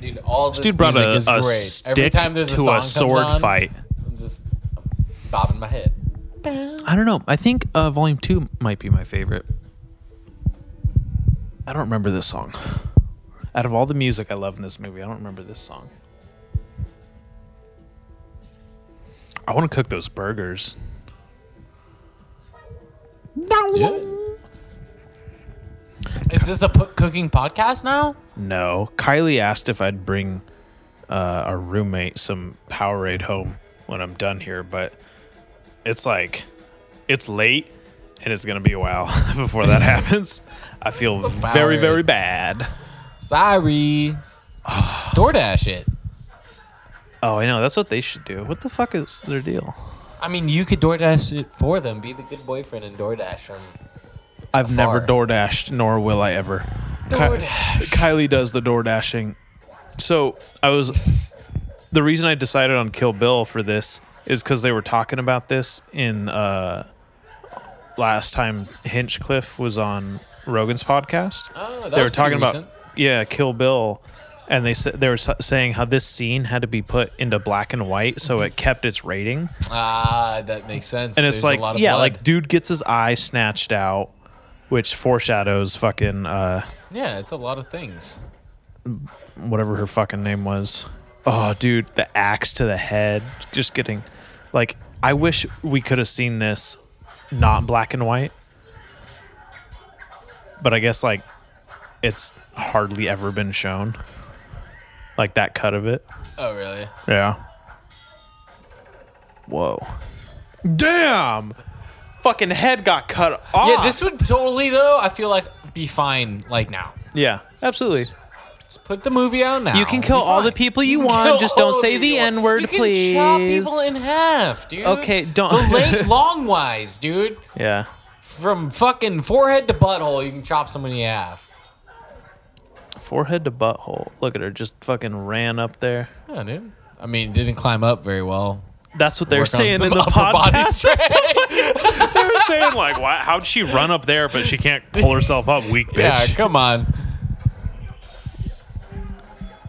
Dude, all this, This dude brought a, is a great. Every time there's a to song a sword comes on, fight. I'm just bobbing my head. I don't know. I think uh, Volume Two might be my favorite. I don't remember this song. Out of all the music I love in this movie, I don't remember this song. I want to cook those burgers. Yeah. Is this a p- cooking podcast now? No, Kylie asked if I'd bring uh, our roommate some Powerade home when I'm done here, but it's like it's late and it's gonna be a while before that happens. I feel very, very bad. Sorry. DoorDash it. Oh, I know. That's what they should do. What the fuck is their deal? I mean, you could DoorDash it for them. Be the good boyfriend and DoorDash them. I've never Afar. door dashed, nor will I ever. Ky- Kylie does the door dashing. So I was. The reason I decided on Kill Bill for this is because they were talking about this in uh, last time Hinchcliffe was on Rogan's podcast. Oh, that they were talking pretty about yeah, Kill Bill, and they said they were saying how this scene had to be put into black and white so it kept its rating. Ah, that makes sense. and it's There's like a lot of yeah blood. like dude gets his eye snatched out which foreshadows fucking uh yeah, it's a lot of things. whatever her fucking name was oh dude the axe to the head just getting like i wish we could have seen this not black and white but i guess like it's hardly ever been shown like that cut of it Oh, really? yeah whoa damn fucking head got cut off Yeah, this would totally though. I feel like be fine like now. Yeah, absolutely. Put the movie out now. You can kill all the people you can want, just don't say the. N-word, please. you can chop people in half, dude. Okay, don't- The length, long wise, dude. Yeah. From fucking forehead to butthole, you can chop someone in half. Forehead to butthole. Look at her, just fucking ran up there. Yeah, dude. I mean, didn't climb up very well. That's what they're saying in the podcast. they were saying like, why, how'd she run up there, but she can't pull herself up? Weak bitch. Yeah, come on.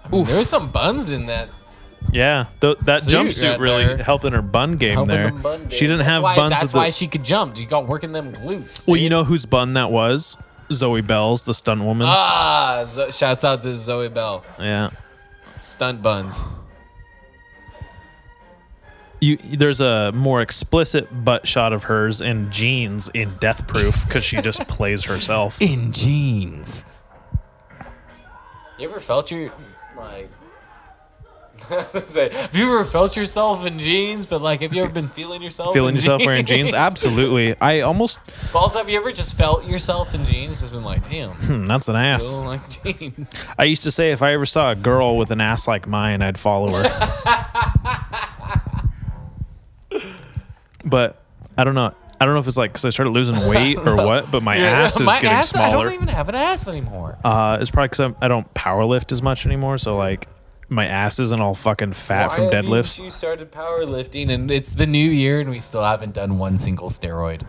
I mean, There's some buns in that. Yeah, th- that Suit jumpsuit right really there. helped in her bun game helping there. them bun She didn't That's have why, buns. That's at the- why she could jump. You got working them glutes. well, dude. you know whose bun that was? Zoe Bell's, the stunt woman's. Ah, Zo- shouts out to Zoe Bell. yeah. Stunt buns. You, there's a more explicit butt shot of hers in jeans in Death Proof because she just plays herself. In jeans. You ever felt your like? say, have you ever felt yourself in jeans? But like, have you ever been feeling yourself? Feeling in yourself wearing jeans? Absolutely. I almost. Balls, have you ever just felt yourself in jeans? Just been like, damn, Hmm, that's an ass. like jeans. I used to say if I ever saw a girl with an ass like mine, I'd follow her. but I don't know. I don't know if it's like because I started losing weight or what, but my ass is my getting ass, I don't even have an ass anymore. uh, it's probably because I don't power lift as much anymore. So like my ass isn't all fucking fat from Why you deadlifts. two started powerlifting, and it's the new year, and we still haven't done one single steroid.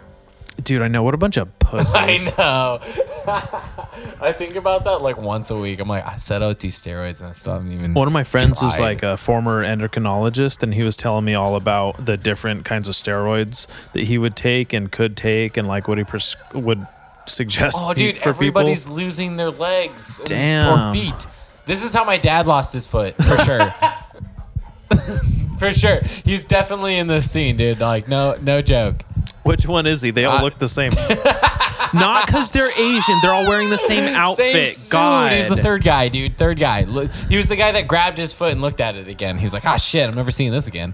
Dude, I know what a bunch of pussies. I know. I think about that like once a week. I'm like, I set out these steroids, and I still haven't even. One of my friends is tried. like a former endocrinologist, and he was telling me all about the different kinds of steroids that he would take and could take, and like what he pres- would suggest. Oh, dude, for everybody's people. losing their legs Damn. or feet. This is how my dad lost his foot for sure. for sure, he's definitely in this scene, dude. Like, no, no joke. Which one is he? They all Uh, look the same. Not because they're Asian. They're all wearing the same outfit. Same suit. God, He's the third guy, dude. Third guy. Look, he was the guy that grabbed his foot and looked at it again. He was like, "Ah, shit, I'm never seeing this again."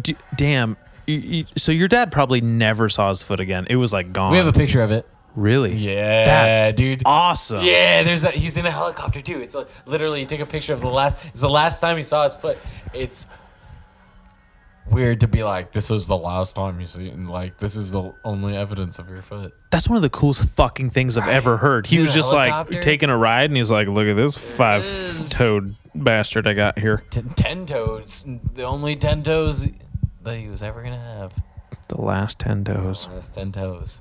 D- damn. You- you- so your dad probably never saw his foot again. It was like gone. We have a picture of it. really. Yeah, That's dude. Awesome. Yeah, there's a, he's in a helicopter too. It's like, literally he took a picture of the last. It's the last time he saw his foot. It's weird to be like, this was the last time you see, it, and like this is the only evidence of your foot. That's one of the coolest fucking things I've ever heard. He was a just like taking a ride, and he's like, "Look at this five-toed bastard I got here." Ten, ten toes, the only ten toes that he was ever gonna have. The last ten toes. That's ten toes.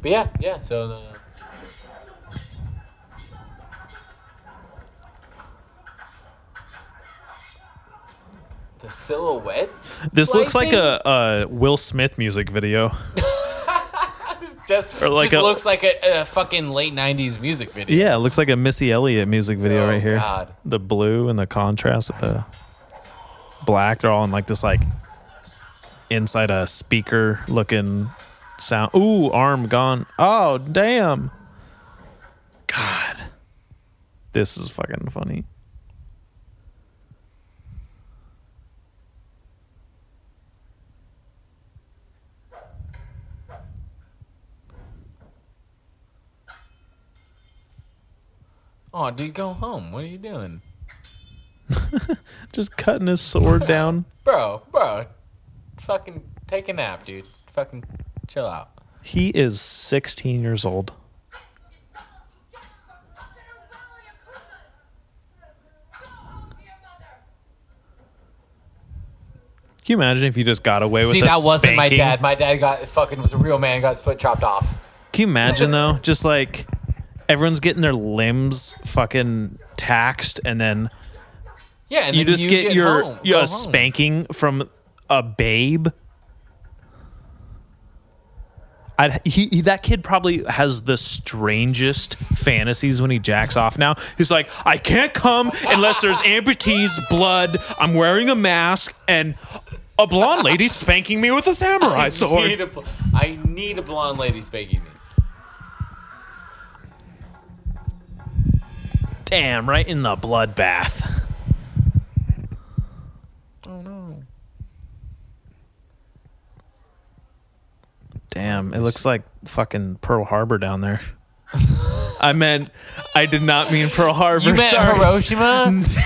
But yeah, yeah. So the. The silhouette. This looks like a, a Will Smith music video. just or like just a- looks like a, a fucking late '90s music video. Yeah, it looks like a Missy Elliott music video Oh, right here. God. The blue and the contrast with the black. They're all in like this like inside a speaker looking sound. Ooh, arm gone. Oh, damn. God. This is fucking funny. Oh, dude, go home. What are you doing, Just cutting his sword down. bro? Bro, fucking take a nap, dude. Fucking chill out. He is 16 years old. Can you imagine if you just got away with See, that wasn't my spanking? dad. My dad got fucking was a real man. Got his foot chopped off. Can you imagine though? Just like everyone's getting their limbs fucking taxed, and then Yeah, and you then just get, your home, your spanking from a babe. I'd, he, he that kid probably has the strangest fantasies when he jacks off now. He's like, I can't come unless there's amputees, blood. I'm wearing a mask, and a blonde lady spanking me with a samurai I sword. a, bl- I need a blonde lady spanking me. Damn, right in the bloodbath. Oh no. Damn, it looks like fucking Pearl Harbor down there. I meant, I did not mean Pearl Harbor. You meant sorry. Hiroshima?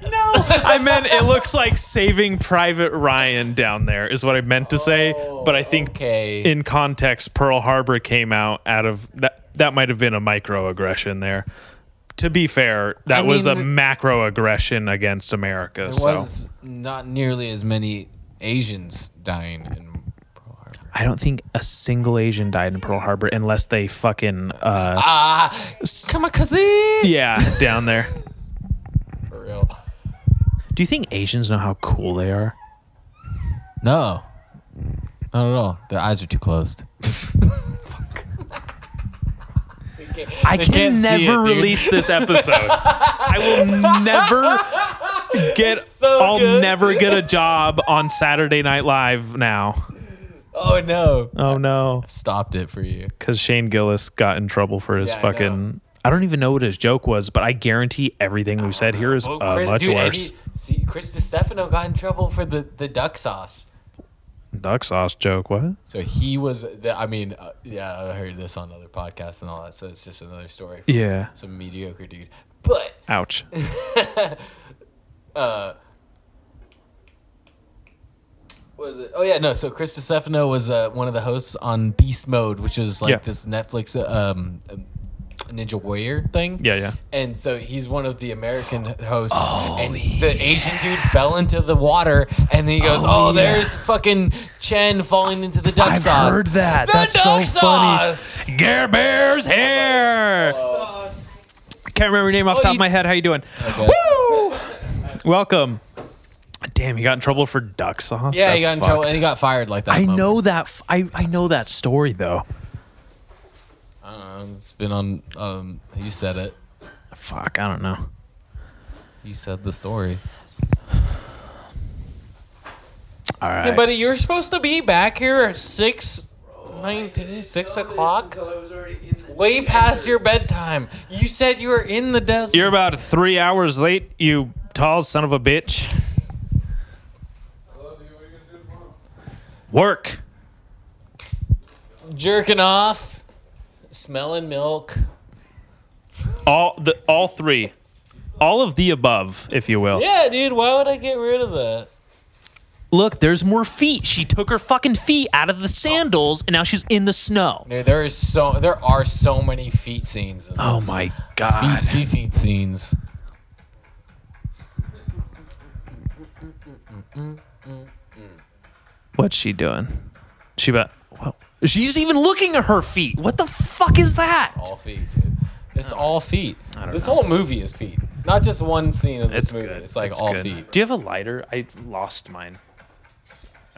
No, I meant it looks like Saving Private Ryan down there is what I meant to say. But I think oh, okay. in context, Pearl Harbor came out out of that. That might have been a microaggression there. To be fair, that I was a mean, macro aggression against America. There so was not nearly as many Asians dying in Pearl Harbor. I don't think a single Asian died in Pearl Harbor unless they fucking uh Ah, kamikaze! yeah down there. For real. Do you think Asians know how cool they are? No. Not at all. Their eyes are too closed. I They can can't never it, release this episode. I will never get. so I'll good. never get a job on Saturday Night Live now. Oh no. Oh no, Stopped it for you. because Shane Gillis got in trouble for his Yeah, fucking. I, don't even know what his joke was, but I guarantee everything we've said here is Oh, uh, much dude, worse. he- see, Chris Stefano got in trouble for the, the duck sauce. Duck sauce joke. What? So he was. The, I mean, uh, yeah, I heard this on other podcasts and all that. So it's just another story. Yeah. Some mediocre dude. But Ouch. what was it? Oh yeah, no. So Chris Stefano was uh, one of the hosts on Beast Mode, which is like Yeah. this Netflix um, Ninja Warrior thing. Yeah, yeah. And so he's one of the American hosts, oh, and the Asian dude fell into the water, and then he goes, "Oh, oh there's fucking Chen falling into the duck sauce. I've sauce." heard that. The That's duck so funny. sauce! Gare Bear's hair. Can't remember your name off the Oh, top you- of my head. How you doing? Okay. Woo! Welcome. Damn, he got in trouble for duck sauce. Yeah, he got in trouble, and he got fired like that. I moment. know that. F- I I know that story though. I don't know. It's been on. Um, you said it. Fuck, I don't know. You said the story. All right. Hey, buddy, you're supposed to be back here at six, nine, six o'clock. It's way past your bedtime. You said you were in the desert. You're about three hours late, you tall son of a bitch. Work. jerking off, smelling milk. All the all three. All of the above, if you will. Yeah, dude. Why would I get rid of that? Look, there's more feet. She took her fucking feet out of the sandals and now she's in the snow. Dude, there is so there are so many feet scenes. In Oh this. my god. feetsy feet scenes. What's she doing? She about she's even looking at her feet. What the fuck is that? It's all feet. Dude. It's all feet. This whole movie is feet. Not just one scene of this It's movie. good. It's like It's all good. feet. Do you have a lighter? I lost mine.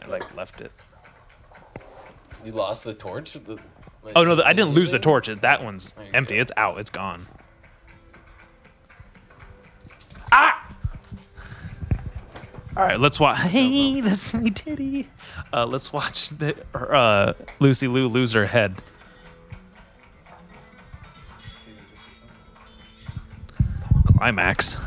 I like left it. You lost the torch. The, like, Oh no, the, I didn't lose the torch. That one's There empty. go. It's out. It's gone. Ah! All right, let's watch. Hey, that's my titty. Uh, let's watch the uh, Lucy Liu lose her head. Climax.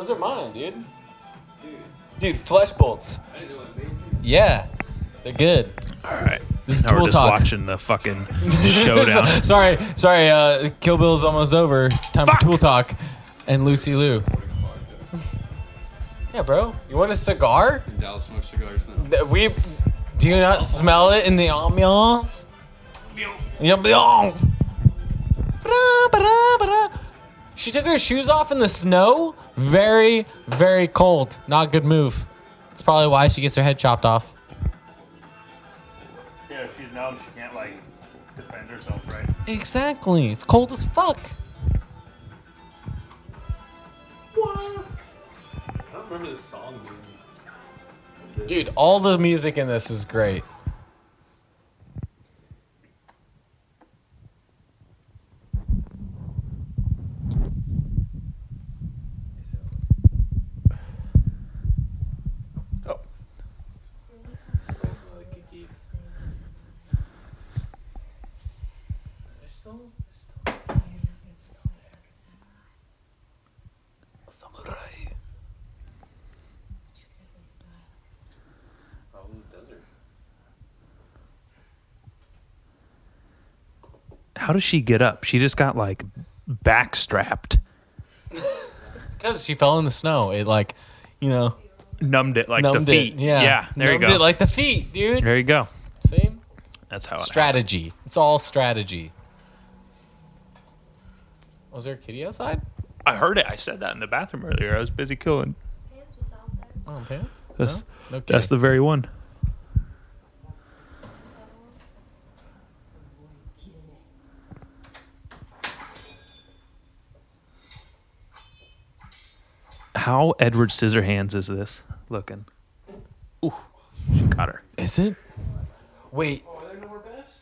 Those are mine, dude. Dude, flesh bolts. I didn't know it made these. Yeah, they're good. All right. This is Now we're Tool just Talk. watching the fucking showdown. sorry, sorry. Uh, Kill Bill's almost over. Time Fuck. for Tool Talk and Lucy Liu. Yeah, bro. You want a cigar? Dallas smokes cigars now. We do you not smell it in the ambiance? The ambiance. Ba-da, ba-da, ba-da. She took her shoes off in the snow. Very, very cold. Not a good move. That's probably why she gets her head chopped off. Yeah, she's known she can't like defend herself, right? Exactly. It's cold as fuck. I don't remember this song. Dude. Dude, all the music in this is great. How does she get up? She just got like backstrapped, Because she fell in the snow. It like, you know, numbed it like numbed the feet. it. Yeah. yeah. There numbed you go. it like the feet, dude. there you go. See? That's how it Strategy. It's all strategy. Was there a kitty outside? I heard it. I said that in the bathroom earlier. I was busy killing. Pants was out there. Oh, pants? That's, No? No that's kitty. the very one. How Edward Scissorhands is this looking? Ooh, she got her. Is it? Wait. Oh, are there no, more bevs?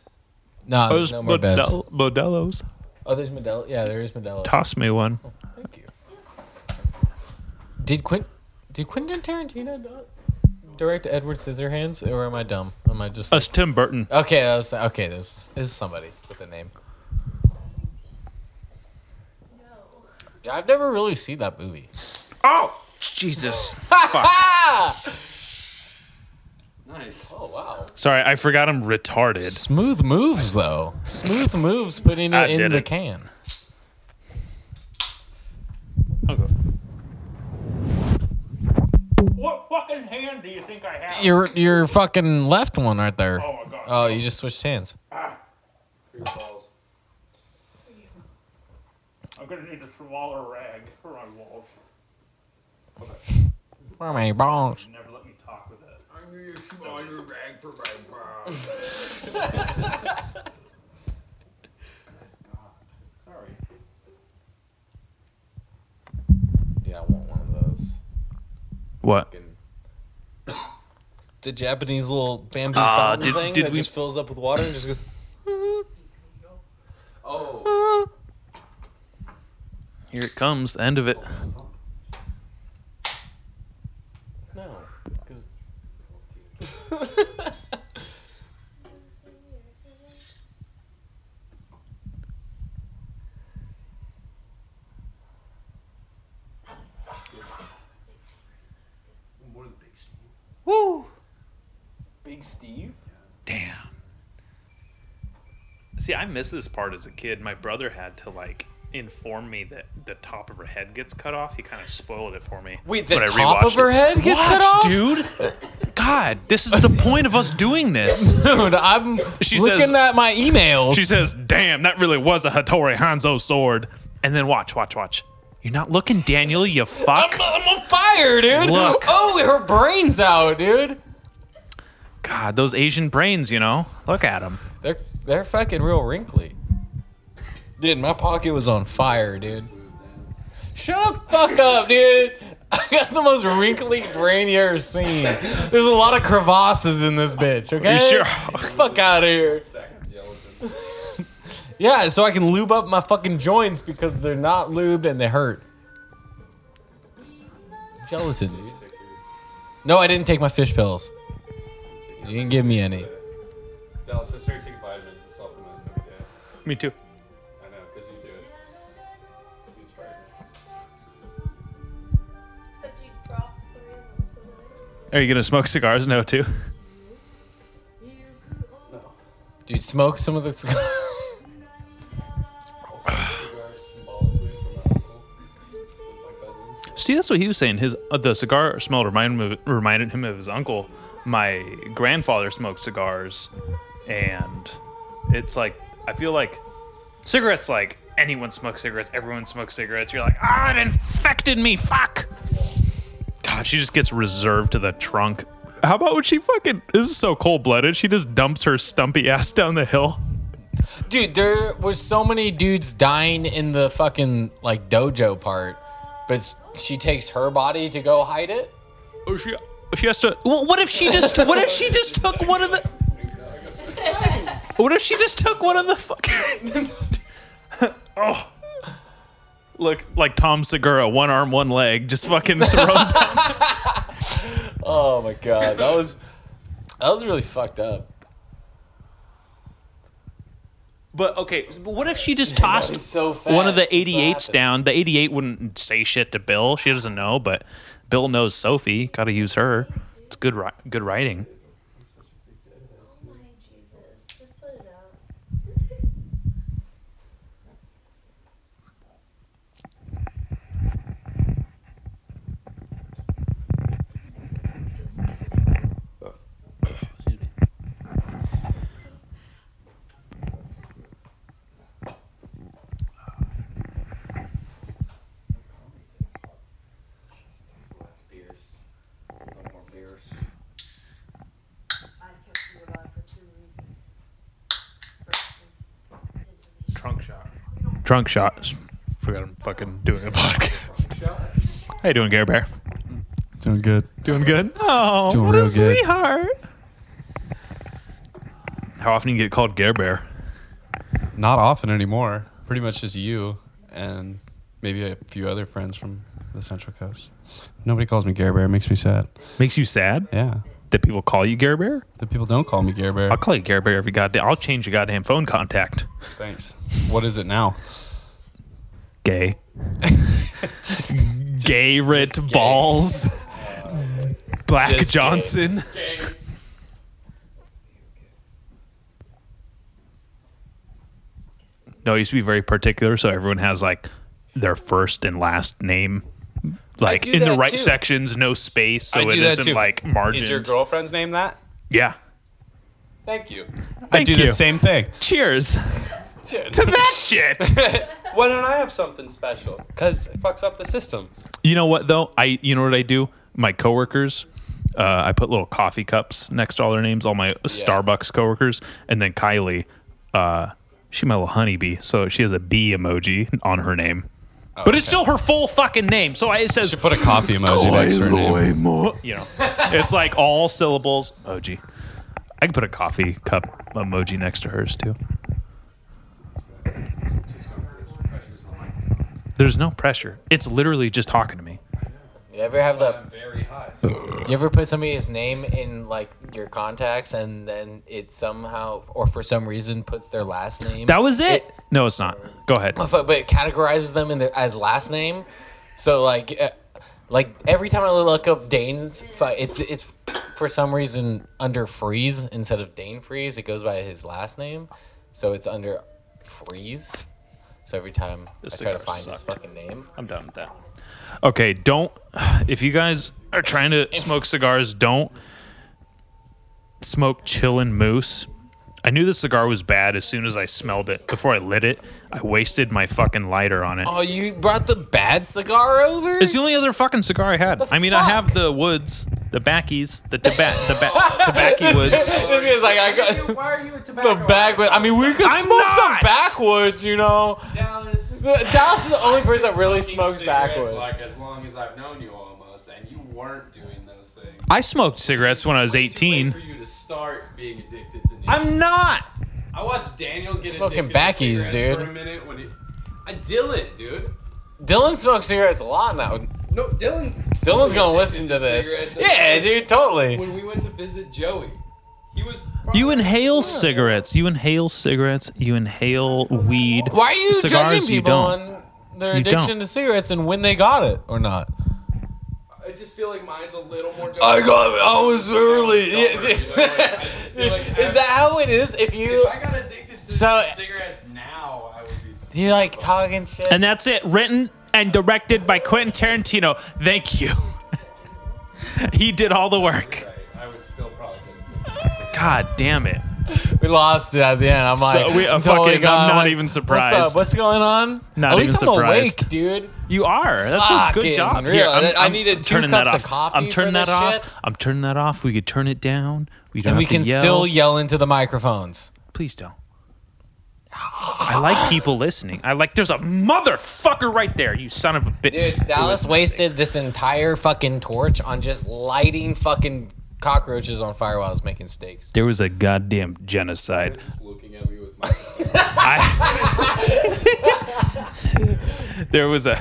No, there's no more bevs. Model- Modelo's. Oh, there's Modelo. Yeah, there is Modelo. Toss me one. Thank you. Did Quint? Did Quentin Tarantino do- direct Edward Scissorhands, or am I dumb? Am I just That's Tim Burton. okay? That was okay. This is somebody with a name. No. Yeah, I've never really seen that movie. Oh, Jesus. Nice. Oh wow! Sorry, I forgot I'm retarded. Smooth moves though. Smooth moves putting I it in did the it. can. What fucking hand do you think I have? Your your fucking left one right there. Oh my god. Oh, you just switched hands. Ah. Your balls. I'm gonna need a smaller rag for my walls. For my balls. Never let me talk with it. I'm gonna use smaller rag for my balls. Sorry. Yeah, I want one of those. What? The Japanese little bamboo Ah, fountain did- thing did that we- just fills up with water and just goes. Oh. Here it comes, the end of it. No. More than Big Steve. Woo! Big Steve. Damn. See, I missed this part as a kid. My brother had to like inform me that the top of her head gets cut off. He kind of spoiled it for me. Wait, the when I top of her it. head gets cut off? dude. God God, this is the point of us doing this. Dude, I'm She looking says- at my emails. She says, "Damn, that really was a Hattori Hanzo sword." And then watch, watch, watch. You're not looking, Daniel. You fuck. I'm on fire, dude. Look. Oh, her brain's out, dude. God, those Asian brains. You know, look at them. They're they're fucking real wrinkly. Dude, my pocket was on fire, dude. Shut the fuck up, dude. I got the most wrinkly brain you ever seen. There's a lot of crevasses in this bitch, okay? You sure? Fuck out of here. yeah, so I can lube up my fucking joints because they're not lubed and they hurt. Gelatin, dude. No, I didn't take my fish pills. You didn't give me any. Dallas, I started taking vitamins and supplements every day. Me too. Are you gonna smoke cigars? No, too. Dude, smoke some of the cigars. Also, cigars symbolically from my uncle with my cousins. See, that's what he was saying. His uh, the cigar smell reminded him of, reminded him of his uncle. My grandfather smoked cigars, and it's like I feel like cigarettes. Like anyone smokes cigarettes, everyone smokes cigarettes. You're like, ah, it infected me. Fuck. God, she just gets reserved to the trunk. How about when she fucking? This is so cold blooded. She just dumps her stumpy ass down the hill. Dude, there was so many dudes dying in the fucking like dojo part, but she takes her body to go hide it. Oh, she she has to. Well, what if she just? What if she just took one of the? What if she just took one of the fucking? oh. Look like Tom Segura, one arm, one leg, just fucking thrown down. Oh my god, that was that was really fucked up. But okay, but what if she just tossed he's so fat. one of the That's what 88s happens. down? The 88 wouldn't say shit to Bill. She doesn't know, but Bill knows Sofie. Got to use her. It's good, ri- good writing. Oh my Jesus. Just put it out. Last beers. No more beers. I kept you alive for two reasons. First is scintillation. Trunk shot. Trunk shot. Forgot I'm fucking doing a podcast. How you doing, Gare Bear? Doing good. Doing good? Oh, Doing what real a good. sweetheart. How often do you get called Gare Bear? Not often anymore. Pretty much just you and maybe a few other friends from the Central Coast. Nobody calls me Gare Bear. It makes me sad. Makes you sad Yeah. That people call you Gare Bear? The people don't call me Gare Bear. I'll call you Gare Bear every goddamn. I'll change your goddamn phone contact. Thanks. What is it now? Gay. gay Rit gay. balls. Uh, Black Just gay. Johnson. No, it used to be very particular, so everyone has like their first and last name, like in the right too. sections, no space, so I it do that isn't too. like margin. Is your girlfriend's name that? yeah. Thank you. I Thank do you. the same thing. Cheers to that shit. Why don't I have something special? Because it fucks up the system. You know what though? I you know what I do? My coworkers, uh, I put little coffee cups next to all their names, all my Starbucks coworkers, and then Kylie, uh, she's my little honeybee, so she has a bee emoji on her name. Oh, but it's still her full fucking name. So I, it says, Should put a coffee emoji next to her name. you know, it's like all syllables emoji. I can put a coffee cup emoji next to hers too. There's no pressure. It's literally just talking to me. You ever have the very high. So You ever put somebody's name in like your contacts and then it somehow or for some reason puts their last name? That was it. No, it's not. Go ahead. but, but it categorizes them in their, as last name. So like, uh, like every time I look up Dane's, it's it's for some reason under Freeze instead of Dane Freeze. It goes by his last name, so it's under Freeze. So every time This I try to cigar find his fucking name, I'm done with that. Okay, don't. If you guys are trying to smoke cigars, don't smoke Chillin' Moose. I knew the cigar was bad as soon as I smelled it. Before I lit it, I wasted my fucking lighter on it. Oh, you brought the bad cigar over? It's the only other fucking cigar I had. I mean, I have the Woods, the Backies, the toba- the ba- Tobacco Woods. this guy's like, I got Why are you a tobacco? the backwoods. I mean, we could I'm smoke some backwoods, you know. Dallas. Dallas is the only person that really Smoking smokes cigarettes, backwoods. Like as long as I've known you almost, and you weren't doing those things. I smoked cigarettes when I was Too late 18. for you to start being addicted to nicotine. I'm not. I watched Daniel get Smoking addicted backies, to cigarettes dude. For a minute when he, I Dylan, dude. Dylan smokes cigarettes a lot now. No, Dylan's. Dylan's gonna listen to this. cigarettes. Yeah, That's dude, totally. When we went to visit Joey, he was. You inhale cigarettes. You inhale cigarettes. You inhale weed. Why are you Cigars, judging you people don't. on their You addiction don't. to cigarettes and when they got it or not? I just feel like mine's a little more. I got. I was early. Is Is that how it is? If you If I got addicted to So- cigarettes now, I would be. you like talking shit. And that's it. Written and directed by Quentin Tarantino. Thank you. he did all the work. God damn it. we lost it at the end. I'm like, we- uh, I'm totally fucking- gone. I'm not like, even What's surprised. up? What's going on? Not At least even I'm surprised. awake, dude. You are. That's a good job. real. I needed two turning cups that of off. coffee I'm turning for that this off. shit. I'm turning that off. We could turn it down. We don't And we have to can yell. still yell into the microphones. Please don't. I like people listening. I like. There's a motherfucker right there. You son of a bitch. Dude, Dallas wasted this entire fucking torch on just lighting fucking cockroaches on fire while I was making steaks. There was a goddamn genocide. Looking at me with my. I, there was a,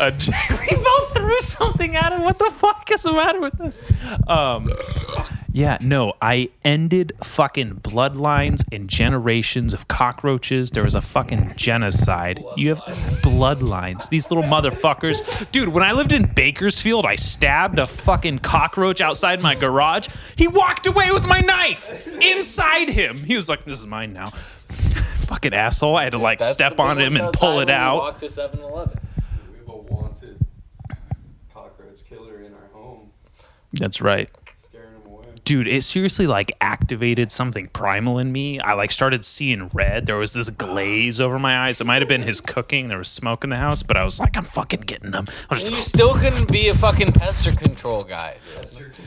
a we both threw something at him. What the fuck is the matter with us? Um, yeah, no, I ended fucking bloodlines and generations of cockroaches. There was a fucking genocide. You have bloodlines. These little motherfuckers. Dude, when I lived in Bakersfield, I stabbed a fucking cockroach outside my garage. He walked away with my knife inside him. He was like, "This is mine now." fucking asshole. I had to like That's step on him and pull it when we out. Walk to 7-Eleven. We have a wanted cockroach killer in our home, That's right. Scaring him away. dude it seriously like activated something primal in me i like started seeing red there was this glaze over my eyes it might have been his cooking there was smoke in the house but i was like i'm fucking getting them i was You still couldn't be a fucking pester control guy.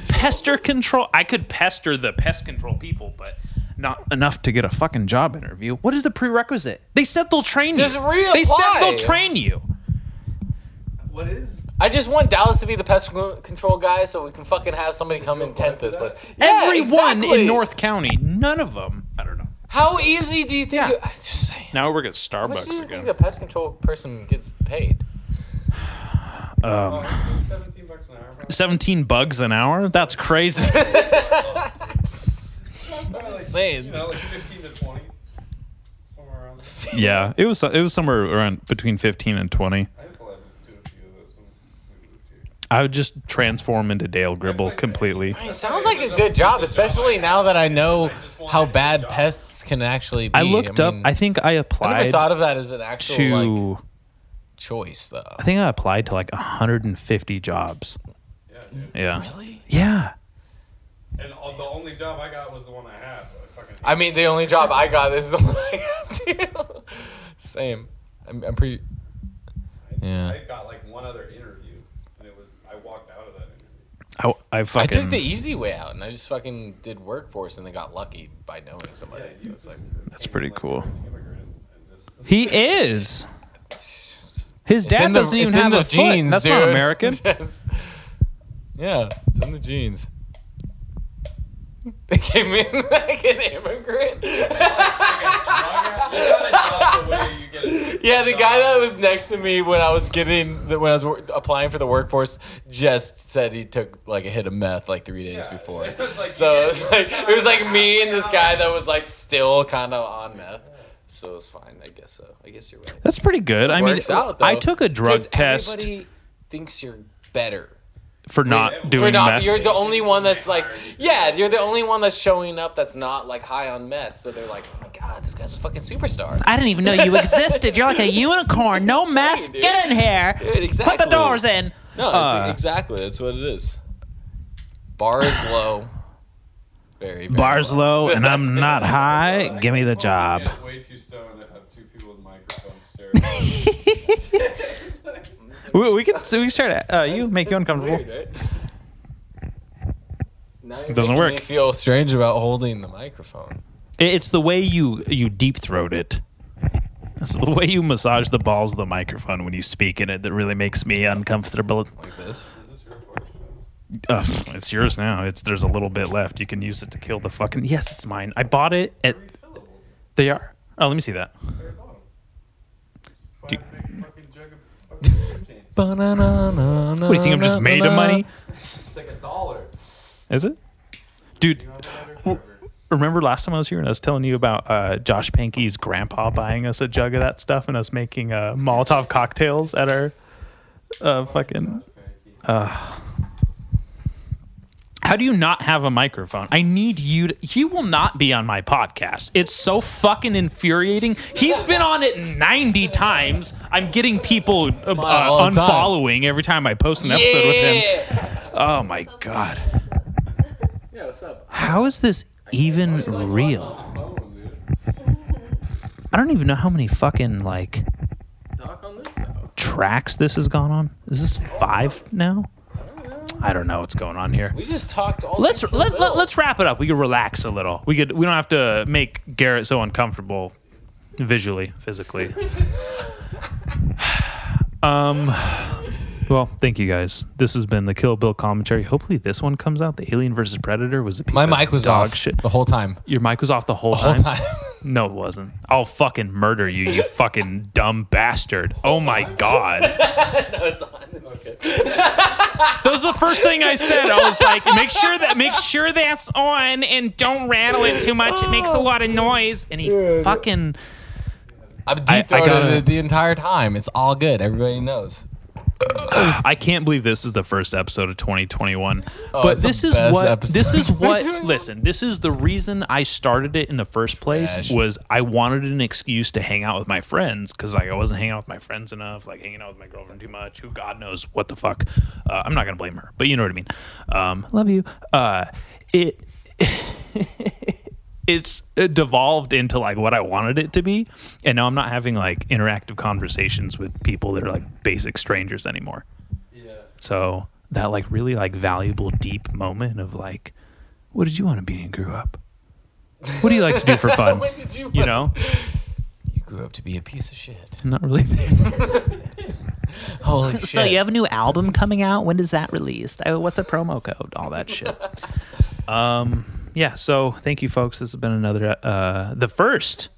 pester control i could pester the pest control people but not enough to get a fucking job interview what is the prerequisite they said they'll train Just you reapply. they said they'll train you What is? I just want Dallas to be the pest control guy so we can fucking have somebody come in 10th this place. Yeah, everyone exactly. in north county none of them i don't know How easy do you think? Yeah. You, I'm just saying. now we're at How much do starbucks you think again a pest control person gets paid? um, Seventeen bucks an hour. 17 bugs an hour that's crazy Probably like, You know, like fifteen to twenty. Somewhere around there. Yeah, it was it was somewhere around between 15 and 20. I applied to a few of those when we moved here. I would just transform into Dale Gribble completely. It sounds like a good job, especially now that I know how bad pests can actually be. I looked up. mean, I think I I never applied thought of that as an actual to. like choice, though. I think I applied to like 150 jobs. Yeah, dude. Yeah. Really? Yeah. And the only job I got was the one I had. But I I mean, the only job I got is the one I got too. Same. I'm, I'm pretty. I, Yeah. I got like one other interview, and it was I walked out of that interview. I, I I took the easy way out, and I just fucking did workforce, and they got lucky by knowing somebody. Yeah, so it's like, That's pretty cool. an immigrant and just- he is. His dad in the- doesn't even it's in have the a foot. That's dude. not American. Yes. Yeah, it's in the genes. They came in like an immigrant. Yeah, the guy that was next to me when I was getting the, when I was wor- applying for the workforce just said he took like a hit of meth like three days before. it like, so yeah, it was like it was like me and this guy that was like still kind of on meth. So it was fine, I guess. So I guess you're right. That's pretty good. I mean, out, though, I took a drug test Everybody thinks you're better. For not For doing You're not. meth. You're the only one that's like, yeah, you're the only one that's showing up that's not like high on meth. So they're like, oh my god, this guy's a fucking superstar. I didn't even know you existed. You're like a unicorn. No meth. dude. Get in here. Dude, exactly. Put the doors in. No, it's Uh, exactly. That's what it is. Bar is low. Very, very Bars well. low, and I'm not high. Give me the job. Way too stoned to have two people with microphones staring. We, we can so we can start. Uh, you make you uncomfortable. Weird, right? It doesn't work. Me feel strange about holding the microphone. It- It's the way you you deep throat it. It's the way you massage the balls of the microphone when you speak in it that really makes me uncomfortable. Like this. Ugh, it's yours now. It's there's a little bit left. You can use it to kill the fucking. Yes, it's mine. I bought it at. They are. Oh, let me see that. Do you- What What do you think? I'm just made of money? It's like a dollar. Is it, dude? w- Remember last time I was here and I was telling you about uh, Josh Panky's grandpa buying us a jug of that stuff and us making uh, Molotov cocktails at our uh, fucking. Uh, how do you not have a microphone? I need you to. He will not be on my podcast. It's so fucking infuriating. He's been on it 90 times. I'm getting people uh, uh, unfollowing every time I post an episode with him. Oh my god. Yeah, what's up? How is this even real? I don't even know how many fucking like Talk on this though. tracks this has gone on. Is this five now? I don't know what's going on here. We just talked all. Let's let, let, let's wrap it up. We could relax a little. We could we don't have to make Garrett so uncomfortable visually, physically. um well, thank you guys. This has been the Kill Bill commentary. Hopefully this one comes out. The Alien versus Predator was a piece My of mic was dog off shit. the whole time. Your mic was off the whole, The whole time? time. No, it wasn't. I'll fucking murder you, you fucking dumb bastard. Oh my god. No, it's on. It's good. That was the first thing I said. I was like, make sure that make sure that's on and don't rattle it too much. It makes a lot of noise. And he fucking I'm I- deep I throated gotta- it the entire time. It's all good. Everybody knows. I can't believe this is the first episode of 2021. Oh, but it's the this is what this is what listen, this is the reason I started it in the first place Trash. was I wanted an excuse to hang out with my friends cuz like I wasn't hanging out with my friends enough, like hanging out with my girlfriend too much, who god knows what the fuck. Uh, I'm not going to blame her, but you know what I mean. Um, love you. Uh, it it's uh, devolved into like what I wanted it to be, and now I'm not having like interactive conversations with people that are like basic strangers anymore. Yeah. So that like really like valuable deep moment of like, what did you want to be when you grew up? What do you like to do for fun? When did you? you know, You grew up to be a piece of shit. not really. Holy shit. So you have a new album coming out. When does that release? What's the promo code? All that shit. um, yeah. So thank you, folks. This has been another, uh, the first,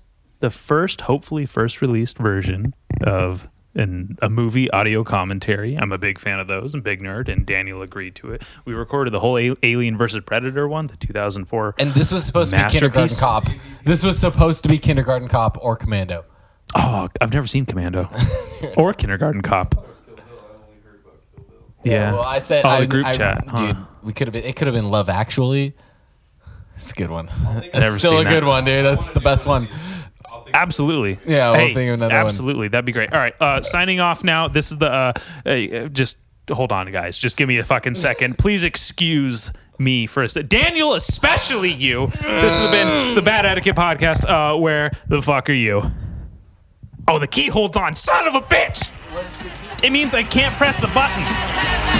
the first, hopefully first released version of an, a movie audio commentary. I'm a big fan of those. I'm a big nerd, and Daniel agreed to it. We recorded the whole A- Alien versus Predator one, the 2004. And this was supposed to be Kindergarten Cop. This was supposed to be Kindergarten Cop or Commando. oh, I've never seen Commando or Kindergarten Cop. Yeah. Well, I said Oh, I, the group I- chat, huh? dude. We could have been. It could have been Love Actually. It's a good one. It's Never still a good that. one, dude. That's the best one. Absolutely. Yeah, we'll hey, think of another one. Absolutely. That'd be great. All right. Uh, signing off now. This is the, uh, uh, just hold on, guys. Just give me a fucking second. Please excuse me for a sec. Daniel, especially you. This has been the Bad Etiquette Podcast. Uh, where the fuck are you? Oh, the key holds on. Son of a bitch. It means I can't press the button.